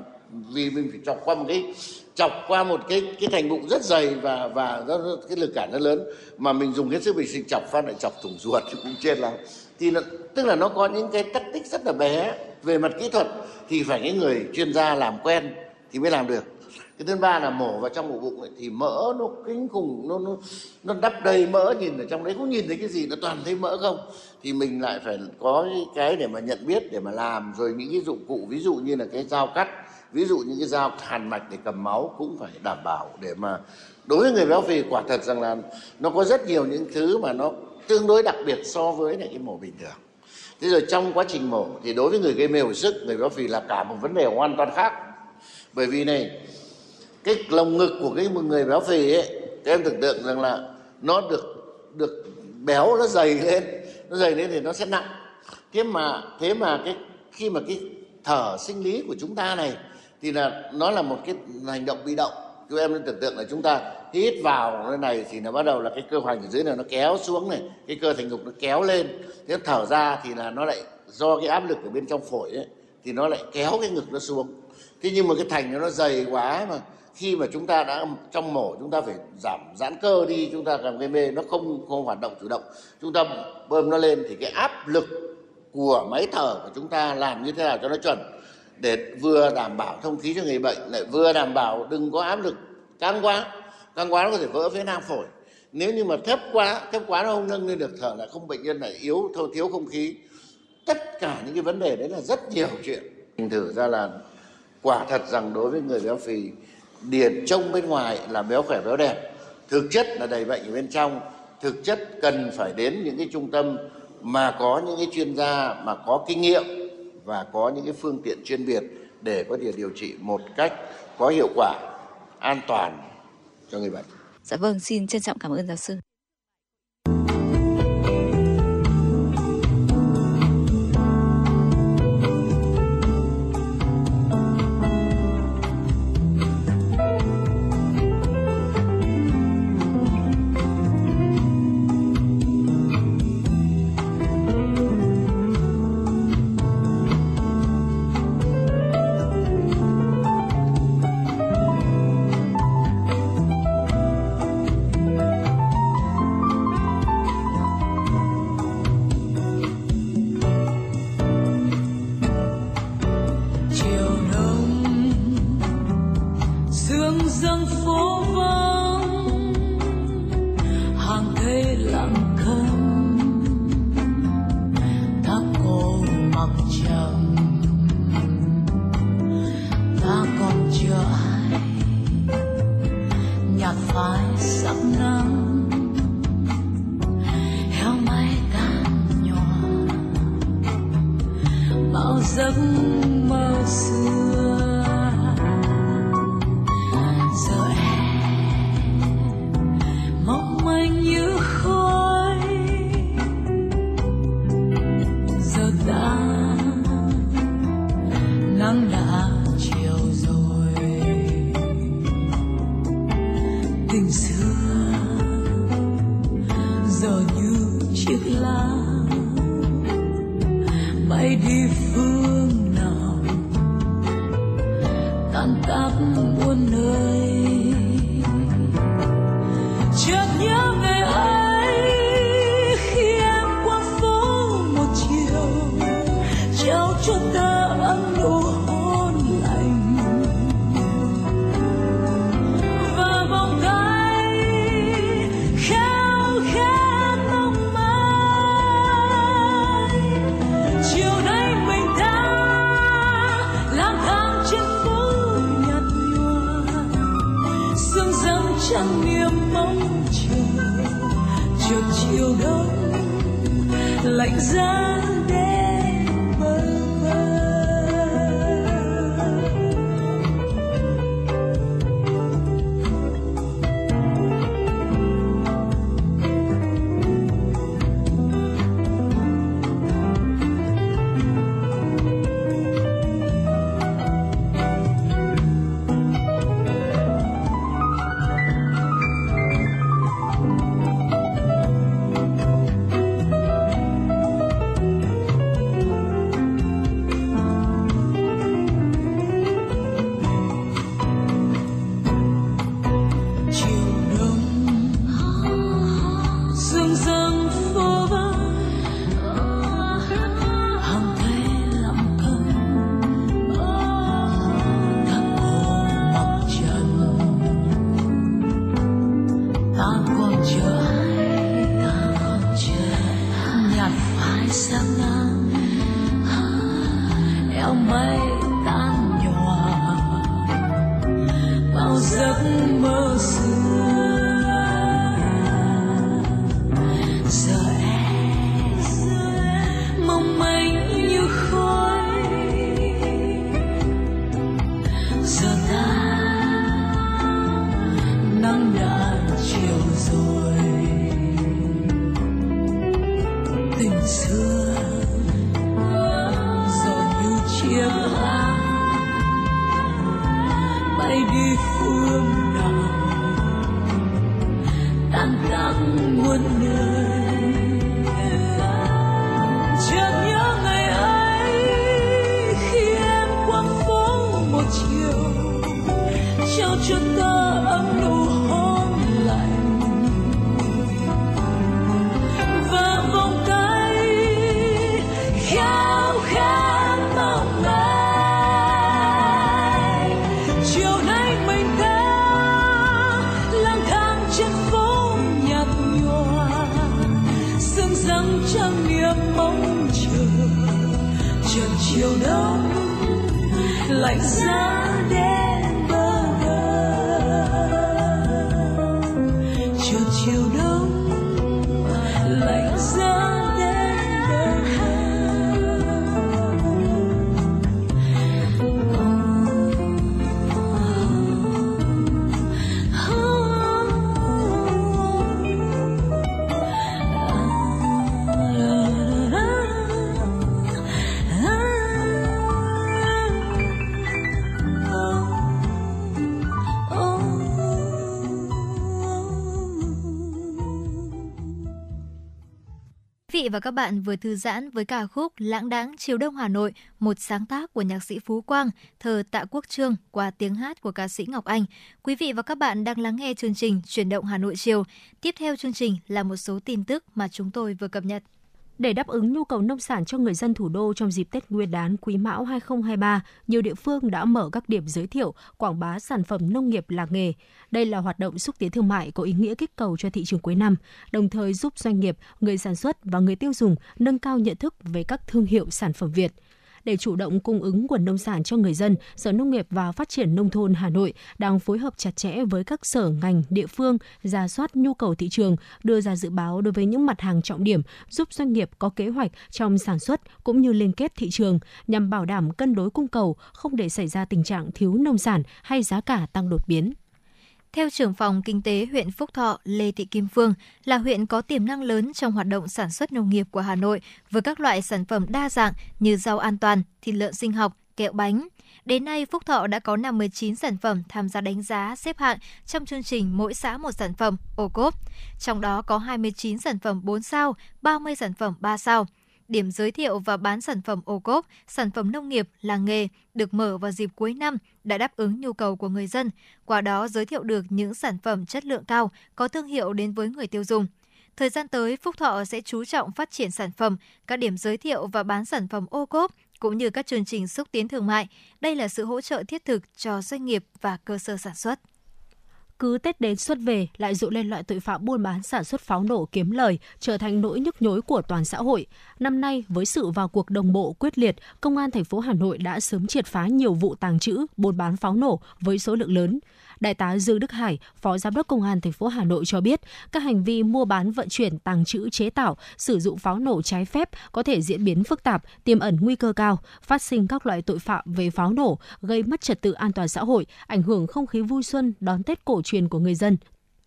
vì mình phải chọc qua một cái chọc qua một cái cái thành bụng rất dày và và nó, cái lực cản rất lớn. Mà mình dùng hết sức bình sinh chọc phát lại chọc thủng ruột thì cũng chết lắm. Thì nó, tức là nó có những cái tắc tích rất là bé. Về mặt kỹ thuật thì phải những người chuyên gia làm quen thì mới làm được. Cái thứ ba là mổ vào trong ổ bụng ấy, thì mỡ nó kinh khủng nó nó nó đắp đầy mỡ nhìn ở trong đấy. Cũng nhìn thấy cái gì nó toàn thấy mỡ không? Thì mình lại phải có cái để mà nhận biết để mà làm. Rồi những cái dụng cụ ví dụ như là cái dao cắt ví dụ những cái dao hàn mạch để cầm máu cũng phải đảm bảo để mà đối với người béo phì, quả thật rằng là nó có rất nhiều những thứ mà nó tương đối đặc biệt so với lại cái mổ bình thường. Thế rồi trong quá trình mổ thì đối với người gây mê hồi sức, người béo phì là cả một vấn đề hoàn toàn khác. Bởi vì này, cái lồng ngực của cái người béo phì ấy các em tưởng tượng rằng là nó được được béo, nó dày lên, nó dày lên thì nó sẽ nặng. Thế mà thế mà cái, khi mà cái thở sinh lý của chúng ta này thì là nó là một cái hành động bị động. Các em nên tưởng tượng là chúng ta hít vào cái này thì nó bắt đầu là cái cơ hoành ở dưới này nó kéo xuống này, cái cơ thành ngục nó kéo lên. Thế thở ra thì là nó lại, do cái áp lực ở bên trong phổi ấy, thì nó lại kéo cái ngực nó xuống. Thế nhưng mà cái thành nó dày quá mà, khi mà chúng ta đã, trong mổ chúng ta phải giảm giãn cơ đi, chúng ta làm gây mê, nó không không hoạt động chủ động. Chúng ta bơm nó lên thì cái áp lực của máy thở của chúng ta làm như thế nào cho nó chuẩn? Để vừa đảm bảo thông khí cho người bệnh, lại vừa đảm bảo đừng có áp lực căng quá. Căng quá nó có thể vỡ phế nang phổi. Nếu như mà thấp quá thấp quá nó không nâng lên được, thở là không, bệnh nhân lại yếu thôi thiếu không khí. Tất cả những cái vấn đề đấy là rất nhiều chuyện. Mình thử ra là quả thật rằng đối với người béo phì điển trông bên ngoài là béo khỏe béo đẹp. Thực chất là đầy bệnh ở bên trong. Thực chất cần phải đến những cái trung tâm mà có những cái chuyên gia, mà có kinh nghiệm và có những cái phương tiện chuyên biệt để có thể điều trị một cách có hiệu quả, an toàn cho người bệnh. Dạ vâng, xin trân trọng cảm ơn giáo sư. 悄悄的，暗流 vị và các bạn vừa thư giãn với ca khúc Lãng đãng chiều đông Hà Nội, một sáng tác của nhạc sĩ Phú Quang, thờ Tạ Quốc Trương qua tiếng hát của ca sĩ Ngọc Anh. Quý vị và các bạn đang lắng nghe chương trình Chuyển động Hà Nội chiều. Tiếp theo chương trình là một số tin tức mà chúng tôi vừa cập nhật. Để đáp ứng nhu cầu nông sản cho người dân thủ đô trong dịp Tết Nguyên đán Quý Mão 2023, nhiều địa phương đã mở các điểm giới thiệu, quảng bá sản phẩm nông nghiệp làng nghề. Đây là hoạt động xúc tiến thương mại có ý nghĩa kích cầu cho thị trường cuối năm, đồng thời giúp doanh nghiệp, người sản xuất và người tiêu dùng nâng cao nhận thức về các thương hiệu sản phẩm Việt – để chủ động cung ứng nguồn nông sản cho người dân, Sở Nông nghiệp và Phát triển Nông thôn Hà Nội đang phối hợp chặt chẽ với các sở ngành, địa phương, ra soát nhu cầu thị trường, đưa ra dự báo đối với những mặt hàng trọng điểm, giúp doanh nghiệp có kế hoạch trong sản xuất cũng như liên kết thị trường nhằm bảo đảm cân đối cung cầu, không để xảy ra tình trạng thiếu nông sản hay giá cả tăng đột biến. Theo trưởng phòng kinh tế huyện Phúc Thọ Lê Thị Kim Phương, là huyện có tiềm năng lớn trong hoạt động sản xuất nông nghiệp của Hà Nội với các loại sản phẩm đa dạng như rau an toàn, thịt lợn sinh học, kẹo bánh. Đến nay, Phúc Thọ đã có 59 sản phẩm tham gia đánh giá xếp hạng trong chương trình Mỗi xã một sản phẩm ô cốp. Trong đó có 29 sản phẩm 4 sao, 30 sản phẩm 3 sao điểm giới thiệu và bán sản phẩm ô cốp, sản phẩm nông nghiệp, làng nghề được mở vào dịp cuối năm đã đáp ứng nhu cầu của người dân, qua đó giới thiệu được những sản phẩm chất lượng cao, có thương hiệu đến với người tiêu dùng. Thời gian tới, Phúc Thọ sẽ chú trọng phát triển sản phẩm, các điểm giới thiệu và bán sản phẩm ô cốp, cũng như các chương trình xúc tiến thương mại. Đây là sự hỗ trợ thiết thực cho doanh nghiệp và cơ sở sản xuất cứ Tết đến xuất về lại dụ lên loại tội phạm buôn bán sản xuất pháo nổ kiếm lời trở thành nỗi nhức nhối của toàn xã hội. Năm nay với sự vào cuộc đồng bộ quyết liệt, Công an thành phố Hà Nội đã sớm triệt phá nhiều vụ tàng trữ, buôn bán pháo nổ với số lượng lớn. Đại tá Dương Đức Hải, Phó Giám đốc Công an thành phố Hà Nội cho biết, các hành vi mua bán vận chuyển, tàng trữ, chế tạo, sử dụng pháo nổ trái phép có thể diễn biến phức tạp, tiềm ẩn nguy cơ cao, phát sinh các loại tội phạm về pháo nổ, gây mất trật tự an toàn xã hội, ảnh hưởng không khí vui xuân đón Tết cổ truyền của người dân,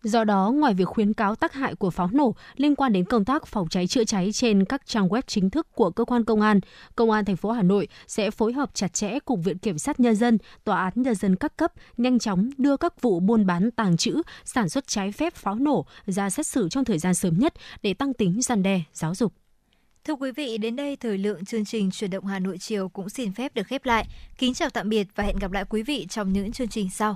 Do đó, ngoài việc khuyến cáo tác hại của pháo nổ liên quan đến công tác phòng cháy chữa cháy trên các trang web chính thức của cơ quan công an, Công an thành phố Hà Nội sẽ phối hợp chặt chẽ cùng Viện Kiểm sát Nhân dân, Tòa án Nhân dân các cấp nhanh chóng đưa các vụ buôn bán tàng trữ, sản xuất trái phép pháo nổ ra xét xử trong thời gian sớm nhất để tăng tính gian đe, giáo dục. Thưa quý vị, đến đây thời lượng chương trình Truyền động Hà Nội chiều cũng xin phép được khép lại. Kính chào tạm biệt và hẹn gặp lại quý vị trong những chương trình sau.